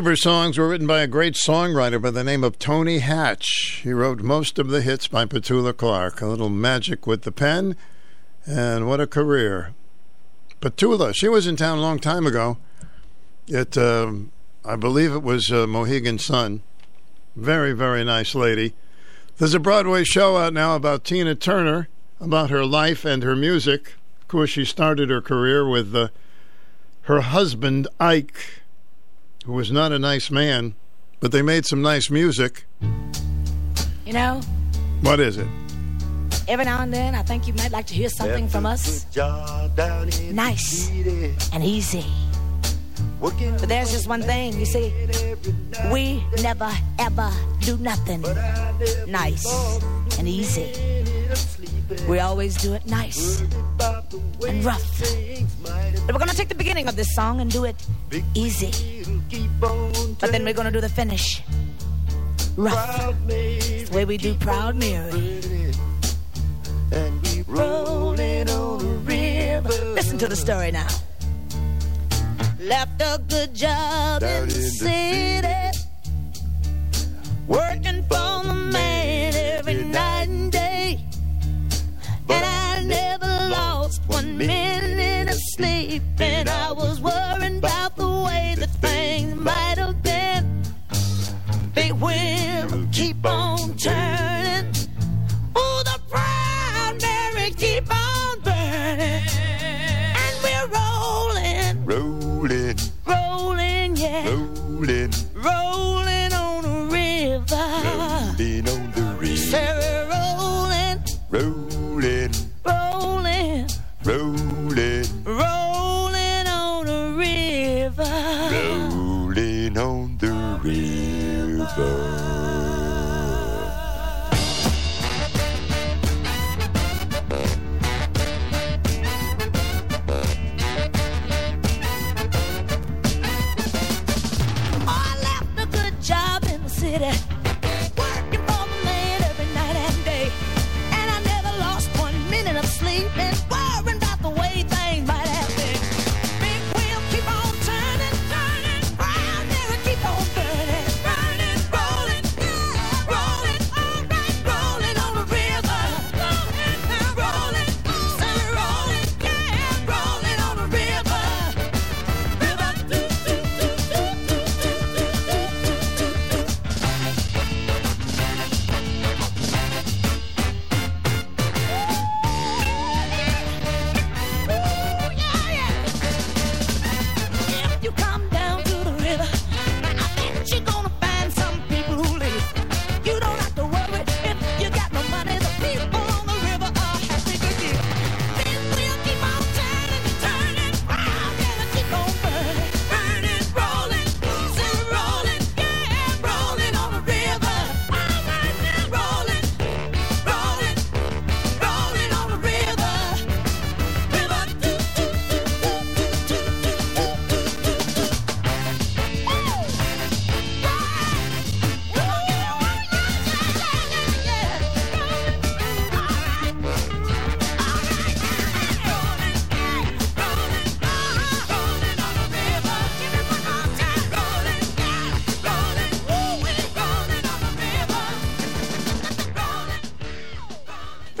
Of her songs were written by a great songwriter by the name of Tony Hatch. He wrote most of the hits by Petula Clark. A little magic with the pen, and what a career. Petula, she was in town a long time ago. It, um, I believe it was uh, Mohegan Sun. Very, very nice lady. There's a Broadway show out now about Tina Turner, about her life and her music. Of course, she started her career with uh, her husband, Ike who was not a nice man, but they made some nice music. You know, What is it? every now and then I think you might like to hear something from us. Nice and easy. But there's just one thing, you see, we never ever do nothing nice and easy. We always do it nice and rough. But we're gonna take the beginning of this song and do it easy. But then we're gonna do the finish rough. It's the way we do Proud Mary. And we Rolling on a river. Listen to the story now. Left a good job in the city. Working for the man every night and day. And I never lost one minute of sleep. And I was worrying about the way that things might have been. Big wheel keep on turning. Oh, the proud Mary keep on burning. And we're rolling, Rolling, rolling, yeah. rolling, Rolling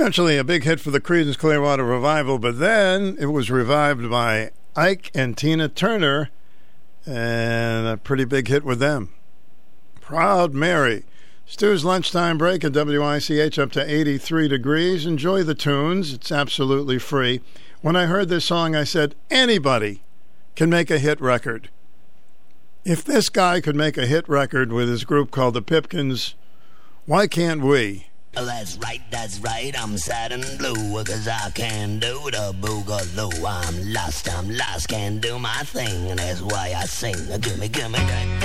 Eventually, a big hit for the Creedence Clearwater Revival, but then it was revived by Ike and Tina Turner, and a pretty big hit with them. Proud Mary. Stu's lunchtime break at WICH up to 83 degrees. Enjoy the tunes, it's absolutely free. When I heard this song, I said, anybody can make a hit record. If this guy could make a hit record with his group called the Pipkins, why can't we? Oh, that's right, that's right. I'm sad and blue, cause I can't do the boogaloo. I'm lost, I'm lost, can't do my thing, and that's why I sing. Gimme, gimme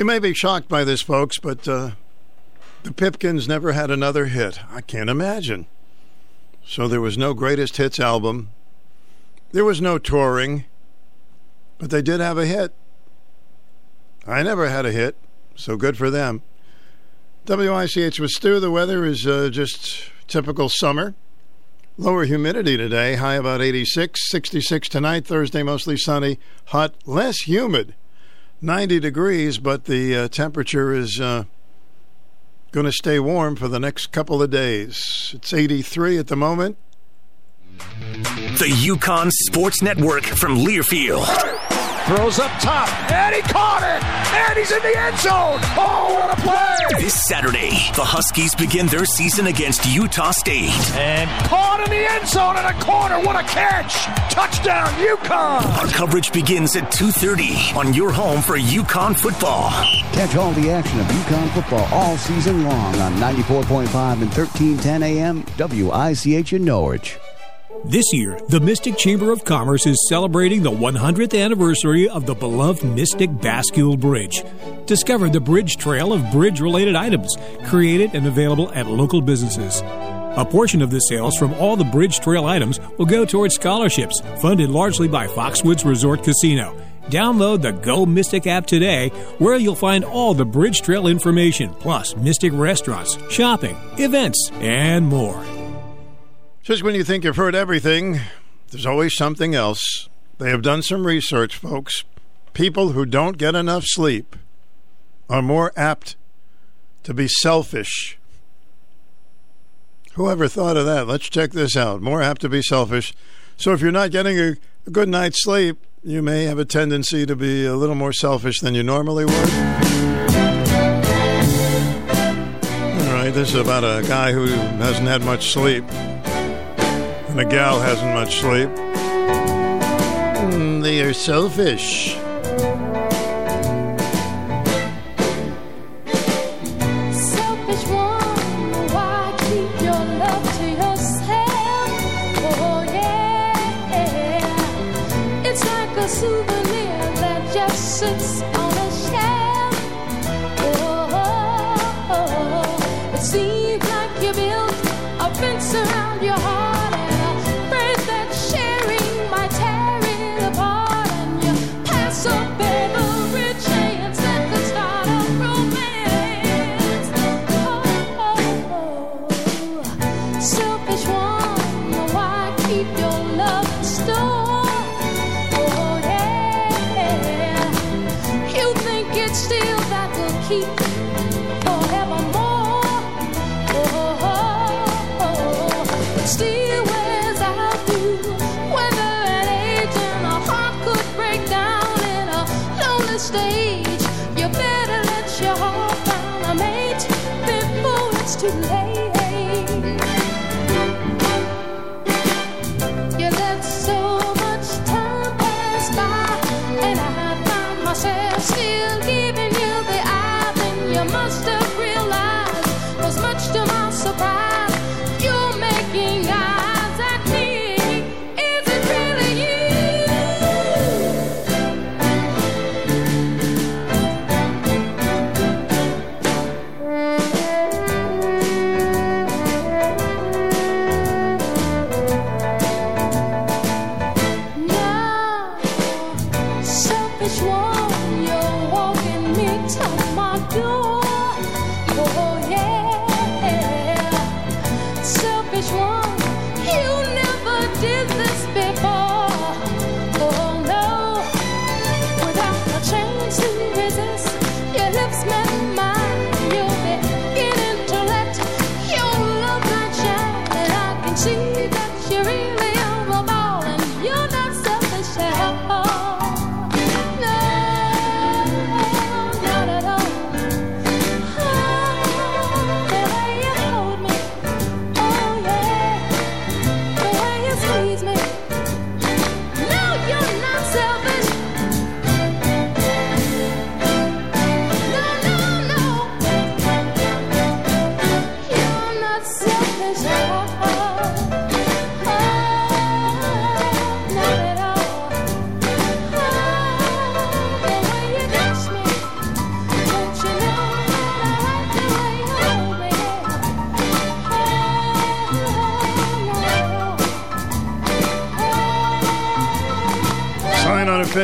You may be shocked by this, folks, but uh, the Pipkins never had another hit. I can't imagine. So there was no greatest hits album. There was no touring, but they did have a hit. I never had a hit, so good for them. WICH with Stu. The weather is uh, just typical summer. Lower humidity today, high about 86, 66 tonight, Thursday mostly sunny, hot, less humid. 90 degrees, but the uh, temperature is uh, going to stay warm for the next couple of days. It's 83 at the moment. The UConn Sports Network from Learfield. Throws up top, and he caught it, and he's in the end zone. Oh, what a play! This Saturday, the Huskies begin their season against Utah State. And caught in the end zone in a corner. What a catch! Touchdown, UConn! Our coverage begins at 2.30 on your home for UConn football. Catch all the action of UConn football all season long on 94.5 and 1310 AM WICH in Norwich. This year, the Mystic Chamber of Commerce is celebrating the 100th anniversary of the beloved Mystic Bascule Bridge. Discover the bridge trail of bridge related items created and available at local businesses. A portion of the sales from all the Bridge Trail items will go towards scholarships funded largely by Foxwoods Resort Casino. Download the Go Mystic app today, where you'll find all the Bridge Trail information, plus Mystic restaurants, shopping, events, and more. Just when you think you've heard everything, there's always something else. They have done some research, folks. People who don't get enough sleep are more apt to be selfish. Whoever thought of that? Let's check this out. More apt to be selfish. So if you're not getting a, a good night's sleep, you may have a tendency to be a little more selfish than you normally would. All right, this is about a guy who hasn't had much sleep. And a gal hasn't much sleep. Mm, they are selfish.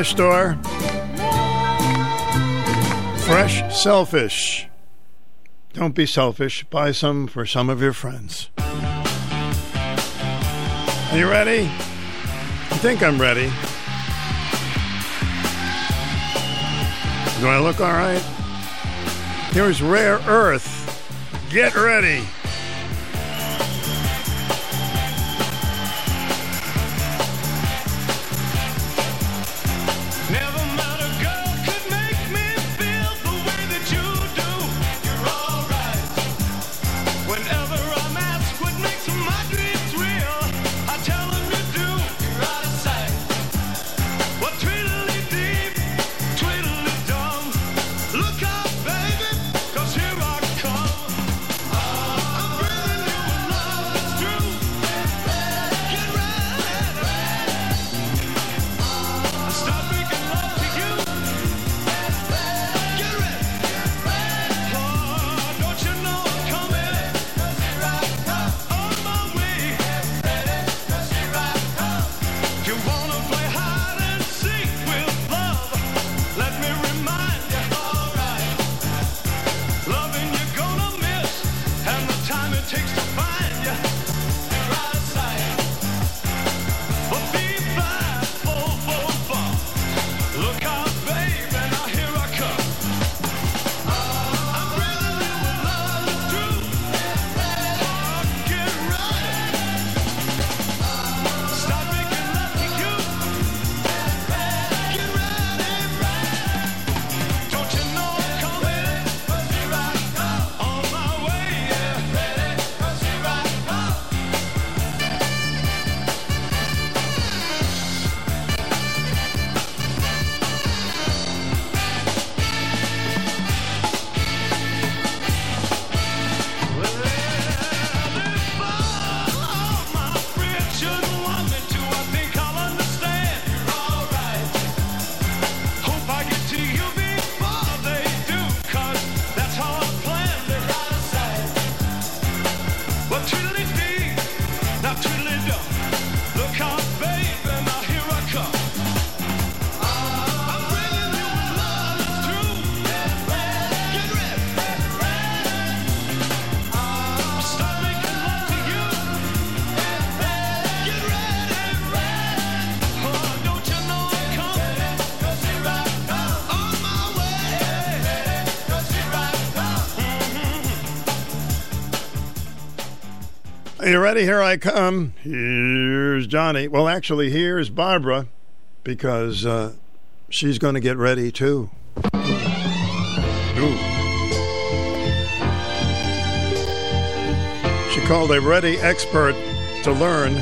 store. Fresh Selfish. Don't be selfish. Buy some for some of your friends. Are you ready? I think I'm ready. Do I look all right? Here's Rare Earth. Get ready. You ready? Here I come. Here's Johnny. Well, actually, here's Barbara because uh, she's going to get ready too. Ooh. She called a ready expert to learn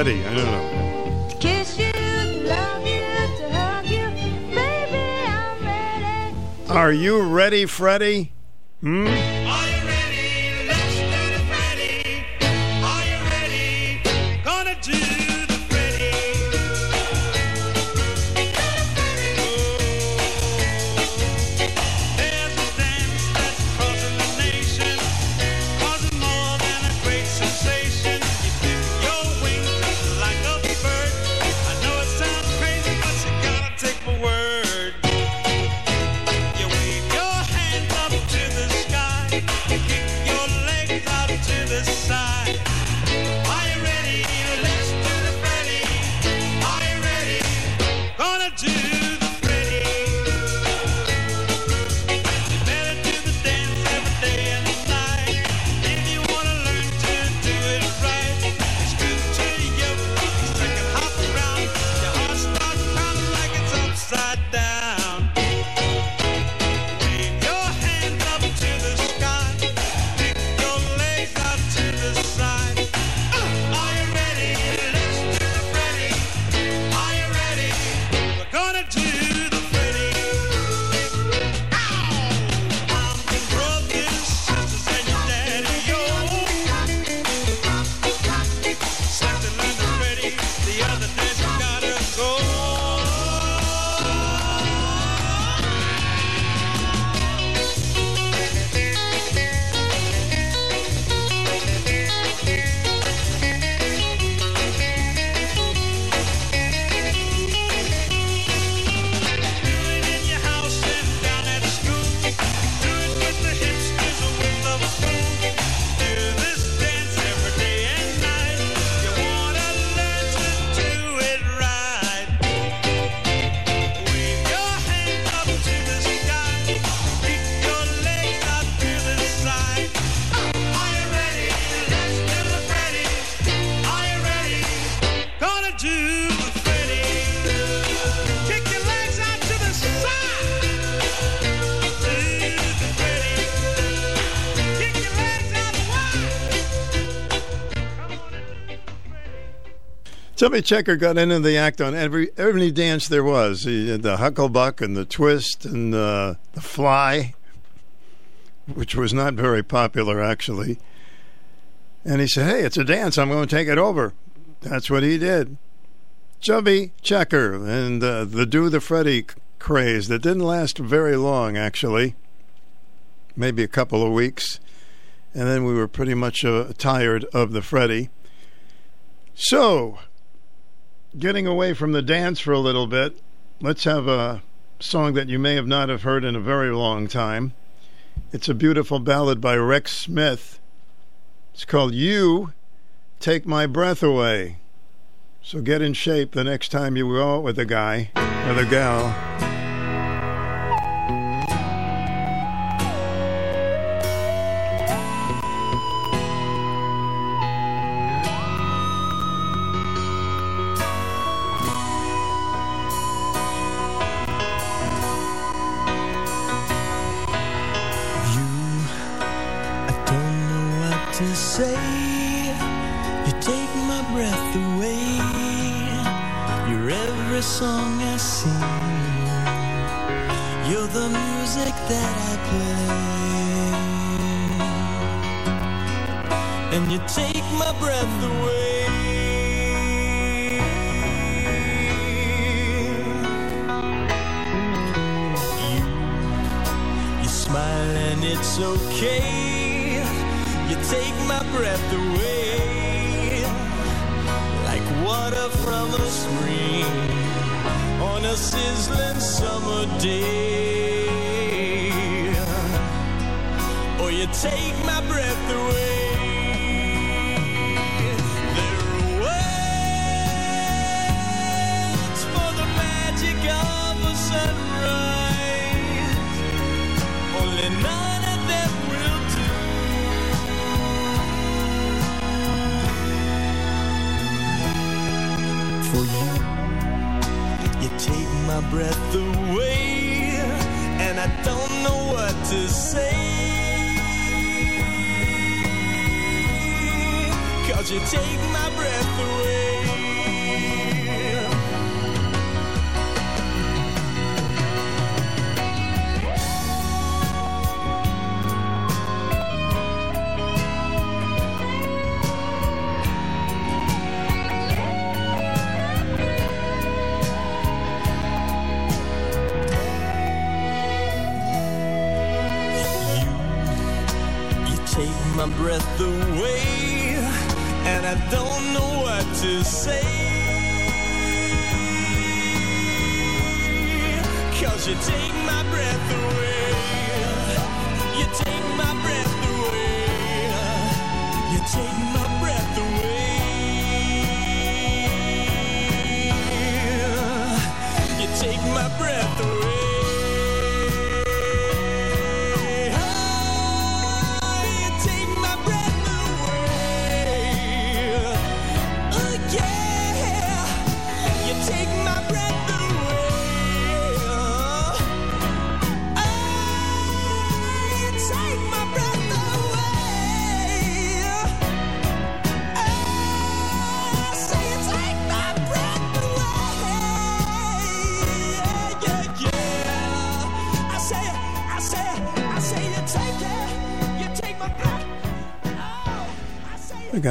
I don't know. Kiss you, love you, to hug you. Baby, I'm ready. Are you ready, Freddy? Hmm? Chubby Checker got into the act on every every dance there was. He the hucklebuck and the twist and uh, the fly, which was not very popular actually. And he said, "Hey, it's a dance. I'm going to take it over." That's what he did. Chubby Checker and uh, the Do the Freddy craze that didn't last very long actually, maybe a couple of weeks, and then we were pretty much uh, tired of the Freddy. So, getting away from the dance for a little bit, let's have a song that you may have not have heard in a very long time. It's a beautiful ballad by Rex Smith. It's called You Take My Breath Away. So get in shape the next time you go out with a guy or the gal.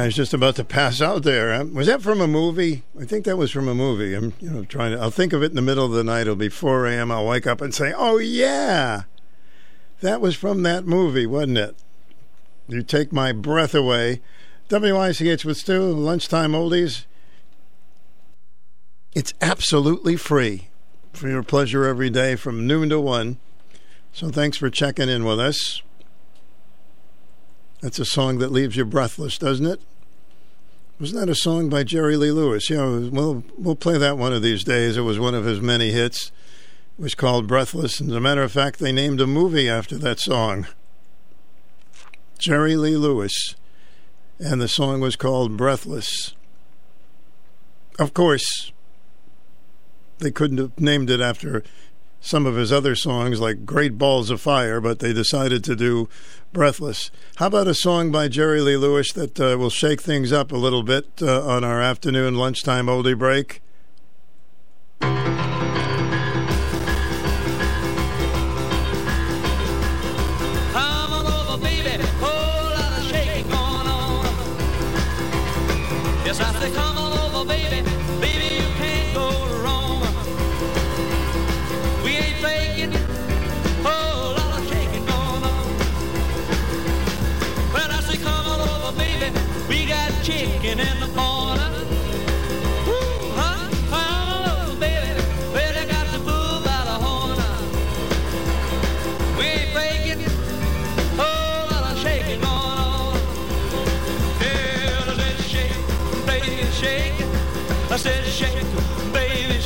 Guy's just about to pass out there. Um, Was that from a movie? I think that was from a movie. I'm, you know, trying to. I'll think of it in the middle of the night. It'll be 4 a.m. I'll wake up and say, "Oh yeah, that was from that movie, wasn't it?" You take my breath away. WICH with Stu, lunchtime oldies. It's absolutely free for your pleasure every day from noon to one. So thanks for checking in with us. That's a song that leaves you breathless, doesn't it? Wasn't that a song by Jerry Lee Lewis? Yeah, we'll we'll play that one of these days. It was one of his many hits. It was called Breathless, and as a matter of fact, they named a movie after that song. Jerry Lee Lewis, and the song was called Breathless. Of course, they couldn't have named it after some of his other songs like Great Balls of Fire, but they decided to do Breathless. How about a song by Jerry Lee Lewis that uh, will shake things up a little bit uh, on our afternoon lunchtime oldie break?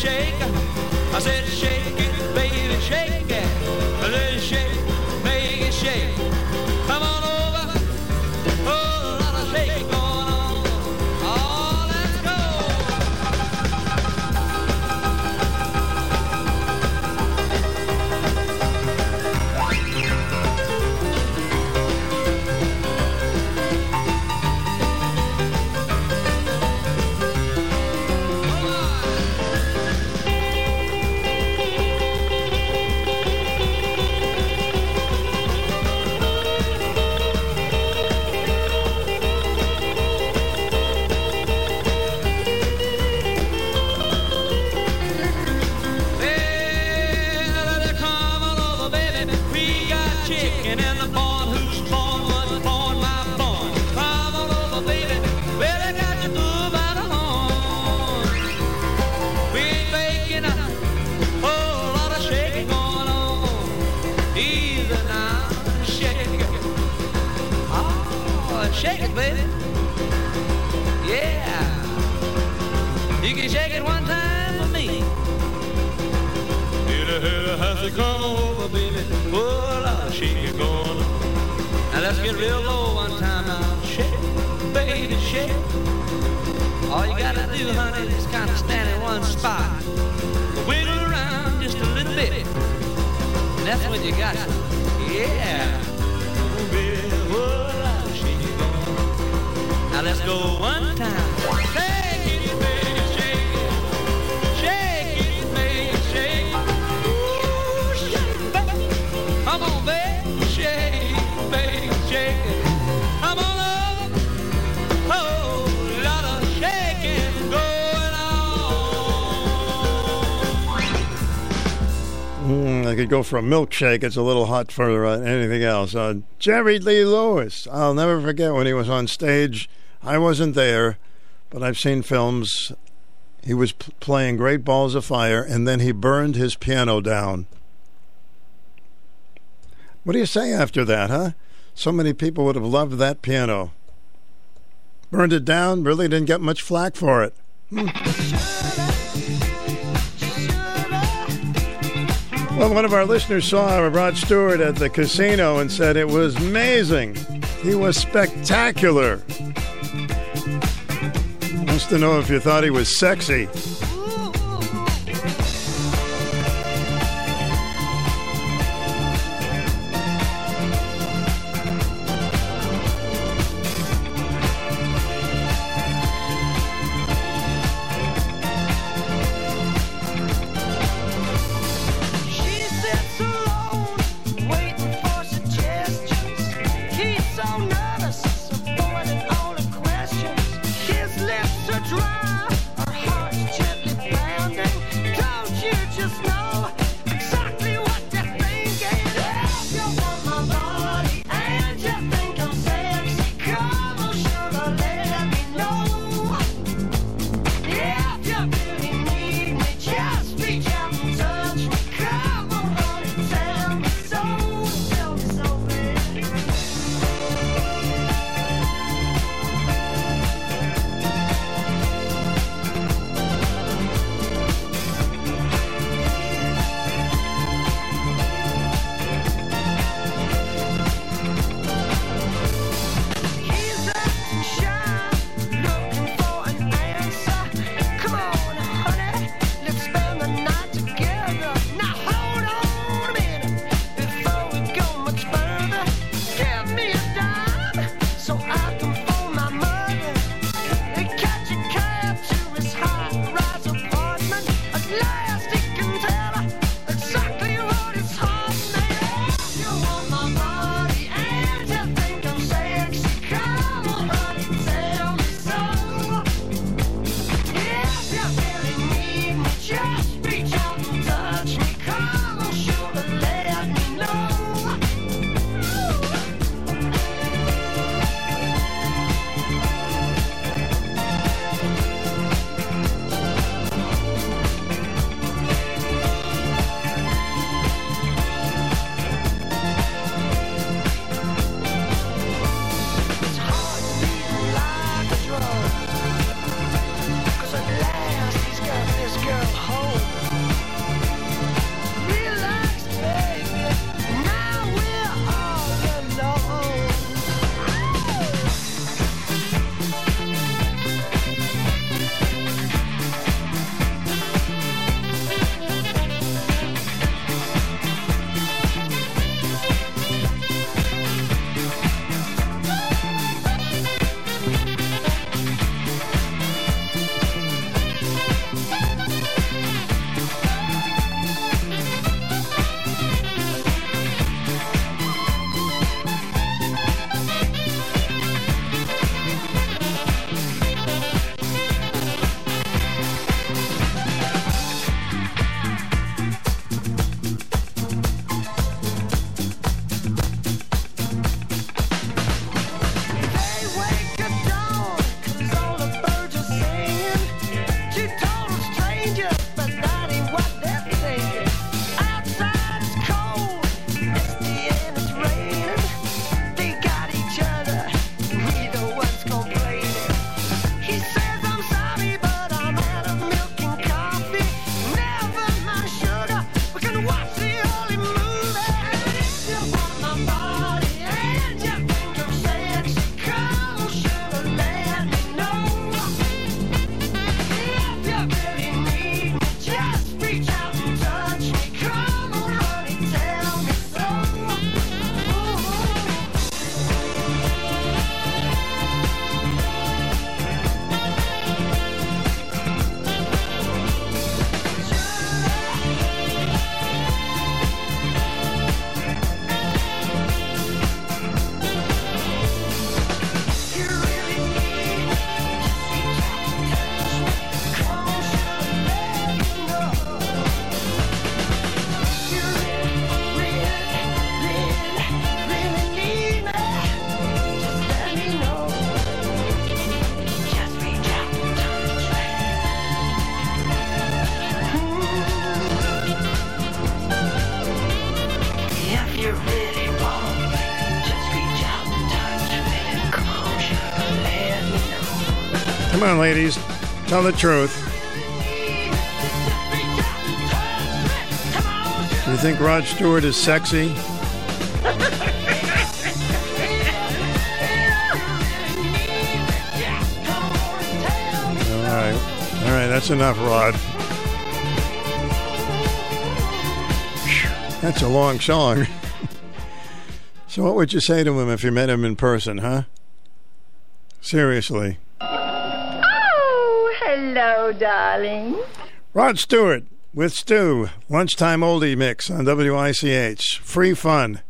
Shake. You shake it one time for me. Hit a hit a has to come over, baby. Full of shaking going on. Now let's get real low one time now. Shake, baby, shake. All you gotta do, honey, is kind of stand in one spot. Wiggle around just a little bit. And that's when you got it. Yeah. Oh, baby, full of shaking going on. Now let's go one time. Shake Mm, I could go for a milkshake. It's a little hot for uh, anything else. Uh, Jerry Lee Lewis. I'll never forget when he was on stage. I wasn't there, but I've seen films. He was p- playing Great Balls of Fire, and then he burned his piano down. What do you say after that, huh? So many people would have loved that piano. Burned it down, really didn't get much flack for it. Hmm. Well, one of our listeners saw Rod Stewart at the casino and said it was amazing. He was spectacular. Wants to know if you thought he was sexy. Ladies. Tell the truth. Do you think Rod Stewart is sexy? All right. All right, that's enough, Rod. That's a long song. (laughs) so, what would you say to him if you met him in person, huh? Seriously. Darling. Rod Stewart with Stu, lunchtime oldie mix on WICH. Free fun.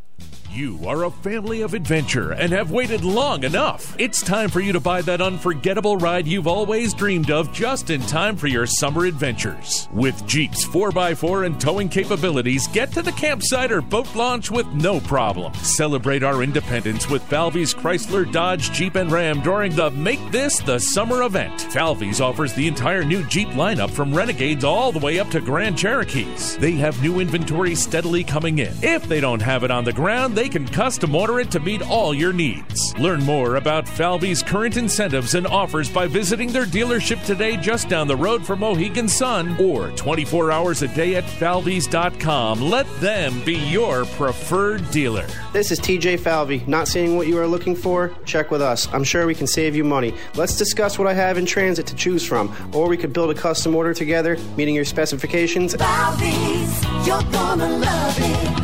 You are a family of adventure and have waited long enough. It's time for you to buy that unforgettable ride you've always dreamed of just in time for your summer adventures. With Jeep's 4x4 and towing capabilities, get to the campsite or boat launch with no problem. Celebrate our independence with Falvey's Chrysler, Dodge, Jeep, and Ram during the Make This the Summer event. Falvey's offers the entire new Jeep lineup from Renegades all the way up to Grand Cherokees. They have new inventory steadily coming in. If they don't have it on the ground, they can custom order it to meet all your needs. Learn more about Falvey's current incentives and offers by visiting their dealership today just down the road from Mohegan Sun or 24 hours a day at falveys.com. Let them be your preferred dealer. This is TJ Falvey. Not seeing what you are looking for? Check with us. I'm sure we can save you money. Let's discuss what I have in transit to choose from, or we could build a custom order together, meeting your specifications. Falvey's, you're gonna love it.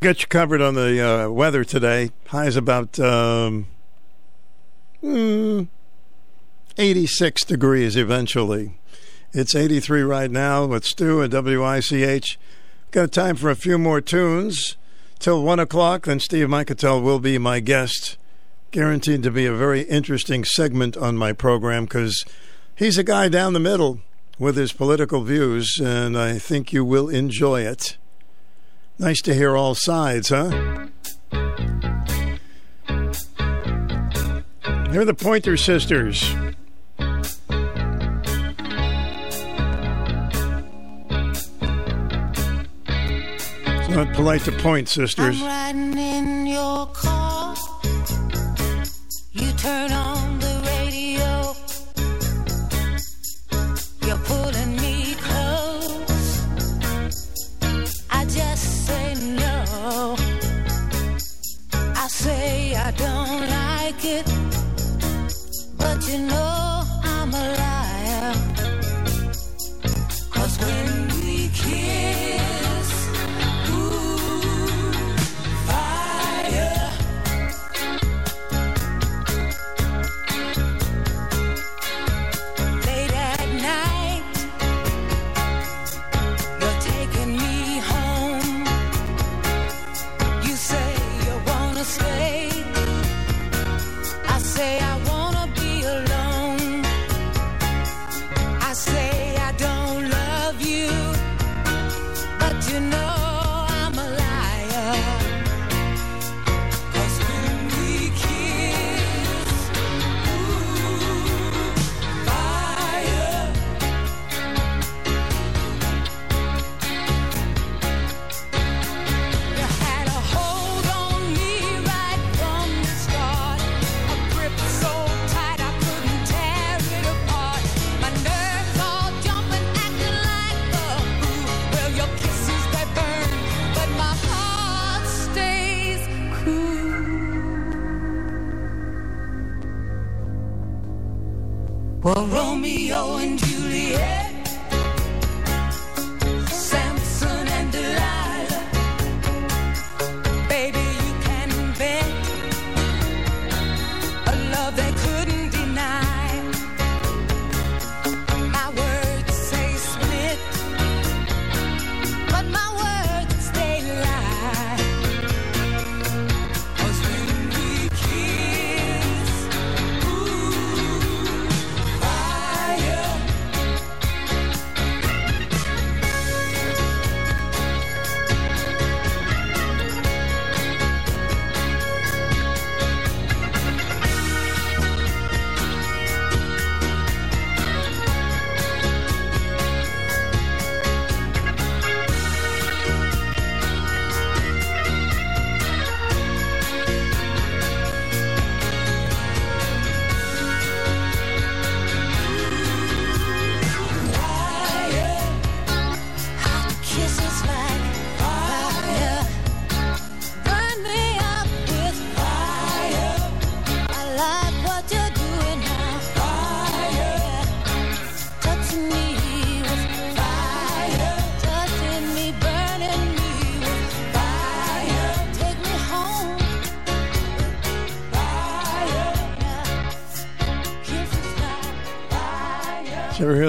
Got you covered on the uh, weather today. Highs about um, mm, 86 degrees eventually. It's 83 right now with Stu at WICH. Got time for a few more tunes till 1 o'clock. Then Steve Mikutel will be my guest. Guaranteed to be a very interesting segment on my program because he's a guy down the middle with his political views, and I think you will enjoy it. Nice to hear all sides, huh? They're the Pointer Sisters. It's not polite to point, sisters. I'm riding in your car. You turn on say I don't like it. But you know Romeo and Juliet,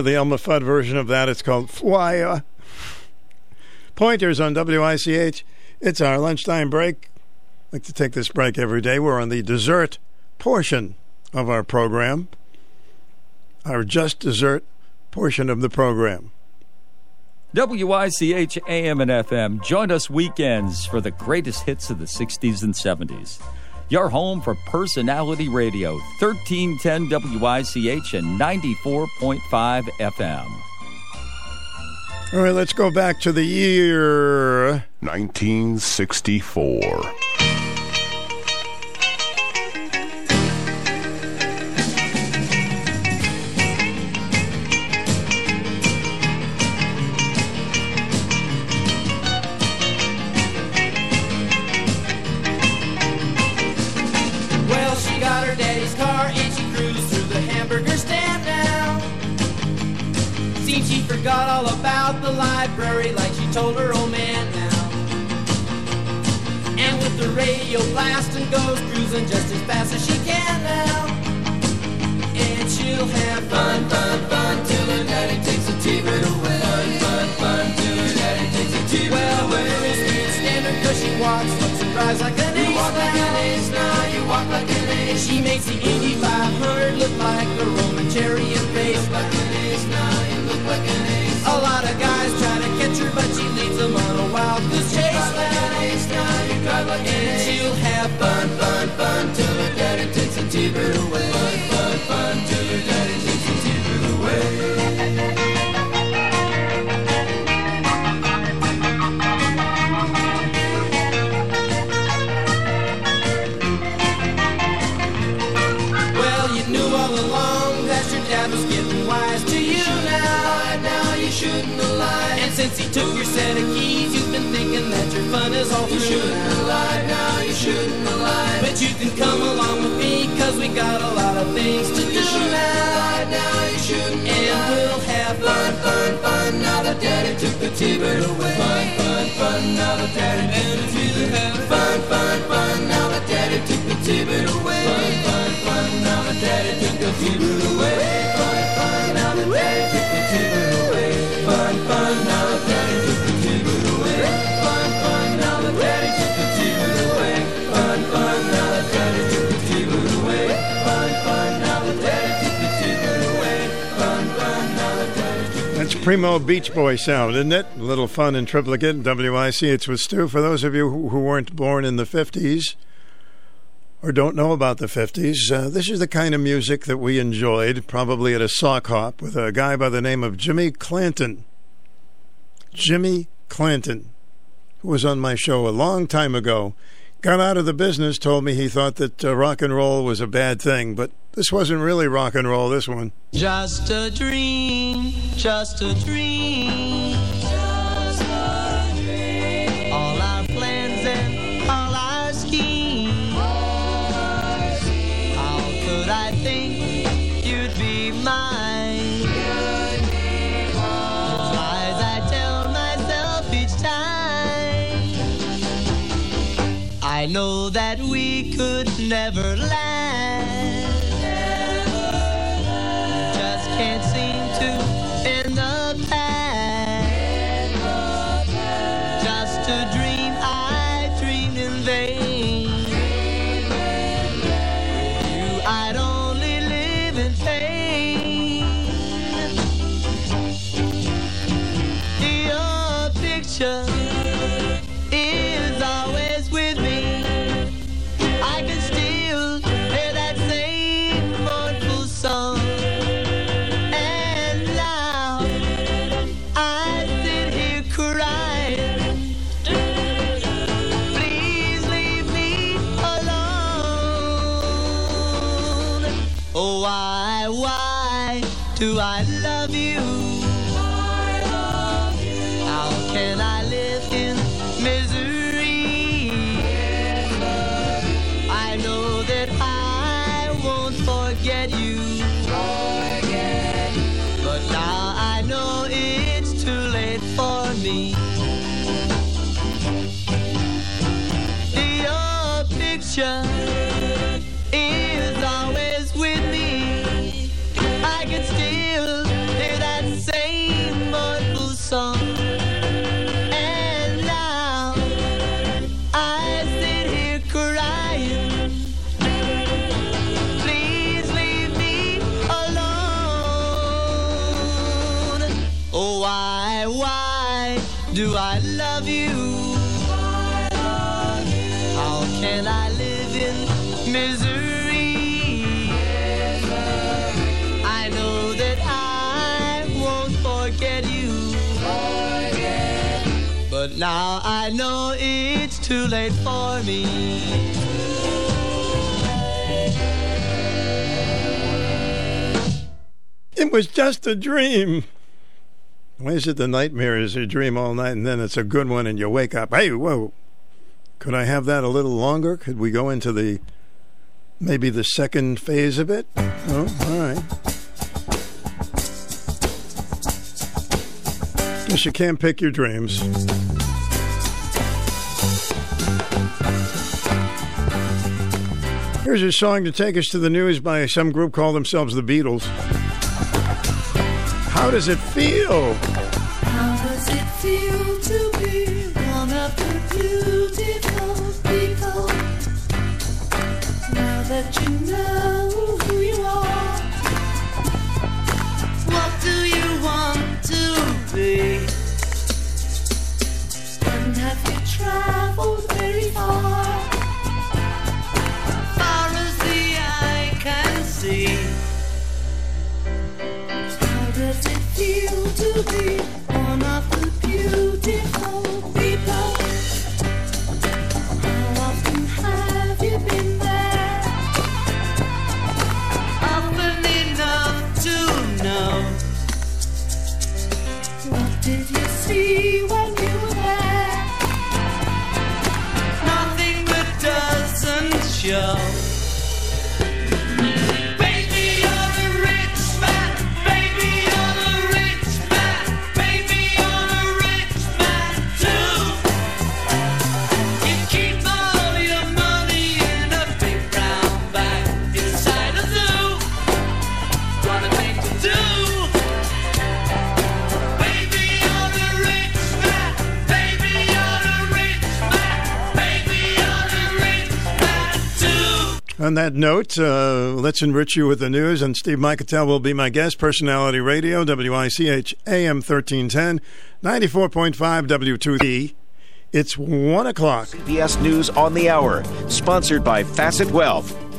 the Elmer Fudd version of that? It's called Fwaya. Pointers on WICH. It's our lunchtime break. I like to take this break every day. We're on the dessert portion of our program, our just dessert portion of the program. WICH AM and FM. Join us weekends for the greatest hits of the 60s and 70s. Your home for personality radio, 1310 WICH and 94.5 FM. All right, let's go back to the year 1964. Drives like an ace. You walk like an ace now, you walk like an ace. She makes the Indy 500 look like a Roman chariot race. Like an ace now, you look like an ace. A lot of guys try to catch her, but she leads them on a wild goose chase. You drive like an ace now, you drive like an ace. She'll have fun, fun, fun till her daddy takes a T-bird away. Is all through. You shouldn't have lied. Now you shouldn't have lied. But you can come along with me, cause we got a lot of things to do now. Now you shouldn't And we'll have fun, fun, fun. Now that daddy took the T-bird away. Fun, fun, fun. Now that daddy took the T-bird away. Fun, fun, fun. Now that daddy took the T-bird away. Fun, fun, fun. Now that daddy took the T-bird away. Primo Beach Boy sound, isn't it? A little fun in triplicate. And WIC, it's with Stu. For those of you who, who weren't born in the 50s or don't know about the 50s, uh, this is the kind of music that we enjoyed, probably at a sock hop, with a guy by the name of Jimmy Clanton. Jimmy Clanton, who was on my show a long time ago, got out of the business, told me he thought that uh, rock and roll was a bad thing, but this wasn't really rock and roll, this one. Just a dream, just a dream. Just a dream. All our plans and all our schemes. How could I think you'd be mine? The lies I tell myself each time. I know that we could never last. Do now I know it's too late for me. It was just a dream. Why is it the nightmare is a dream all night and then it's a good one and you wake up? Hey, whoa. Could I have that a little longer? Could we go into the maybe the second phase of it? Oh, all right. Guess you can't pick your dreams. Here's a song to take us to the news by some group call themselves the Beatles. How does it feel? How does it feel to be one of the beautiful people? Now that you know doesn't On that note, uh, let's enrich you with the news, and Steve Mikutel will be my guest. Personality Radio, WICH AM 1310, 94.5 W2E. It's 1 o'clock. CBS News on the Hour, sponsored by Facet Wealth.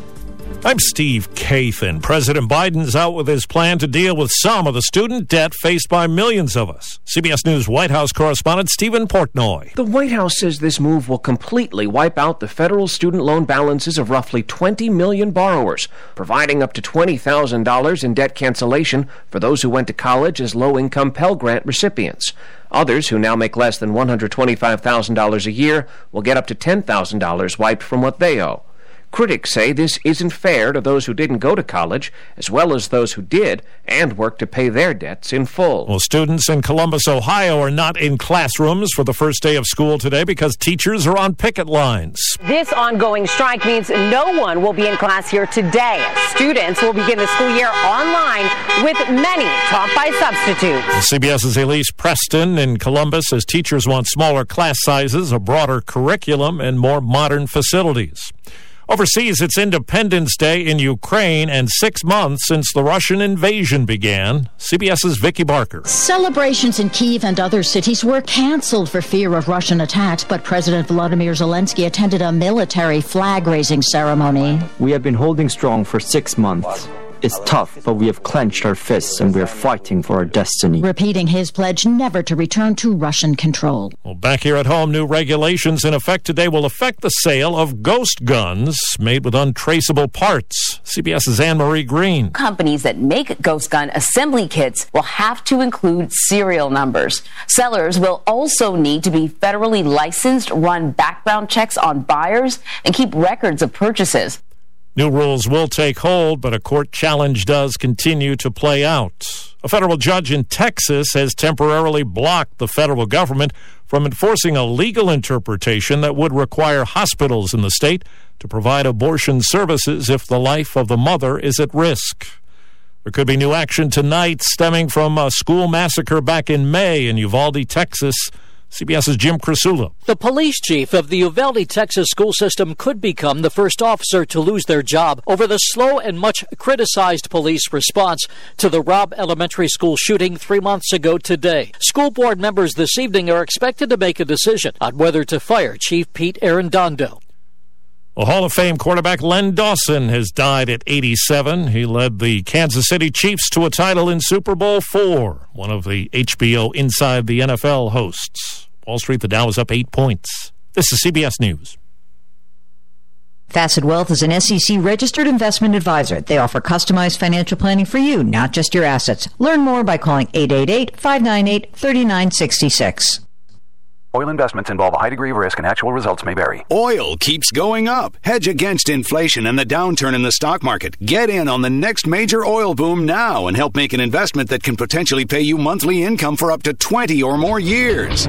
I'm Steve Kathan. President Biden's out with his plan to deal with some of the student debt faced by millions of us. CBS News White House correspondent Stephen Portnoy. The White House says this move will completely wipe out the federal student loan balances of roughly 20 million borrowers, providing up to $20,000 in debt cancellation for those who went to college as low income Pell Grant recipients. Others who now make less than $125,000 a year will get up to $10,000 wiped from what they owe. Critics say this isn't fair to those who didn't go to college, as well as those who did and worked to pay their debts in full. Well, students in Columbus, Ohio are not in classrooms for the first day of school today because teachers are on picket lines. This ongoing strike means no one will be in class here today. Students will begin the school year online with many taught by substitutes. CBS's Elise Preston in Columbus says teachers want smaller class sizes, a broader curriculum, and more modern facilities. Overseas, it's Independence Day in Ukraine and six months since the Russian invasion began. CBS's Vicki Barker. Celebrations in Kiev and other cities were canceled for fear of Russian attacks, but President Vladimir Zelensky attended a military flag raising ceremony. We have been holding strong for six months. It's tough, but we have clenched our fists and we are fighting for our destiny. Repeating his pledge never to return to Russian control. Well, back here at home, new regulations in effect today will affect the sale of ghost guns made with untraceable parts. CBS's Anne Marie Green. Companies that make ghost gun assembly kits will have to include serial numbers. Sellers will also need to be federally licensed, run background checks on buyers, and keep records of purchases. New rules will take hold, but a court challenge does continue to play out. A federal judge in Texas has temporarily blocked the federal government from enforcing a legal interpretation that would require hospitals in the state to provide abortion services if the life of the mother is at risk. There could be new action tonight stemming from a school massacre back in May in Uvalde, Texas. CBS's Jim Krasula. The police chief of the Uvalde, Texas school system could become the first officer to lose their job over the slow and much criticized police response to the Robb Elementary School shooting three months ago today. School board members this evening are expected to make a decision on whether to fire Chief Pete Arredondo. Well, Hall of Fame quarterback Len Dawson has died at 87. He led the Kansas City Chiefs to a title in Super Bowl IV, one of the HBO Inside the NFL hosts. Wall Street, the Dow is up eight points. This is CBS News. Facet Wealth is an SEC registered investment advisor. They offer customized financial planning for you, not just your assets. Learn more by calling 888 598 3966. Oil investments involve a high degree of risk and actual results may vary. Oil keeps going up. Hedge against inflation and the downturn in the stock market. Get in on the next major oil boom now and help make an investment that can potentially pay you monthly income for up to 20 or more years.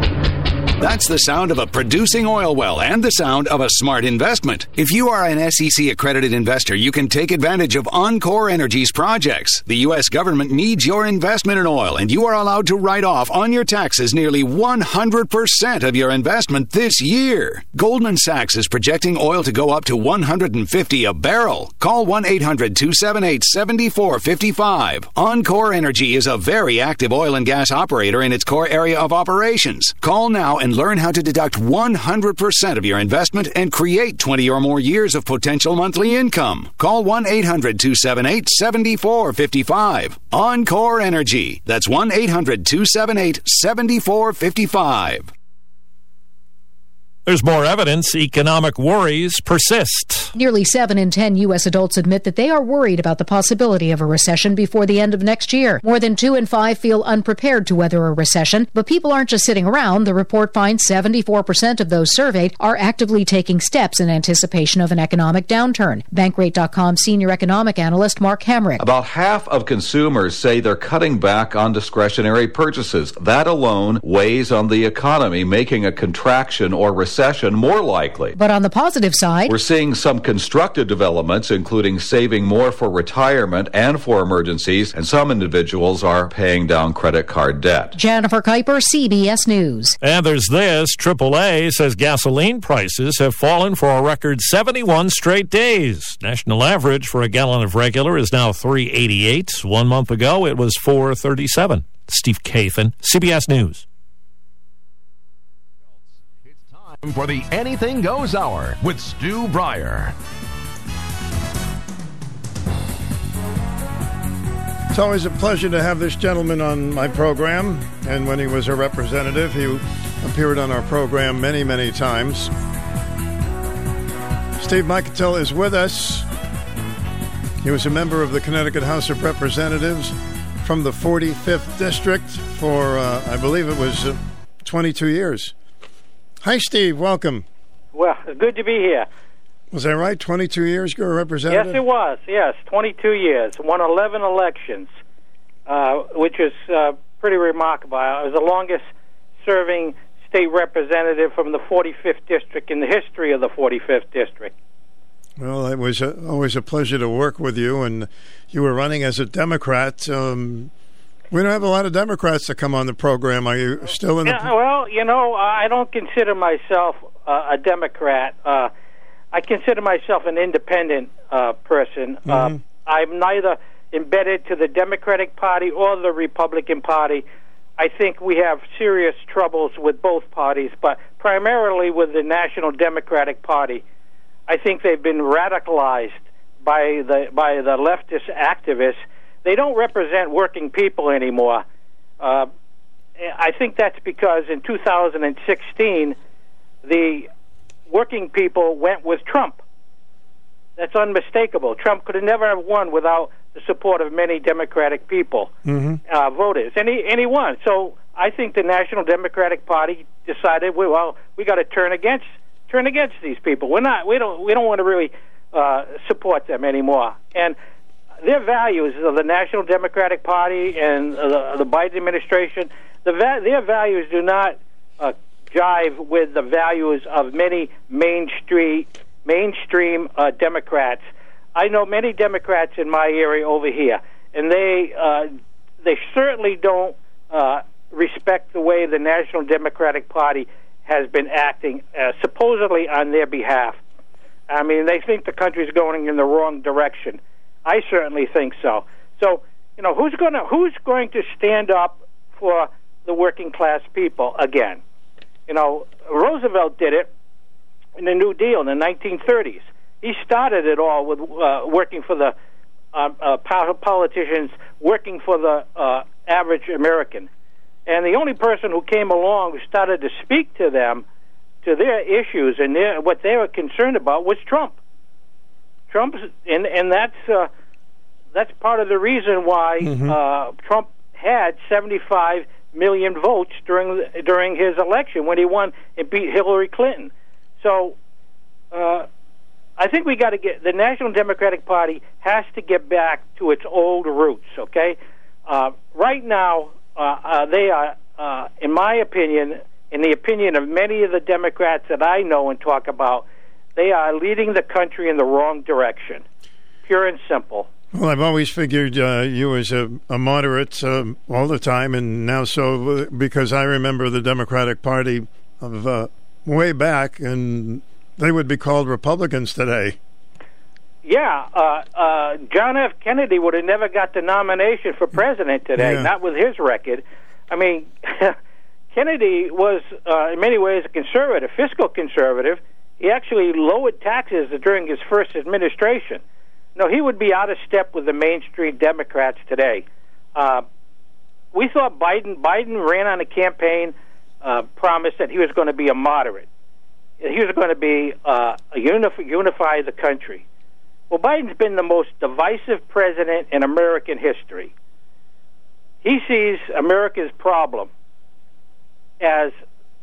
That's the sound of a producing oil well and the sound of a smart investment. If you are an SEC accredited investor, you can take advantage of Encore Energy's projects. The U.S. government needs your investment in oil, and you are allowed to write off on your taxes nearly 100% of your investment this year. Goldman Sachs is projecting oil to go up to 150 a barrel. Call 1 800 278 7455. Encore Energy is a very active oil and gas operator in its core area of operations. Call now and learn how to deduct 100% of your investment and create 20 or more years of potential monthly income. Call 1 800 278 7455. Encore Energy. That's 1 800 278 7455. There's more evidence economic worries persist. Nearly 7 in 10 U.S. adults admit that they are worried about the possibility of a recession before the end of next year. More than 2 in 5 feel unprepared to weather a recession, but people aren't just sitting around. The report finds 74% of those surveyed are actively taking steps in anticipation of an economic downturn. Bankrate.com senior economic analyst Mark Hamrick. About half of consumers say they're cutting back on discretionary purchases. That alone weighs on the economy, making a contraction or recession more likely. But on the positive side, We're seeing some constructive developments, including saving more for retirement and for emergencies, and some individuals are paying down credit card debt. Jennifer Keiper, CBS News. And there's this AAA says gasoline prices have fallen for a record 71 straight days. National average for a gallon of regular is now 388. One month ago, it was 437. Steve Kathan, CBS News. For the Anything Goes Hour with Stu Bryer. It's always a pleasure to have this gentleman on my program. And when he was a representative, he appeared on our program many, many times. Steve Mikutel is with us. He was a member of the Connecticut House of Representatives from the 45th District for, uh, I believe it was uh, 22 years. Hi, Steve. Welcome. Well, good to be here. Was that right? 22 years ago, representative? Yes, it was. Yes, 22 years. Won 11 elections, uh, which is uh, pretty remarkable. I was the longest serving state representative from the 45th district in the history of the 45th district. Well, it was uh always a pleasure to work with you, and you were running as a Democrat. Um, we don't have a lot of Democrats that come on the program. Are you still in the? Yeah, well, you know, I don't consider myself uh, a Democrat. Uh, I consider myself an independent uh, person. Uh, Mhm. I'm neither embedded to the Democratic Party or the Republican Party. I think we have serious troubles with both parties, but primarily with the National Democratic Party. I think they've been radicalized by the by the leftist activists. They don't represent working people anymore. Uh, I think that's because in 2016, the working people went with Trump. That's unmistakable. Trump could have never have won without the support of many Democratic people, Mm-hmm. uh, voters, and he, and he won. So I think the National Democratic Party decided, well, well we got to turn against turn against these people. We're not. We don't. We don't want to really uh, support them anymore. And their values of the National Democratic Party and the, the Biden administration, the va- their values do not uh, jive with the values of many mainstream mainstream uh, Democrats. I know many Democrats in my area over here, and they uh, they certainly don't uh, respect the way the National Democratic Party has been acting, uh, supposedly on their behalf. I mean, they think the country's going in the wrong direction. I certainly think so. So, you know, who's going to who's going to stand up for the working class people again? You know, Roosevelt did it. in the New Deal in the 1930s. He started it all with uh, working for the uh, uh, politicians, working for the uh, average American. And the only person who came along who started to speak to them, to their issues and their, what they were concerned about was Trump. Trump, and and that's uh, that's part of the reason why Mm-hmm. uh, Trump had 75 million votes during during his election when he won and beat Hillary Clinton. So, uh, I think we got to get the National Democratic Party has to get back to its old roots. Okay, uh, right now uh, uh, they are, uh, in my opinion, in the opinion of many of the Democrats that I know and talk about, they are leading the country in the wrong direction. Pure and simple. Well, I've always figured uh, you as a, a moderate um, all the time, and now so uh, because I remember the Democratic Party of uh, way back, and they would be called Republicans today. Yeah, uh, uh, John F. Kennedy would have never got the nomination for president today, Yeah. not with his record. I mean, (laughs) Kennedy was, uh, in many ways, a conservative, fiscal conservative. He actually lowered taxes during his first administration. No, he would be out of step with the mainstream Democrats today. Uh, we thought Biden Biden ran on a campaign uh, promise that he was going to be a moderate. He was going to be uh, unif- unify the country. Well, Biden's been the most divisive president in American history. He sees America's problem as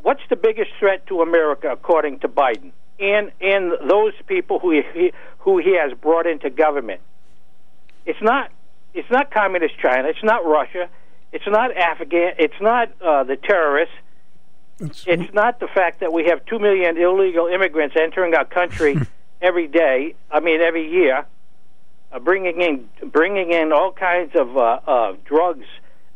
what's the biggest threat to America, according to Biden, and and those people who he who he has brought into government. It's not it's not communist China. It's not Russia. It's not Afghan. It's not uh, the terrorists. It's not the fact that we have two million illegal immigrants entering our country (laughs) every day. I mean, every year, uh, bringing in bringing in all kinds of uh, uh, drugs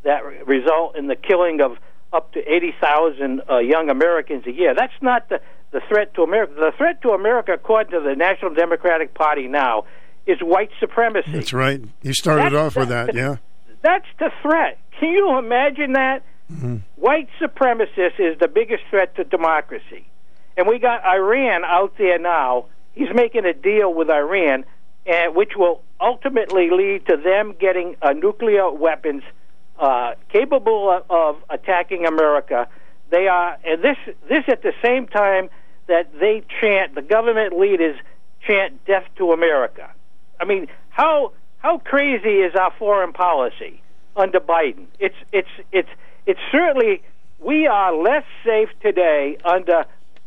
that re- result in the killing of up to eighty thousand uh, young Americans a year. That's not the the threat to America. The threat to America, according to the National Democratic Party now, is white supremacy. That's right. You started That's- off with that, yeah. That's the threat. Can you imagine that? Mm-hmm. White supremacist is the biggest threat to democracy. And we got Iran out there now. He's making a deal with Iran, uh, which will ultimately lead to them getting uh, nuclear weapons uh, capable of, of attacking America. They are, and this this at the same time that they chant, the government leaders chant "Death to America." I mean, how how crazy is our foreign policy under Biden? It's it's it's it's certainly we are less safe today under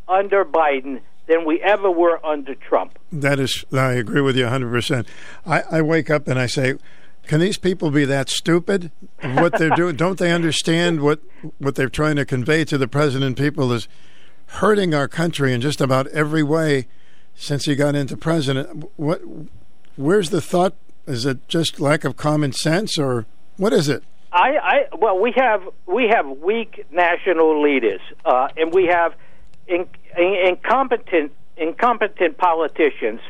under Biden than we ever were under Trump. That is, I agree with you 100%. I, I wake up and I say, can these people be that stupid? What they're doing? (laughs) Don't they understand what, what they're trying to convey to the president people is hurting our country in just about every way since he got into president? What, where's the thought? Is it just lack of common sense or what is it? I, I well, we have we have weak national leaders, uh, and we have in, in, incompetent incompetent politicians.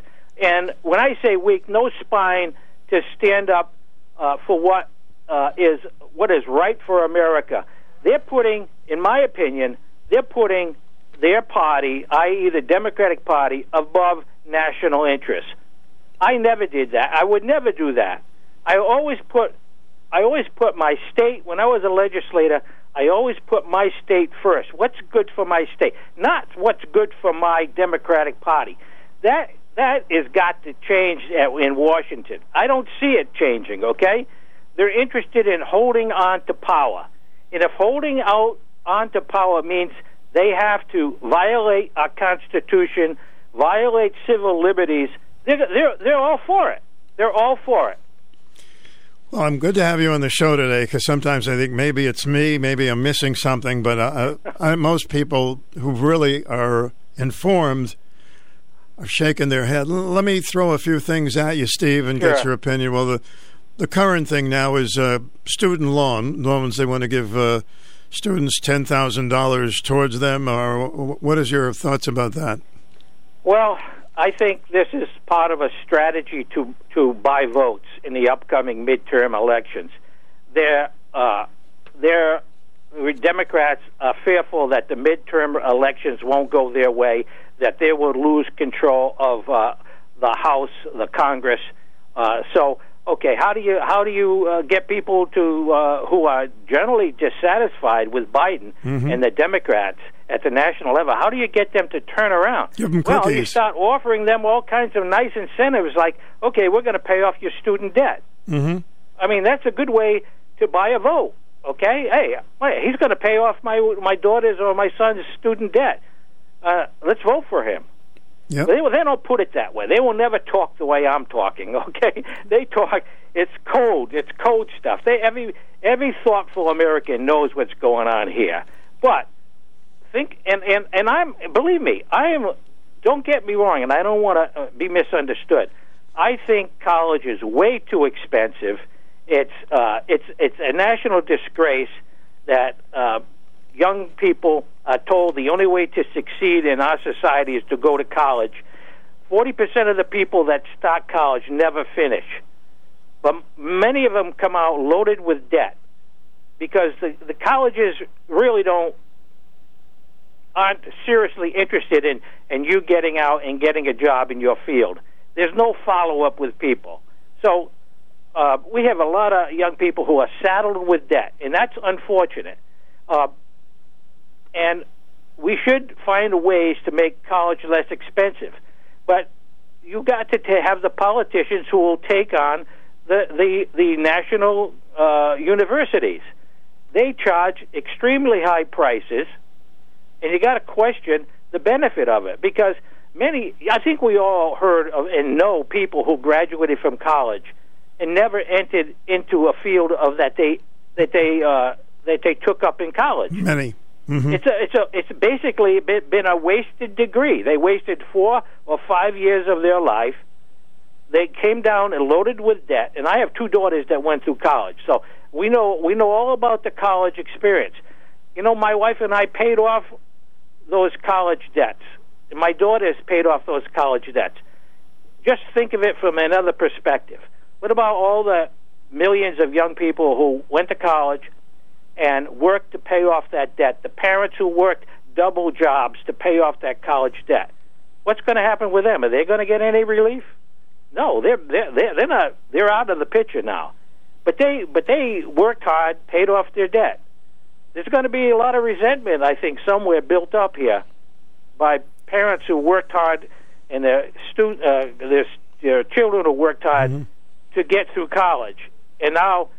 And when I say weak, no spine to stand up uh, for what uh, is what is right for America. They're putting, in my opinion, they're putting their party, i.e., the Democratic Party, above national interests. I never did that. I would never do that. I always put I always put my state when I was a legislator. I always put my state first. What's good for my state, not what's good for my Democratic Party. That that has got to change in Washington. I don't see it changing. Okay, they're interested in holding on to power, and if holding out on to power means they have to violate our Constitution, violate civil liberties, they're they're, they're all for it. They're all for it. Well, I'm good to have you on the show today because sometimes I think maybe it's me, maybe I'm missing something, but uh, I, most people who really are informed are shaking their head. L- let me throw a few things at you, Steve, and get your opinion. Well, the the current thing now is uh, student loan loans. They want to give uh, students ten thousand dollars towards them. Or what is your thoughts about that? Well, I think this is part of a strategy to to buy votes in the upcoming midterm elections. They're uh, they're Democrats are fearful that the midterm elections won't go their way. that they will lose control of uh, the House, the Congress. Uh, so, okay, how do you how do you uh, get people to uh, who are generally dissatisfied with Biden Mhm. and the Democrats at the national level? How do you get them to turn around? Give 'em Well, you start offering them all kinds of nice incentives, like, okay, we're going to pay off your student debt. Mm-hmm. I mean, that's a good way to buy a vote. Okay, hey, wait, he's going to pay off my my daughter's or my son's student debt. Uh, let's vote for him. Yep. They, they don't put it that way. They will never talk the way I'm talking. (laughs) Okay, they talk. It's code. It's code stuff. They every every thoughtful American knows what's going on here. But think and and and I'm believe me, I am. Don't get me wrong, and I don't want to uh, be misunderstood. I think college is way too expensive. It's uh, it's it's a national disgrace that uh, young people are told the only way to succeed in our society is to go to college. Forty percent of the people that start college never finish, but many of them come out loaded with debt because the the colleges really don't aren't seriously interested in in you getting out and getting a job in your field. There's no follow up with people. So uh, we have a lot of young people who are saddled with debt, and that's unfortunate. Uh, and we should find ways to make college less expensive. But you got to have the politicians who will take on the the, the national uh, universities. They charge extremely high prices, and you got to question the benefit of it because many. I think we all heard of and know people who graduated from college and never entered into a field of that they that they uh, that they took up in college. Many. Mhm. It's a it's a it's basically been a wasted degree. They wasted four or five years of their life. They came down and loaded with debt. And I have two daughters that went through college, so we know we know all about the college experience. You know, my wife and I paid off those college debts. My daughters paid off those college debts. Just think of it from another perspective. What about all the millions of young people who went to college and worked to pay off that debt? The parents who worked double jobs to pay off that college debt. What's going to happen with them? Are they going to get any relief? No, they're they're they're they're not. They're out of the picture now. But they but they worked hard, paid off their debt. There's going to be a lot of resentment, I think, somewhere built up here by parents who worked hard and their student uh, their their children who worked hard to get through college, and now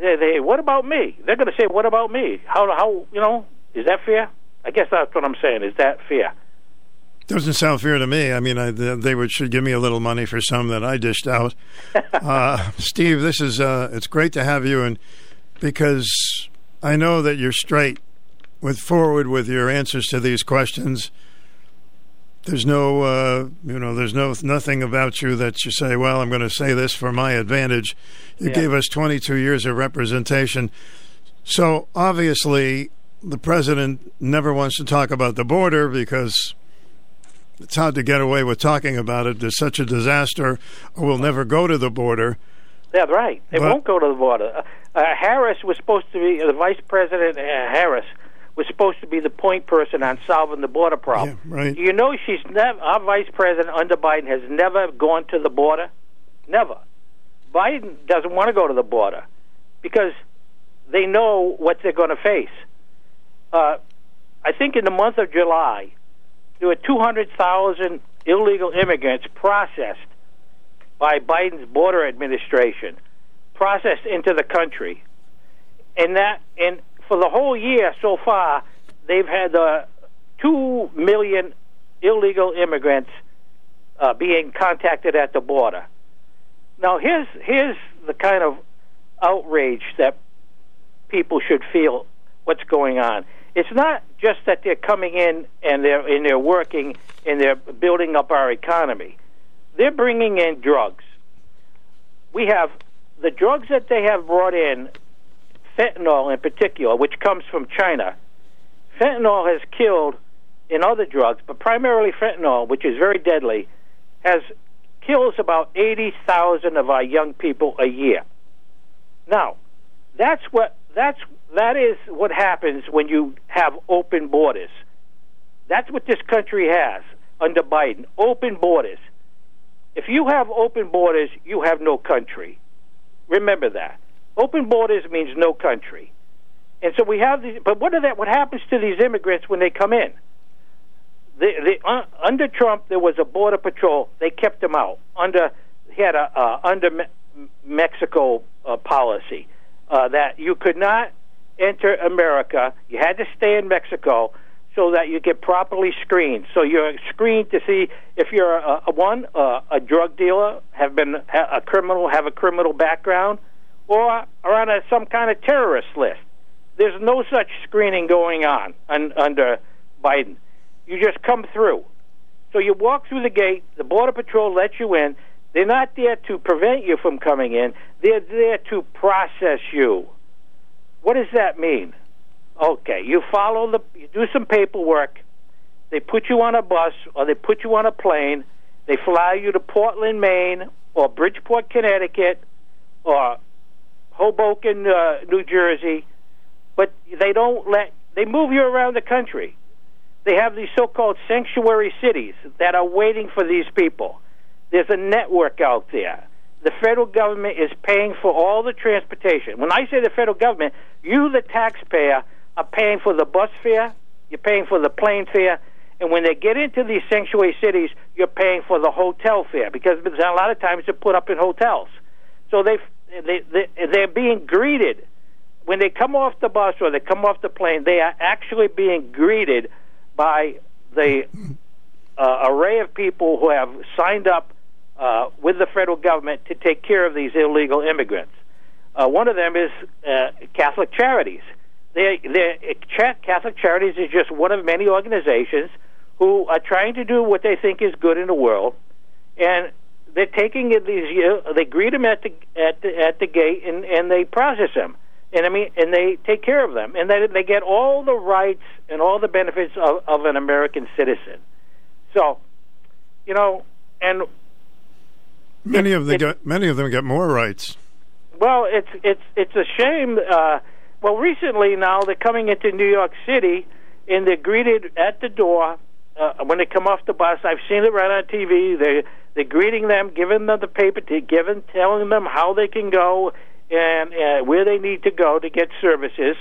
they, they what about me? They're going to say, what about me? How how you know is that fair? I guess that's what I'm saying. Is that fair? Doesn't sound fair to me. I mean, I, they would should give me a little money for some that I dished out. (laughs) uh, Steve, this is uh, it's great to have you, and because I know that you're straight with forward with your answers to these questions. There's no, uh, you know, there's no nothing about you that you say. Well, I'm going to say this for my advantage. You Yeah. gave us 22 years of representation, so obviously the president never wants to talk about the border because it's hard to get away with talking about it. There's such a disaster, or we'll never go to the border. That's right. They But- won't go to the border. Uh, uh, Harris was supposed to be the Vice President. Uh, Harris was supposed to be the point person on solving the border problem. right. You know, she's never. Our Vice President under Biden has never gone to the border. Never. Biden doesn't want to go to the border because they know what they're going to face. Uh, I think in the month of July, there were 200,000 illegal immigrants processed by Biden's border administration, processed into the country. And that, and for the whole year so far, they've had uh, two million illegal immigrants uh, being contacted at the border. Now, here's here's the kind of outrage that people should feel. What's going on? It's not just that they're coming in and they're and they're working and they're building up our economy. They're bringing in drugs. We have the drugs that they have brought in, fentanyl in particular, which comes from China. Fentanyl has killed in other drugs, but primarily fentanyl, which is very deadly, has kills about 80,000 of our young people a year. Now, that's what that's that is what happens when you have open borders. That's what this country has under Biden open borders. If you have open borders, you have no country. Remember that. Open borders means no country. And so we have these, but what, are that, what happens to these immigrants when they come in? The, the, uh, under Trump, there was a border patrol. They kept them out. Under he had a uh, under Me- Mexico uh, policy uh, that you could not enter America. You had to stay in Mexico so that you get properly screened. So you're screened to see if you're a, a one uh, a drug dealer, have been a criminal, have a criminal background, or are on a, some kind of terrorist list. There's no such screening going on un, under Biden. You just come through. So you walk through the gate. The border patrol lets you in. They're not there to prevent you from coming in. They're there to process you. What does that mean? Okay, you follow the, you do some paperwork. They put you on a bus or they put you on a plane. They fly you to Portland, Maine, or Bridgeport, Connecticut, or Hoboken, uh, New Jersey. But they don't let they move you around the country. They have these so-called sanctuary cities that are waiting for these people. There's a network out there. The federal government is paying for all the transportation. When I say the federal government, you, the taxpayer, are paying for the bus fare, you're paying for the plane fare, and when they get into these sanctuary cities, you're paying for the hotel fare because a lot of times they're put up in hotels. So they they they they're being greeted when they come off the bus or they come off the plane. They are actually being greeted by the (laughs) uh, array of people who have signed up uh, with the federal government to take care of these illegal immigrants. Uh, one of them is uh, Catholic Charities. They, they, Cha- Catholic Charities is just one of many organizations who are trying to do what they think is good in the world, and they're taking it these. Uh, they greet them at the at the, at the gate, and and they process them, and I mean, and they take care of them, and they they get all the rights and all the benefits of, of an American citizen. So, you know, and Many of them get many of them get more rights. Well, it's it's it's a shame. Uh, well, recently now they're coming into New York City and they're greeted at the door uh, when they come off the bus. I've seen it right on TV. They they're greeting them, giving them the paper, to giving telling them how they can go and uh, where they need to go to get services.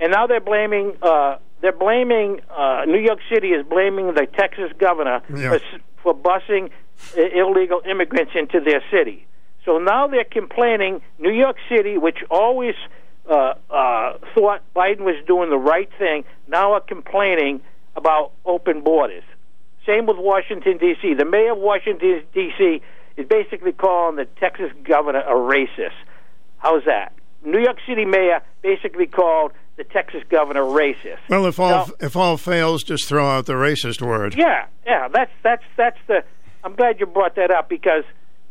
And now they're blaming uh, they're blaming uh, New York City is blaming the Texas governor Yeah. for for busing uh, illegal immigrants into their city. So now they're complaining. New York City, which always uh, uh, thought Biden was doing the right thing, now are complaining about open borders. Same with Washington D.C. The mayor of Washington D.C. is basically calling the Texas governor a racist. How's that? New York City mayor basically called the Texas governor racist. Well, if all Now- if all fails, just throw out the racist word. yeah, yeah, that's that's that's the. I'm glad you brought that up because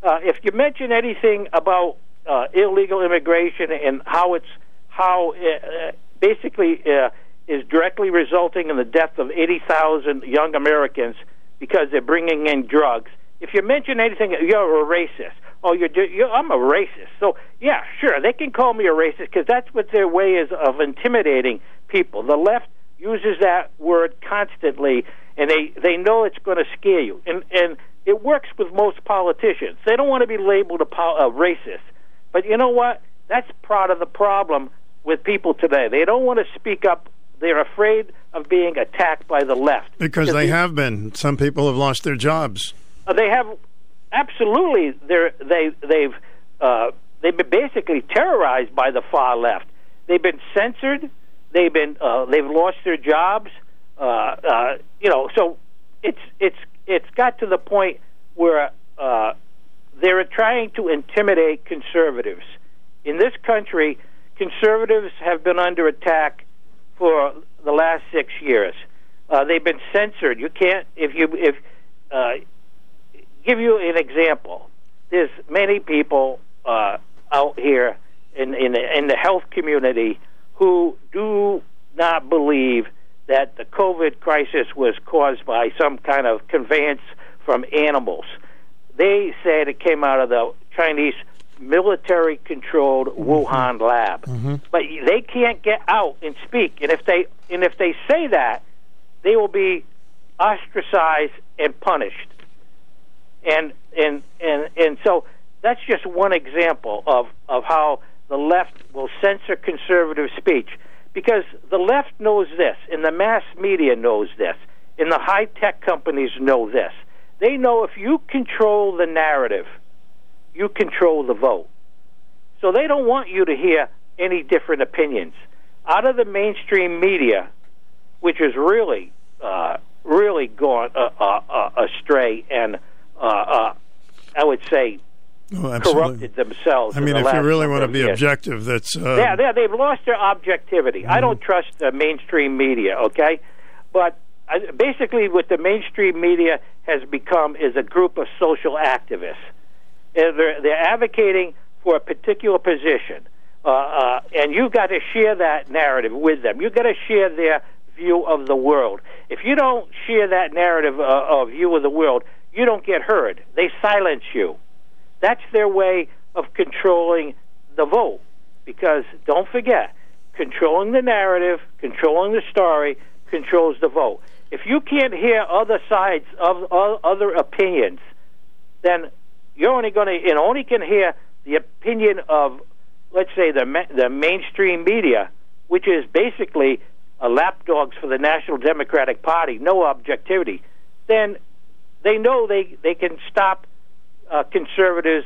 uh, if you mention anything about uh, illegal immigration and how it's how uh, uh, basically uh, is directly resulting in the death of 80,000 young Americans because they're bringing in drugs. If you mention anything, you're a racist. Oh, you're, you're I'm a racist. So yeah, sure, they can call me a racist because that's what their way is of intimidating people. The left uses that word constantly, and they they know it's going to scare you. And and it works with most politicians. They don't want to be labeled a, a racist, but you know what? That's part of the problem with people today. They don't want to speak up. They're afraid of being attacked by the left Because they have been. Some people have lost their jobs. uh, they have absolutely. They're, they they've uh, they've been basically terrorized by the far left. They've been censored. They've been uh, they've lost their jobs. Uh, uh, you know, so it's it's it's got to the point where uh, they're trying to intimidate conservatives. In this country, conservatives have been under attack for the last six years. Uh, they've been censored. You can't if you if uh, give you an example. There's many people uh, out here in in the, in the health community who do not believe that the COVID crisis was caused by some kind of conveyance from animals. They said it came out of the Chinese military controlled mm-hmm. Wuhan lab. Mm-hmm. But they can't get out and speak. And if they and if they say that, they will be ostracized and punished. And and and and so that's just one example of of how the left will censor conservative speech because the left knows this and the mass media knows this and the high tech companies know this. They know if you control the narrative, you control the vote. So they don't want you to hear any different opinions. Out of the mainstream media, which is really, uh, really gone uh, uh, uh, astray and, uh, uh, I would say, Oh, corrupted themselves. I mean, the if you really want to be years. objective, that's uh, yeah, yeah, they've lost their objectivity. I don't trust the mainstream media, okay? But uh, basically, what the mainstream media has become is a group of social activists. And they're, they're advocating for a particular position, uh, uh, and you've got to share that narrative with them. You've got to share their view of the world. If you don't share that narrative uh, of view of the world, you don't get heard. They silence you. That's their way of controlling the vote. Because don't forget, controlling the narrative, controlling the story, controls the vote. If you can't hear other sides of other opinions, then you're only going to, and only can hear the opinion of, let's say, the the mainstream media, which is basically lapdogs for the National Democratic Party, no objectivity. Then they know they they can stop uh, conservatives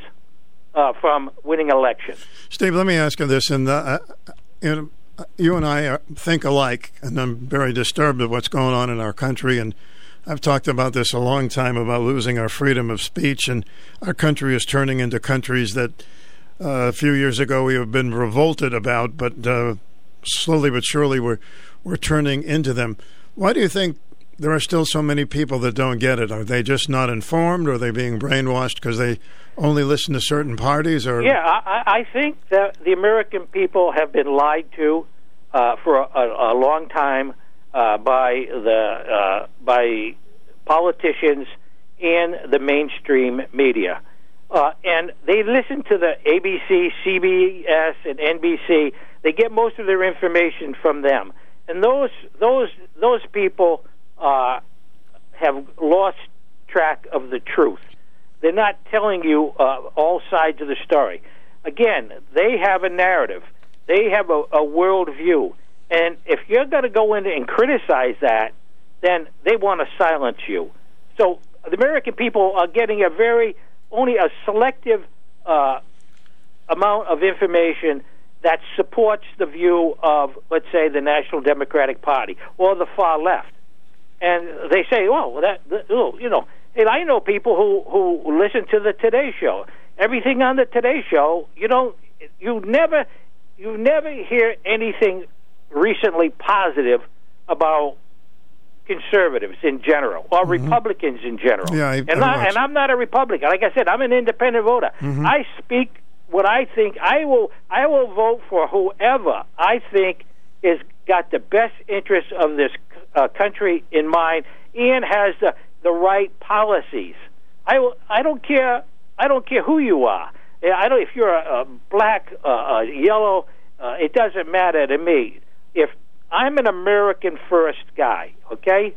uh, from winning elections. Steve, let me ask you this, and uh, you, you and I think alike, and I'm very disturbed at what's going on in our country. And I've talked about this a long time about losing our freedom of speech, and our country is turning into countries that uh, a few years ago we have been revolted about, but uh, slowly but surely we're we're turning into them. Why do you think there are still so many people that don't get it? Are they just not informed? Or are they being brainwashed because they only listen to certain parties? Or Yeah, I, I think that the American people have been lied to uh, for a, a long time uh, by the uh, by politicians and the mainstream media, uh, and they listen to the ABC, CBS, and NBC. They get most of their information from them, and those those those people uh, have lost track of the truth. They're not telling you uh, all sides of the story. Again, they have a narrative. They have a, a world view. And if you're going to go in and criticize that, then they want to silence you. So the American people are getting a very, only a selective uh, amount of information that supports the view of, let's say, the National Democratic Party or the far left and they say, "Oh, well, that, that oh, you know." And I know people who who listen to the Today Show. Everything on the Today Show, you don't, you never, you never hear anything recently positive about conservatives in general or Republicans in general. Mm-hmm. Yeah, I- and I and I'm not a Republican. Like I said, I'm an independent voter. Mhm. I speak what I think. I will I will vote for whoever I think is got the best interests of this uh, country in mind and has the the right policies. I will- I don't care. I don't care who you are. I don't if you're a, a black, uh, a yellow. Uh, it doesn't matter to me. If I'm an American first guy, okay,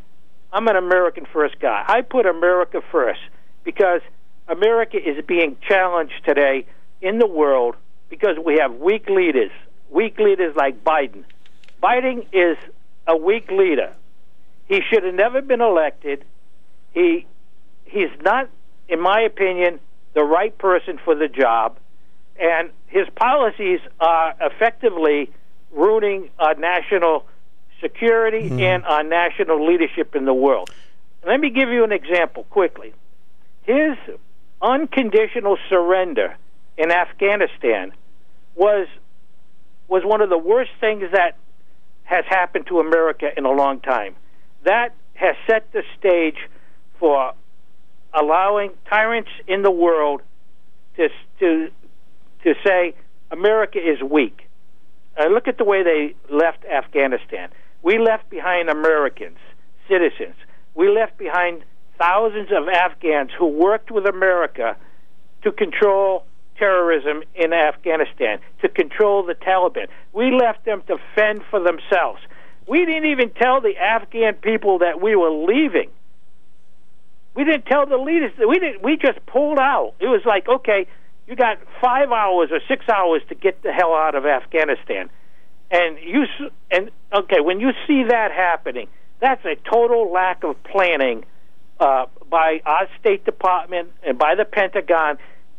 I'm an American first guy. I put America first because America is being challenged today in the world because we have weak leaders, weak leaders like Biden. Biden is a weak leader. He should have never been elected. He he's not, in my opinion, the right person for the job, and his policies are effectively ruining our national security hmm. and our national leadership in the world. Let me give you an example quickly. His unconditional surrender in Afghanistan was was one of the worst things that has happened to America in a long time. That has set the stage for allowing tyrants in the world to to to say America is weak. Uh, look at the way they left Afghanistan. We left behind Americans, citizens. We left behind thousands of Afghans who worked with America to control terrorism in Afghanistan, to control the Taliban. We left them to fend for themselves. We didn't even tell the Afghan people that we were leaving. We didn't tell the leaders. We didn't. We just pulled out. It was like, okay, you got five hours or six hours to get the hell out of Afghanistan, and you and okay, when you see that happening, that's a total lack of planning uh, by our State Department and by the Pentagon.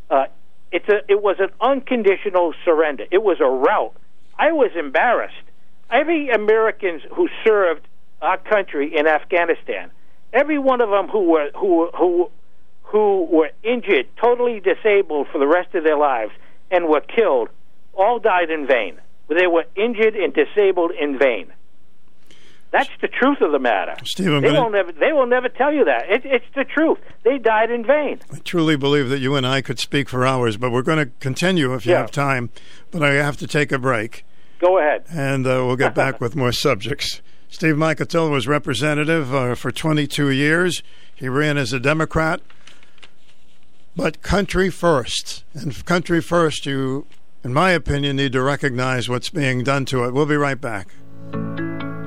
Uh, it's a it was an unconditional surrender. It was a rout. I was embarrassed. Every Americans who served our country in Afghanistan, every one of them who were who who who were injured, totally disabled for the rest of their lives, and were killed, all died in vain. They were injured and disabled in vain. That's the truth of the matter. Steve, they gonna- will never they will never tell you that. It, it's the truth. They died in vain. I truly believe that you and I could speak for hours, but we're going to continue if you Yeah. have time. But I have to take a break, Go ahead. and uh, we'll get back with more subjects. Steve Mikutel was representative uh, for 22 years. He ran as a Democrat, but country first. And country first, you, in my opinion, need to recognize what's being done to it. We'll be right back.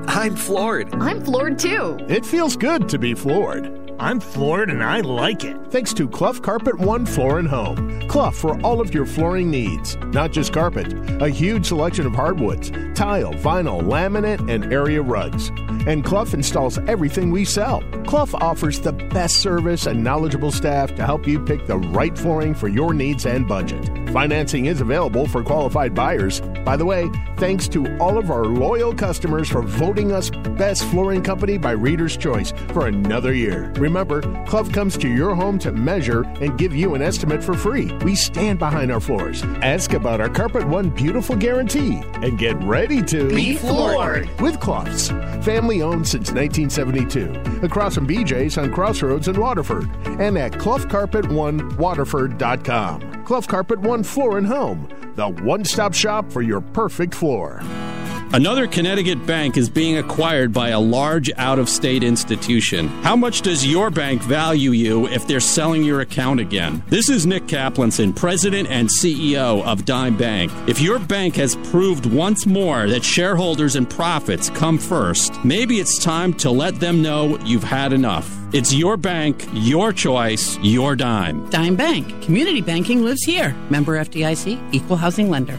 I'm floored. I'm floored too. It feels good to be floored. I'm floored and I like it. Thanks to Clough Carpet One Floor and Home. Clough for all of your flooring needs, not just carpet. A huge selection of hardwoods, tile, vinyl, laminate, and area rugs. And Clough installs everything we sell. Clough offers the best service and knowledgeable staff to help you pick the right flooring for your needs and budget. Financing is available for qualified buyers. By the way, thanks to all of our loyal customers for voting us Best Flooring Company by Reader's Choice for another year. Remember, Clough comes to your home to measure and give you an estimate for free. We stand behind our floors. Ask about our Carpet One Beautiful Guarantee and get ready to Be floored. with Cloughs. Family owned since 1972. Across from BJ's on Crossroads in Waterford and at cloughcarpet1waterford.com. Clough Carpet One Floor and Home, the one stop shop for your perfect floor. Another Connecticut bank is being acquired by a large out of state institution. How much does your bank value you if they're selling your account again? This is Nick Kaplanson, President and CEO of Dime Bank. If your bank has proved once more that shareholders and profits come first, maybe it's time to let them know you've had enough. It's your bank, your choice, your dime. Dime Bank. Community banking lives here. Member FDIC, equal housing lender.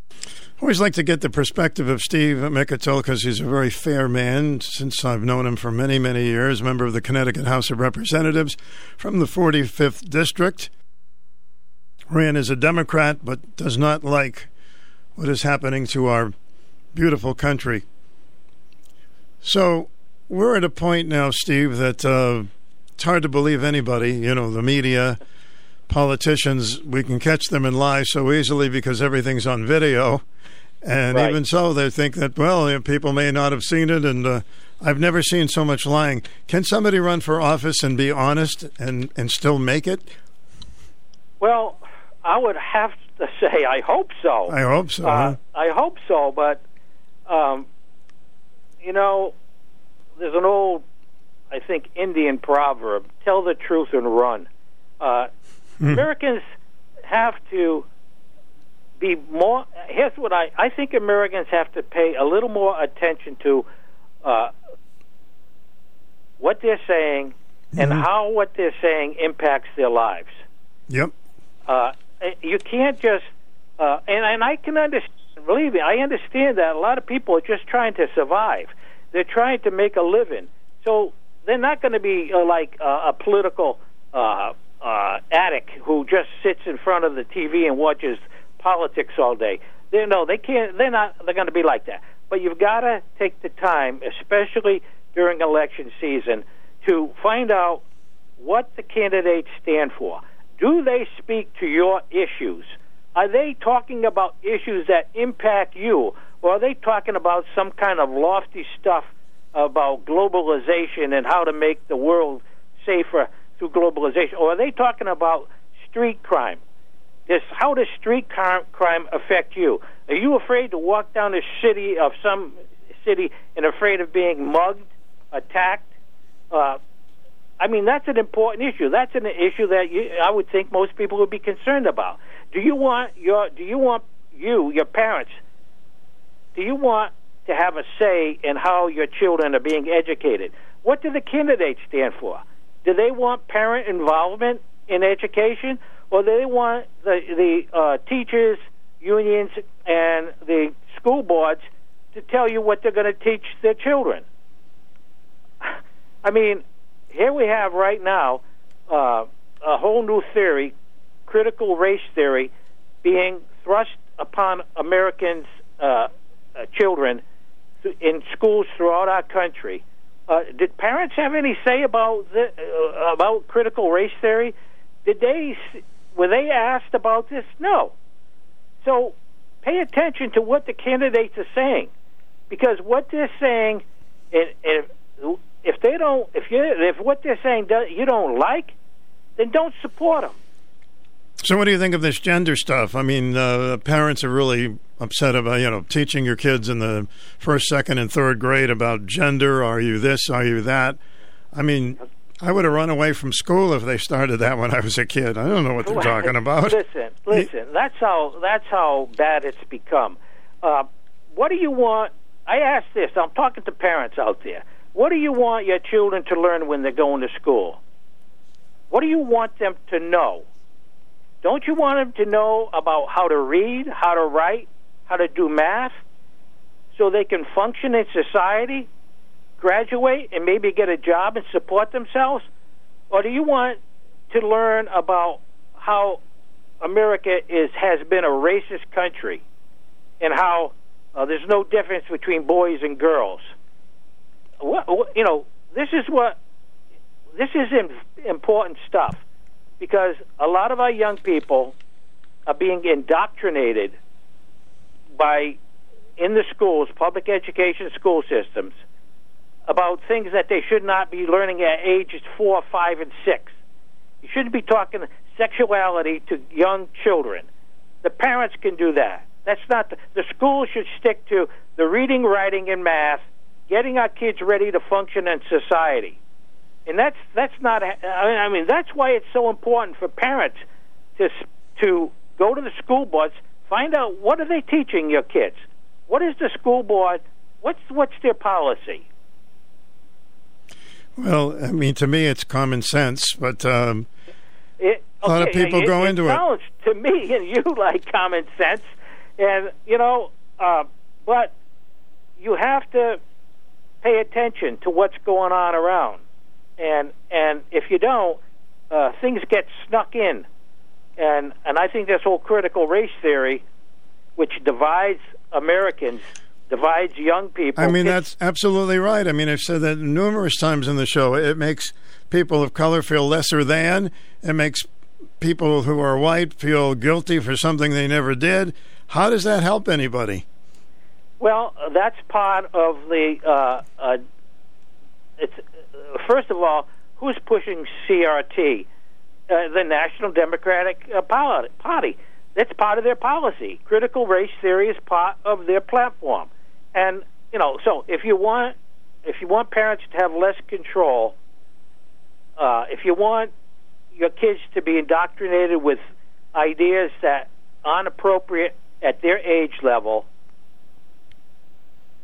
Always like to get the perspective of Steve Mikutel because he's a very fair man since I've known him for many, many years. Member of the Connecticut House of Representatives from the 45th District. Ran as a Democrat, but does not like what is happening to our beautiful country. So we're at a point now, Steve, that uh, it's hard to believe anybody. You know, the media, politicians, we can catch them in lies so easily because everything's on video. And Right. even so, they think that, well, you know, people may not have seen it. And uh, I've never seen so much lying. Can somebody run for office and be honest and, and still make it? Well, I would have to say I hope so. I hope so. Uh, huh? I hope so, but um, you know, there's an old, I think, Indian proverb: "Tell the truth and run." Uh, Americans have to be more. Here's what I I think Americans have to pay a little more attention to uh, what they're saying and how what they're saying impacts their lives. Yep. Uh, you can't just, uh, and and I can understand. Believe me, I understand that a lot of people are just trying to survive. They're trying to make a living, so they're not going to be uh, like uh, a political uh, uh, addict who just sits in front of the TV and watches politics all day. They no, they can't. They're not. They're going to be like that. But you've got to take the time, especially during election season, to find out what the candidates stand for. Do they speak to your issues? Are they talking about issues that impact you, or are they talking about some kind of lofty stuff about globalization and how to make the world safer through globalization, or are they talking about street crime? This, how does street crime affect you? Are you afraid to walk down the city of some city and afraid of being mugged, attacked? Uh, I mean, that's an important issue. That's an issue that you, I would think most people would be concerned about. Do you want your Do you want you, your parents? Do you want to have a say in how your children are being educated? What do the candidates stand for? Do they want parent involvement in education, or do they want the the uh, teachers, unions, and the school boards to tell you what they're going to teach their children? (sighs) I mean, here we have right now uh, a whole new theory, critical race theory, being thrust upon Americans' uh, uh, children in schools throughout our country. Uh, did parents have any say about the, uh, about critical race theory? Did they were they asked about this? No. So pay attention to what the candidates are saying, because what they're saying, if if they don't, if you if what they're saying you don't like, then don't support them. So, what do you think of this gender stuff? I mean, uh, parents are really upset about you know teaching your kids in the first, second, and third grade about gender. Are you this? Are you that? I mean, I would have run away from school if they started that when I was a kid. I don't know what they're talking about. Listen, listen. That's how that's how bad it's become. Uh, what do you want? I ask this. I'm talking to parents out there. What do you want your children to learn when they're going to school? What do you want them to know? Don't you want them to know about how to read, how to write, how to do math, so they can function in society, graduate, and maybe get a job and support themselves? Or do you want to learn about how America is has been a racist country and how uh, there's no difference between boys and girls? What, what, you know, this is what this is important stuff because a lot of our young people are being indoctrinated by in the schools, public education school systems, about things that they should not be learning at ages four, five, and six. You shouldn't be talking sexuality to young children. The parents can do that. That's not the, the school should stick to the reading, writing, and math, getting our kids ready to function in society and that's that's not. I mean, that's why it's so important for parents to to go to the school boards, find out what are they teaching your kids. What is the school board? What's what's their policy? Well, I mean, to me, it's common sense, but um, it, okay, a lot of people it, go it into sounds it. To me (laughs) and you, like common sense, and you know, uh, but you have to pay attention to what's going on around. And and if you don't, uh, things get snuck in, and and I think this whole critical race theory, which divides Americans, divides young people. I mean, that's absolutely right. I mean, I've said that numerous times in the show. It makes people of color feel lesser than. It makes people who are white feel guilty for something they never did. How does that help anybody? Well, that's part of the. Uh, uh, it's first of all, who's pushing CRT? Uh, the National Democratic uh, Party. That's part of their policy. Critical race theory is part of their platform. And you know, so if you want, if you want parents to have less control, uh, if you want your kids to be indoctrinated with ideas that aren't appropriate at their age level,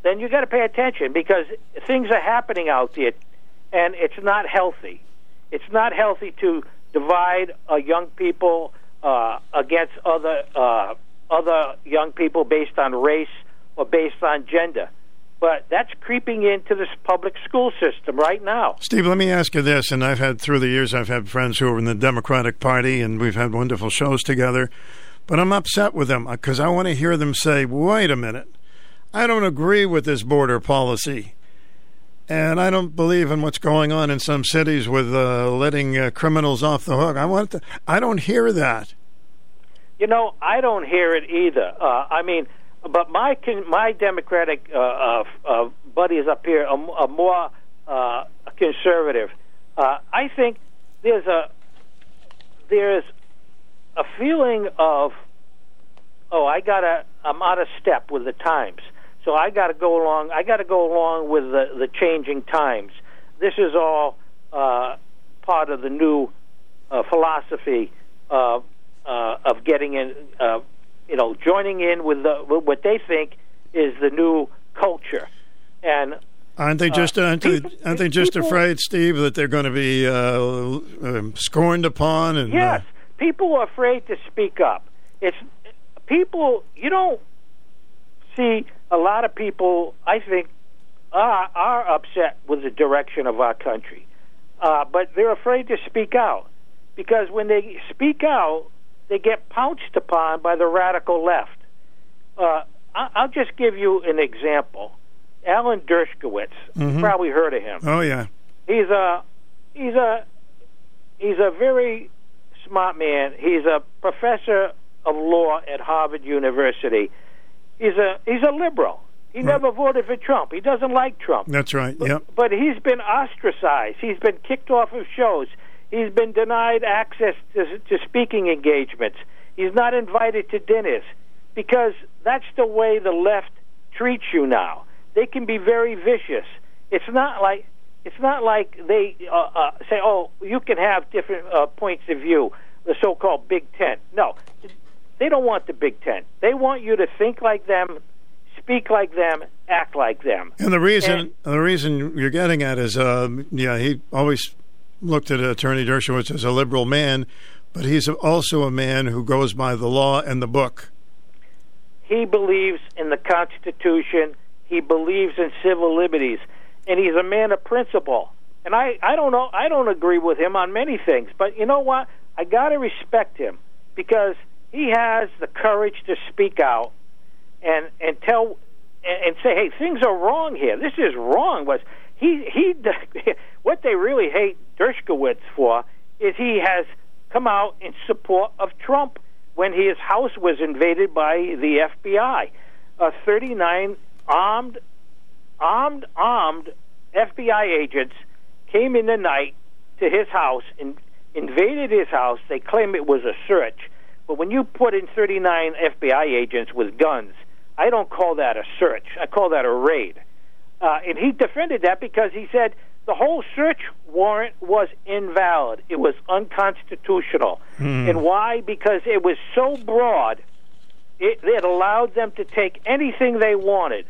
then you got to pay attention because things are happening out there and it's not healthy. It's not healthy to divide uh, young people uh, against other uh, other young people based on race or based on gender. But that's creeping into this public school system right now. Steve, let me ask you this, and I've had through the years, I've had friends who are in the Democratic Party, and we've had wonderful shows together. But I'm upset with them because I want to hear them say, "Wait a minute, I don't agree with this border policy." And I don't believe in what's going on in some cities with uh, letting uh, criminals off the hook. I want to, I don't hear that. You know, I don't hear it either. Uh, I mean, but my my Democratic uh, uh, uh, buddies up here are, are more uh, conservative. Uh, I think there's a there's a feeling of oh, I gotta I'm out of step with the times, so I got to go along. I got to go along with the the changing times. This is all uh, part of the new uh, philosophy uh, uh, of getting in, uh, you know, joining in with, the, what they think is the new culture. And Aren't they just aren't, they, aren't they just people- afraid, Steve, that they're going to be uh, um, scorned upon? And yes, people are afraid to speak up. It's people. You don't see a lot of people. I think are are upset with the direction of our country, uh, but they're afraid to speak out because when they speak out, they get pounced upon by the radical left. Uh, I'll just give you an example. Alan Dershowitz, Mhm. you probably heard of him. oh yeah, He's a he's a he's a very smart man. He's a professor of law at Harvard University. He's a he's a liberal. He never voted for Trump. He doesn't like Trump. that's right. Yep. But he's been ostracized. He's been kicked off of shows. He's been denied access to, to speaking engagements. He's not invited to dinners because that's the way the left treats you now. They can be very vicious. It's not like it's not like they uh, uh, say, "Oh, you can have different uh, points of view." The so-called Big Ten. No, they don't want the Big Ten. They want you to think like them, speak like them, act like them. And the reason the reason you're getting at is, um, yeah, he always looked at Attorney Dershowitz as a liberal man, but he's also a man who goes by the law and the book. He believes in the Constitution. He believes in civil liberties, and he's a man of principle. And I, I don't know, I don't agree with him on many things, but you know what? I got to respect him because he has the courage to speak out and and tell and, and say, "Hey, things are wrong here. This is wrong." Was he he? (laughs) what they really hate Dershowitz for is he has come out in support of Trump when his house was invaded by the FBI. Uh, 39 armed, armed, armed FBI agents came in the night to his house and invaded his house. They claim it was a search, but when you put in 39 FBI agents with guns, I don't call that a search. I call that a raid. Uh, and he defended that because he said the whole search warrant was invalid. It was unconstitutional. Hmm. And why? Because it was so broad, it, it allowed them to take anything they wanted.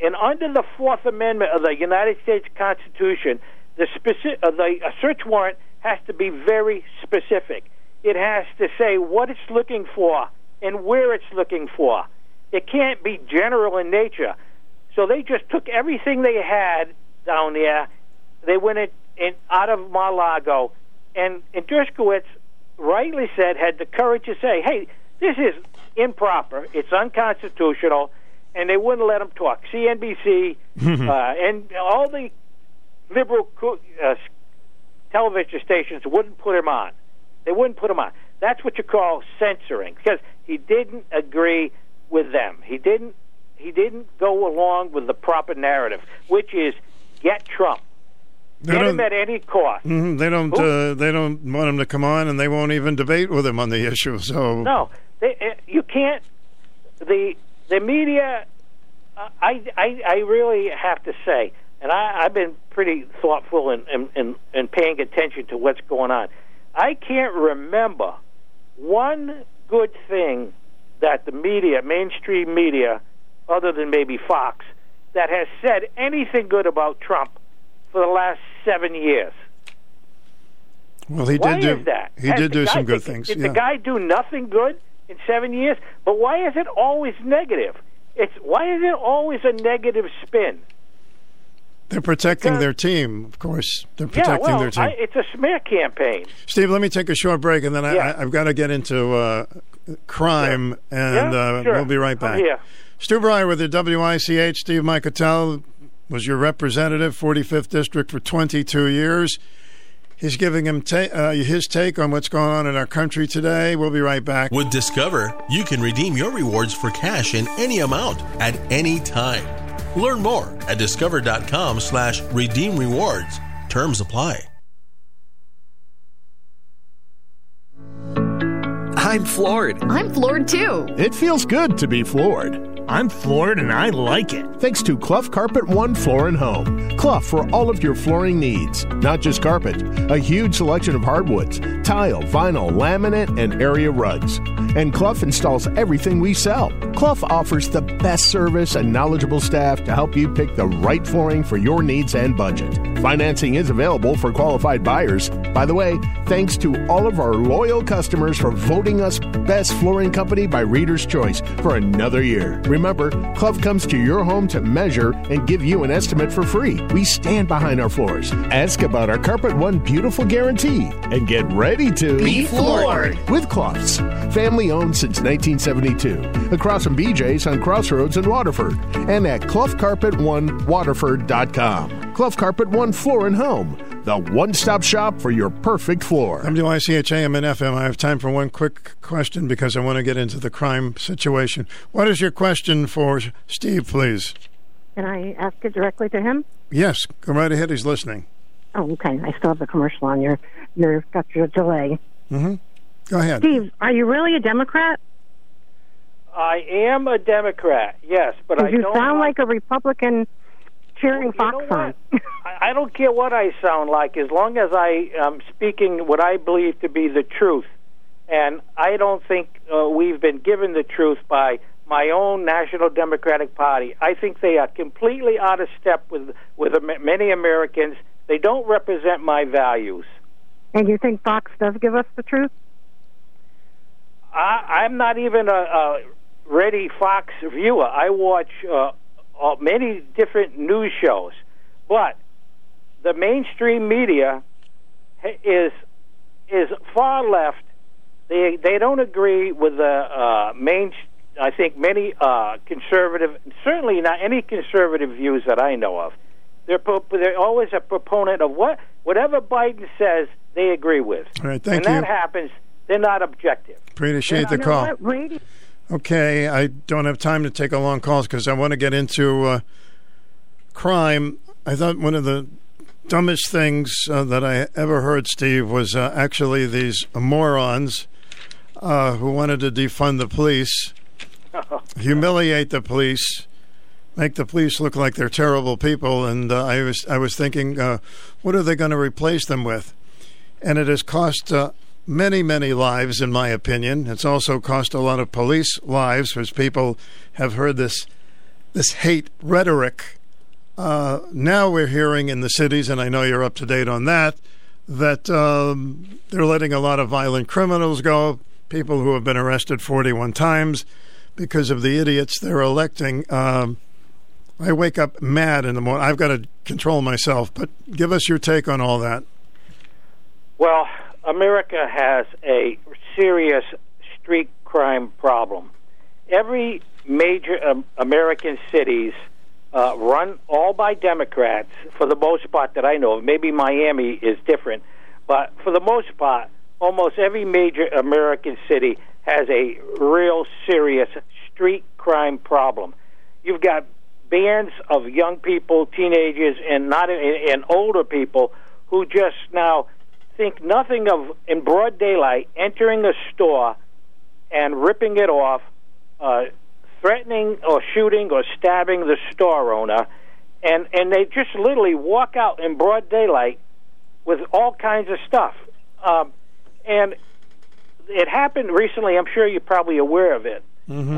And under the Fourth Amendment of the United States Constitution, the, speci- uh, the a search warrant has to be very specific. It has to say what it's looking for and where it's looking for. It can't be general in nature. So they just took everything they had down there. They went in, in out of Mar-Lago, and, and Dershowitz rightly said had the courage to say, "Hey, this is improper. It's unconstitutional," and they wouldn't let him talk. CNBC (laughs) uh, and all the liberal co- uh, television stations wouldn't put him on. They wouldn't put him on. That's what you call censoring because he didn't agree with them. He didn't. He didn't go along with the proper narrative, which is get Trump, They get him at any cost. Mhm, They don't. Uh, they don't want him to come on, and they won't even debate with him on the issue. So No, they, uh, you can't. The the media. Uh, I, I I really have to say, and I, I've been pretty thoughtful and and, and and paying attention to what's going on. I can't remember one good thing that the media, mainstream media, other than maybe Fox, that has said anything good about Trump for the last seven years. well, he Why did do. that? He Has did do guy- some good did- things. Did yeah. the guy do nothing good in seven years? But why is it always negative? It's why is it always a negative spin? They're protecting their team, of course. They're yeah, protecting well, their team. I, it's a smear campaign. Steve, let me take a short break, and then I, I, I've got to get into uh, crime, and Yeah, uh, we'll be right back. here. Stu Bryer with the WICH. Steve Mikutel was your representative, 45th District, for 22 years. He's giving him ta- uh, his take on what's going on in our country today. We'll be right back. With Discover, you can redeem your rewards for cash in any amount at any time. Learn more at discover.com slash redeem rewards. Terms apply. I'm floored. I'm floored too. It feels good to be floored. I'm floored and I like it. Thanks to Clough Carpet One Floor and Home. Clough for all of your flooring needs. Not just carpet, a huge selection of hardwoods, tile, vinyl, laminate, and area rugs. And Clough installs everything we sell. Clough offers the best service and knowledgeable staff to help you pick the right flooring for your needs and budget. Financing is available for qualified buyers. By the way, thanks to all of our loyal customers for voting us Best Flooring Company by Reader's Choice for another year. Remember, Clough comes to your home to measure and give you an estimate for free. We stand behind our floors. Ask about our Carpet One Beautiful Guarantee and get ready to be floored with Cloughs. Family owned since 1972. Across from BJ's on Crossroads in Waterford and at cloughcarpet1waterford.com. Clough Carpet One Floor and Home the one stop shop for your perfect floor. WICHAM and FM. I have time for one quick question because I want to get into the crime situation. What is your question for Steve, please? Can I ask it directly to him? Yes, go right ahead. He's listening. Oh, okay. I still have the commercial on. Your, your got your delay. Mm-hmm. Go ahead. Steve, are you really a Democrat? I am a Democrat, yes, but I you don't sound like like a Republican cheering Well, Fox you know on. I don't care what I sound like as long as I am speaking what I believe to be the truth. And I don't think uh, we've been given the truth by my own National Democratic Party. I think they are completely out of step with with many Americans. They don't represent my values. And you think Fox does give us the truth? I, I'm not even a, a ready Fox viewer. I watch uh, uh, many different news shows, but the mainstream media is is far left. They they don't agree with the uh, main. I think many uh, conservative, certainly not any conservative views that I know of. They're pro- they're always a proponent of what whatever Biden says they agree with. All right, thank when you. that happens, they're not objective. Appreciate the call. Okay, I don't have time to take a long call because I want to get into uh, crime. I thought one of the dumbest things uh, that I ever heard, Steve, was uh, actually these morons uh, who wanted to defund the police, (laughs) humiliate the police, make the police look like they're terrible people. And uh, I was I was thinking, uh, what are they going to replace them with? And it has cost. Uh, many, many lives, in my opinion. It's also cost a lot of police lives, because people have heard this this hate rhetoric. Uh, now we're hearing in the cities, and I know you're up to date on that, that um, they're letting a lot of violent criminals go, people who have been arrested 41 times because of the idiots they're electing. Um, I wake up mad in the morning. I've got to control myself, but give us your take on all that. Well, America has a serious street crime problem. Every major um, American cities uh, run all by Democrats for the most part that I know of. Maybe Miami is different, but for the most part, almost every major American city has a real serious street crime problem. You've got bands of young people, teenagers, and not and older people who just now think nothing of in broad daylight entering a store and ripping it off, uh, threatening or shooting or stabbing the store owner, and and they just literally walk out in broad daylight with all kinds of stuff. Um, and it happened recently. I'm sure you're probably aware of it.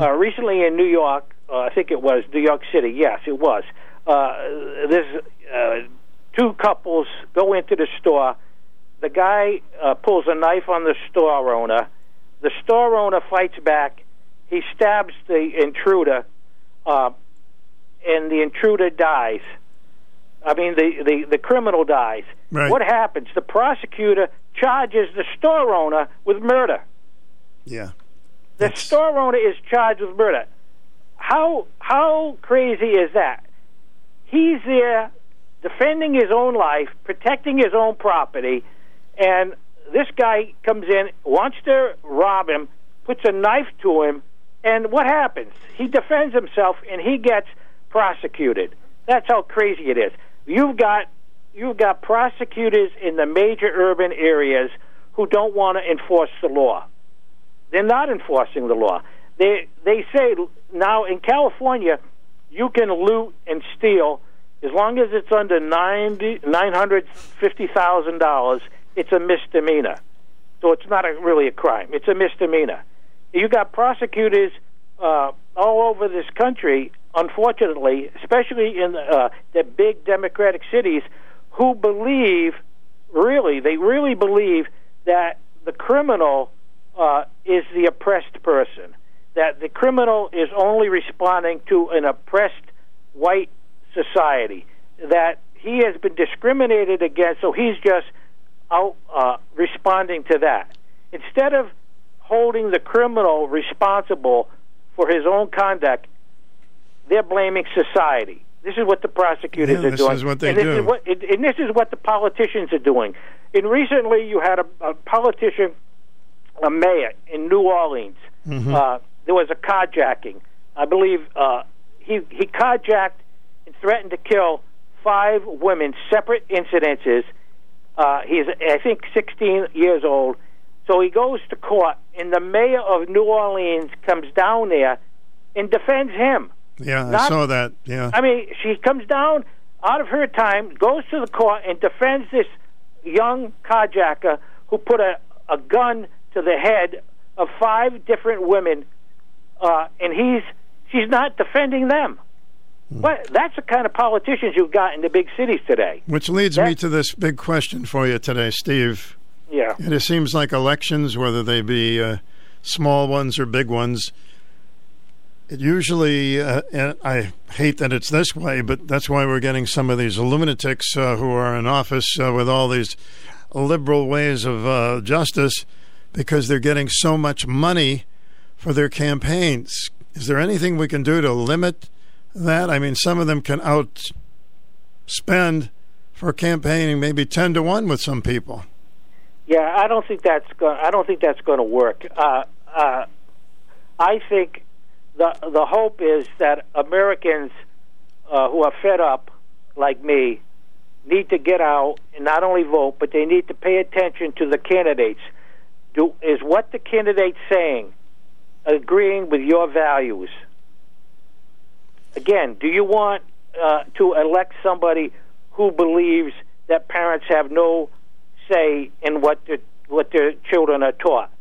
Uh, recently in New York, uh, I think it was New York City. Yes, it was. Uh, there's uh, two couples go into the store. The guy uh, pulls a knife on the store owner. The store owner fights back. He stabs the intruder, uh, and the intruder dies. I mean, the, the, the criminal dies. Right. What happens? The prosecutor charges the store owner with murder. Yeah. The store owner is charged with murder. How how crazy is that? He's there defending his own life, protecting his own property, and this guy comes in, wants to rob him, puts a knife to him, and what happens? He defends himself and he gets prosecuted. That's how crazy it is. You've got you've got prosecutors in the major urban areas who don't want to enforce the law. They're not enforcing the law. They they say now in California you can loot and steal as long as it's under ninety nine hundred fifty thousand dollars. It's a misdemeanor, so it's not a, really a crime. It's a misdemeanor. You got prosecutors uh, all over this country, unfortunately, especially in uh, the big Democratic cities, who believe really they really believe that the criminal uh, is the oppressed person, that the criminal is only responding to an oppressed white society, that he has been discriminated against, so he's just out uh, responding to that. Instead of holding the criminal responsible for his own conduct, they're blaming society. This is what the prosecutors yeah, are this doing. This is what they and do. This is what, and this is what the politicians are doing. And recently, you had a, a politician, a mayor in New Orleans. Mm-hmm. Uh, there was a carjacking. I believe uh, he he carjacked and threatened to kill five women, separate incidences. Uh, he's, I think, 16 years old. So he goes to court, and the mayor of New Orleans comes down there and defends him. Yeah, Not- I saw that. Yeah. I mean, she comes down out of her time, goes to the court, and defends this young carjacker who put a, a gun to the head of five different women, uh, and he's she's not defending them. What? That's the kind of politicians you've got in the big cities today. Which leads me to this big question for you today, Steve. Yeah. And it seems like elections, whether they be uh, small ones or big ones, it usually, uh, and I hate that it's this way, but that's why we're getting some of these lunatics uh, who are in office uh, with all these liberal ways of uh, justice because they're getting so much money for their campaigns. Is there anything we can do to limit that? I mean, some of them can outspend for campaigning maybe 10 to 1 with some people. Yeah, I don't think that's going. I don't think that's going to work. Uh, uh, I think the the hope is that Americans uh, who are fed up, like me, need to get out and not only vote, but they need to pay attention to the candidates. Do is what the candidate's saying agreeing with your values? Again, do you want uh, to elect somebody who believes that parents have no say in what the, what their children are taught?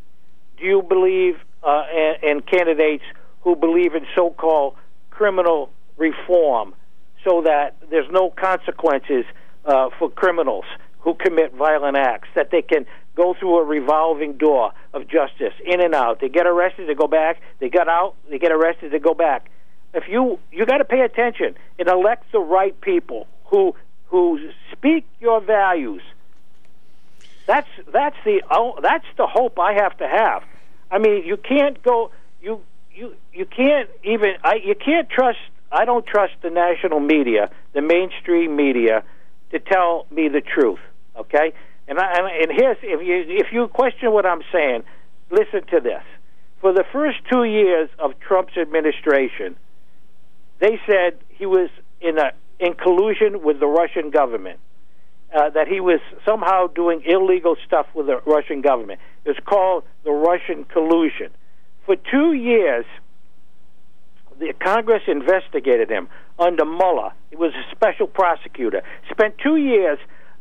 Do you believe uh, in, in candidates who believe in so-called criminal reform, so that there's no consequences uh, for criminals who commit violent acts, that they can go through a revolving door of justice, in and out. They get arrested, they go back. They get out, they get arrested, they go back. If you you got to pay attention and elect the right people who who speak your values. That's that's the oh, that's the hope I have to have. I mean, you can't go you you you can't even I you can't trust I don't trust the national media, the mainstream media to tell me the truth, okay? And I and here's if you if you question what I'm saying, listen to this. For the first 2 years of Trump's administration, they said he was in a in collusion with the Russian government. Uh, that he was somehow doing illegal stuff with the Russian government. It's called the Russian collusion. For two years, the Congress investigated him under Mueller. He was a special prosecutor. Spent two years,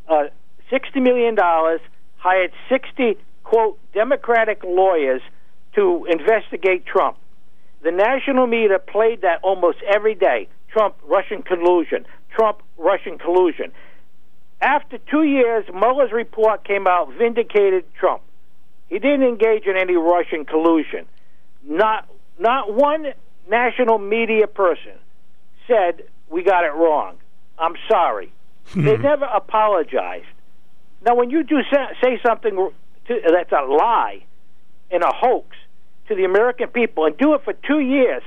uh, sixty million dollars, hired sixty quote Democratic lawyers to investigate Trump. The national media played that almost every day. Trump Russian collusion. Trump Russian collusion. After two years, Mueller's report came out, vindicated Trump. He didn't engage in any Russian collusion. Not not one national media person said we got it wrong. I'm sorry. (laughs) they never apologized. Now, when you do say, say something to, that's a lie and a hoax to the American people, and do it for two years,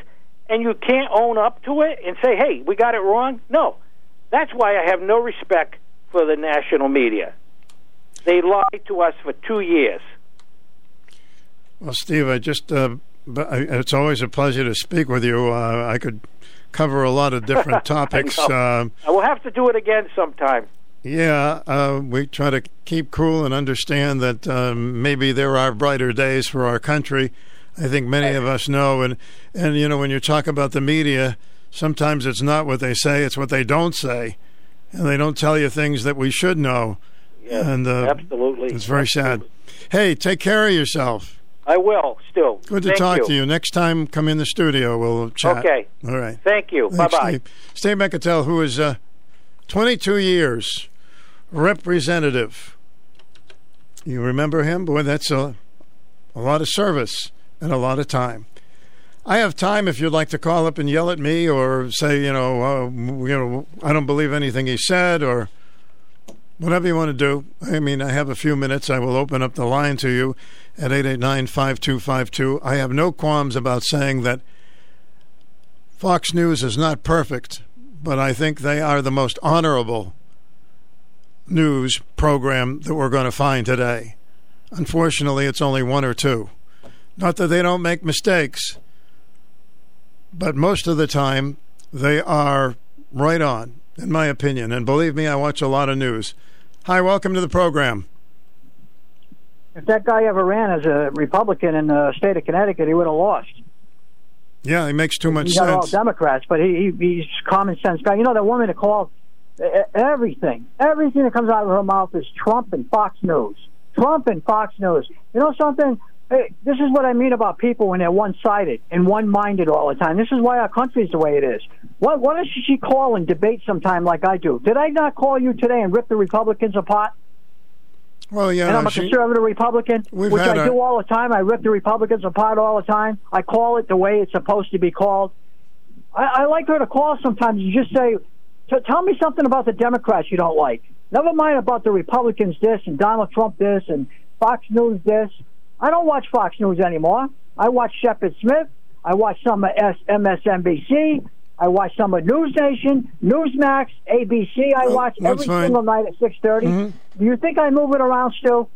and you can't own up to it and say, "Hey, we got it wrong," no. That's why I have no respect for the national media. They lied to us for two years. Well, Steve, I just uh, it's always a pleasure to speak with you. Uh, I could cover a lot of (laughs) different topics. uh, we'll have to do it again sometime. Yeah, uh, we try to keep cool and understand that um, maybe there are brighter days for our country. I think many of us know, and and you know when you talk about the media, sometimes it's not what they say; it's what they don't say, and they don't tell you things that we should know. Yeah, and uh, absolutely, it's very absolutely. sad. Hey, take care of yourself. I will. Still, good to Thank talk you. to you. Next time, come in the studio. We'll chat. Okay. All right. Thank you. Bye bye. Steve. Steve Mikutel, who is uh, 22 years representative. You remember him? Boy, that's a a lot of service and a lot of time. I have time if you'd like to call up and yell at me or say, you know, uh, you know, I don't believe anything he said or whatever you want to do. I mean, I have a few minutes. I will open up the line to you at 889-5252. I have no qualms about saying that Fox News is not perfect, but I think they are the most honorable news program that we're going to find today. Unfortunately, it's only one or two. Not that they don't make mistakes, but most of the time they are right on, in my opinion. And believe me, I watch a lot of news. Hi, welcome to the program. If that guy ever ran as a Republican in the state of Connecticut, he would have lost. Yeah, he makes too much He's not all sense. Democrats, but he, he he's a common sense guy. You know that woman that called everything, everything that comes out of her mouth is Trump and Fox News. Trump and Fox News. You know something? Hey, this is what I mean about people when they're one-sided and one-minded all the time. This is why our country is the way it is. Why, why doesn't she call and debate sometime like I do? Did I not call you today and rip the Republicans apart? Well, yeah, and I'm a she- conservative Republican, which I do all the time. I rip the Republicans apart all the time. I call it the way it's supposed to be called. I, I like her to call sometimes and just say, "T- "Tell me something about the Democrats you don't like. Never mind about the Republicans this and Donald Trump this and Fox News this. I don't watch Fox News anymore. I watch Shepard Smith. I watch some of MSNBC. I watch some of News Nation, Newsmax, ABC. I watch every fine. single night at six mm-hmm. Do you think I move it around still?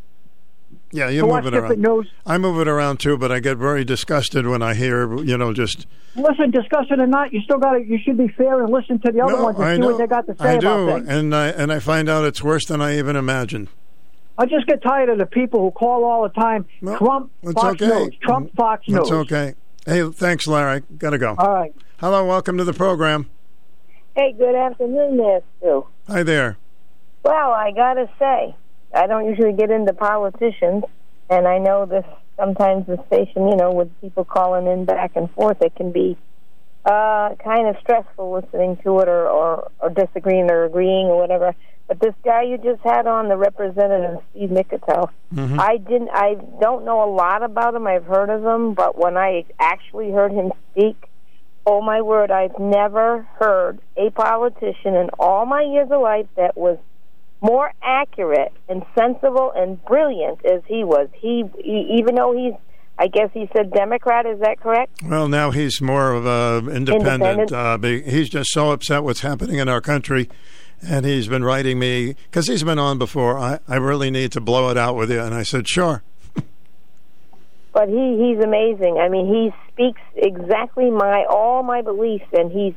Yeah, you move it around. news. I move it around too, but I get very disgusted when I hear, you know, just Listen, discuss it or not, you still got to. You should be fair and listen to the other No, ones and I see know. what they got to say I about do, things. and I and I find out it's worse than I even imagined. I just get tired of the people who call all the time. Trump, It's Fox okay. News. Trump, mm-hmm. Fox News. That's okay. Hey, thanks, Larry. Got to go. All right. Hello, welcome to the program. Hey, good afternoon there, Stu. Hi there. Well, I gotta say, I don't usually get into politicians, and I know this sometimes the station, you know, with people calling in back and forth, it can be uh, kind of stressful listening to it or, or, or disagreeing or agreeing or whatever. But this guy you just had on, the representative Steve Mikutel, Mhm. I didn't, I don't know a lot about him. I've heard of him, but when I actually heard him speak, oh my word, I've never heard a politician in all my years of life that was more accurate and sensible and brilliant as he was. He, he even though he's, I guess he said Democrat. Is that correct? Well, now he's more of a independent. Independent. Uh, he's just so upset what's happening in our country, and he's been writing me because he's been on before. I, I really need to blow it out with you, and I said sure. But he he's amazing. I mean, he speaks exactly my all my beliefs, and he's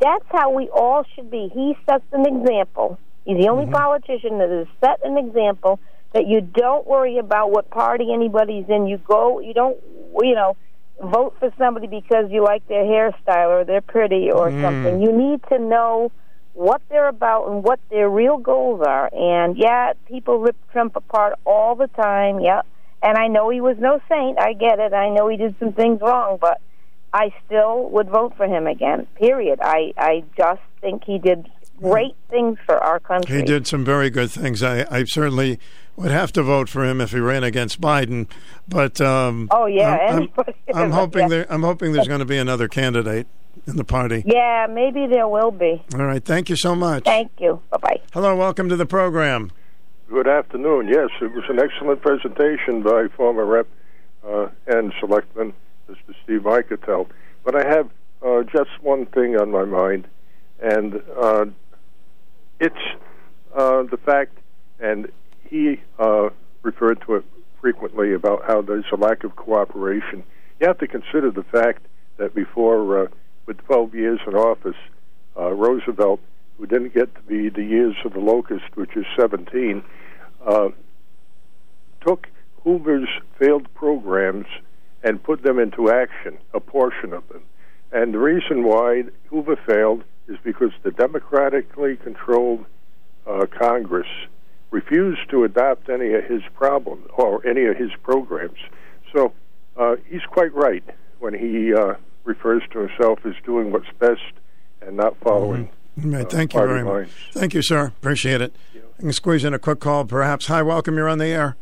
that's how we all should be. He sets an example. He's the only politician that has set an example that you don't worry about what party anybody's in. You go, you don't, you know, vote for somebody because you like their hairstyle or they're pretty or Mm. something. You need to know what they're about and what their real goals are. And yeah, people rip Trump apart all the time. Yeah. And I know he was no saint. I get it. I know he did some things wrong, but I still would vote for him again. Period. I I just think he did great things for our country. He did some very good things. I, I certainly would have to vote for him if he ran against Biden, but um, Oh, yeah, I'm, I'm- (laughs) I'm hoping yeah. there. I'm hoping there's going to be another candidate in the party. Yeah, maybe there will be. All right, thank you so much. Thank you. Bye bye. Hello, welcome to the program. Good afternoon. Yes, it was an excellent presentation by former Rep uh, and Selectman Mr. Steve Mikutel. But I have uh, just one thing on my mind, and uh, it's uh, the fact, and he uh, referred to it frequently about how there's a lack of cooperation. You have to consider the fact that before, uh, with 12 years in office, uh, Roosevelt, who didn't get to be the years of the locust, which is 17, uh, took Hoover's failed programs and put them into action, a portion of them. And the reason why Hoover failed is because the democratically controlled uh, Congress refused to adopt any of his problems or any of his programs. So uh, he's quite right when he uh, refers to himself as doing what's best and not following. Mm-hmm. Right, thank you very much. Thank you, sir. Appreciate it. I can squeeze in a quick call, perhaps. Hi, welcome. You're on the air.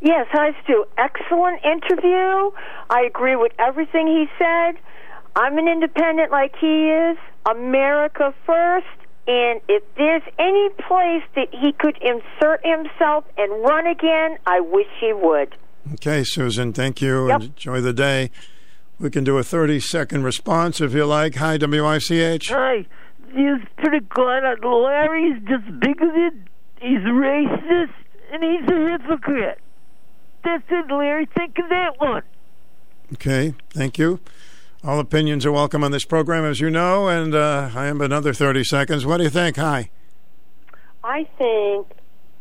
Yes, hi, Stu. Excellent interview. I agree with everything he said. I'm an independent like he is. America first. And if there's any place that he could insert himself and run again, I wish he would. Okay, Susan, thank you. Yep. Enjoy the day. We can do a 30 second response if you like. Hi, WICH. Hi. He's pretty good. Larry's just bigoted. He's racist. And he's a hypocrite. That's it, Larry. Think of that one. Okay, thank you. All opinions are welcome on this program, as you know, and uh, I have another 30 seconds. What do you think? Hi. I think,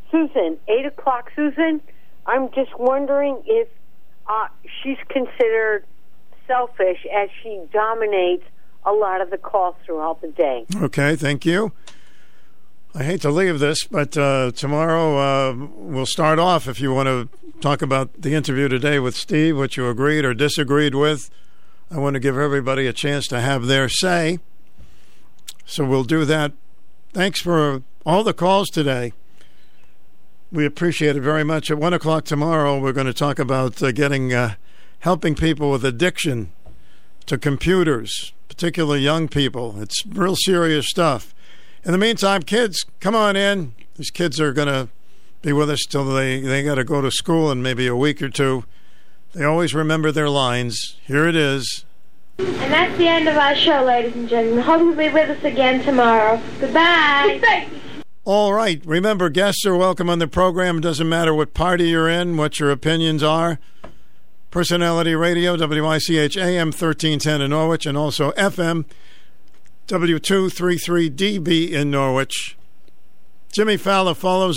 Susan, 8 o'clock, Susan, I'm just wondering if uh, she's considered selfish as she dominates a lot of the calls throughout the day. Okay, thank you. I hate to leave this, but uh, tomorrow uh, we'll start off. If you want to talk about the interview today with Steve, what you agreed or disagreed with, I want to give everybody a chance to have their say. So we'll do that. Thanks for all the calls today. We appreciate it very much. At one o'clock tomorrow, we're going to talk about uh, getting uh, helping people with addiction to computers, particularly young people. It's real serious stuff. In the meantime, kids, come on in. These kids are going to be with us till they they got to go to school in maybe a week or two. They always remember their lines. Here it is. And that's the end of our show, ladies and gentlemen. Hope you'll be with us again tomorrow. Goodbye. All right. Remember, guests are welcome on the program. It doesn't matter what party you're in, what your opinions are. Personality Radio, WICH AM 1310 in Norwich, and also FM W233DB in Norwich. Jimmy Fallon follows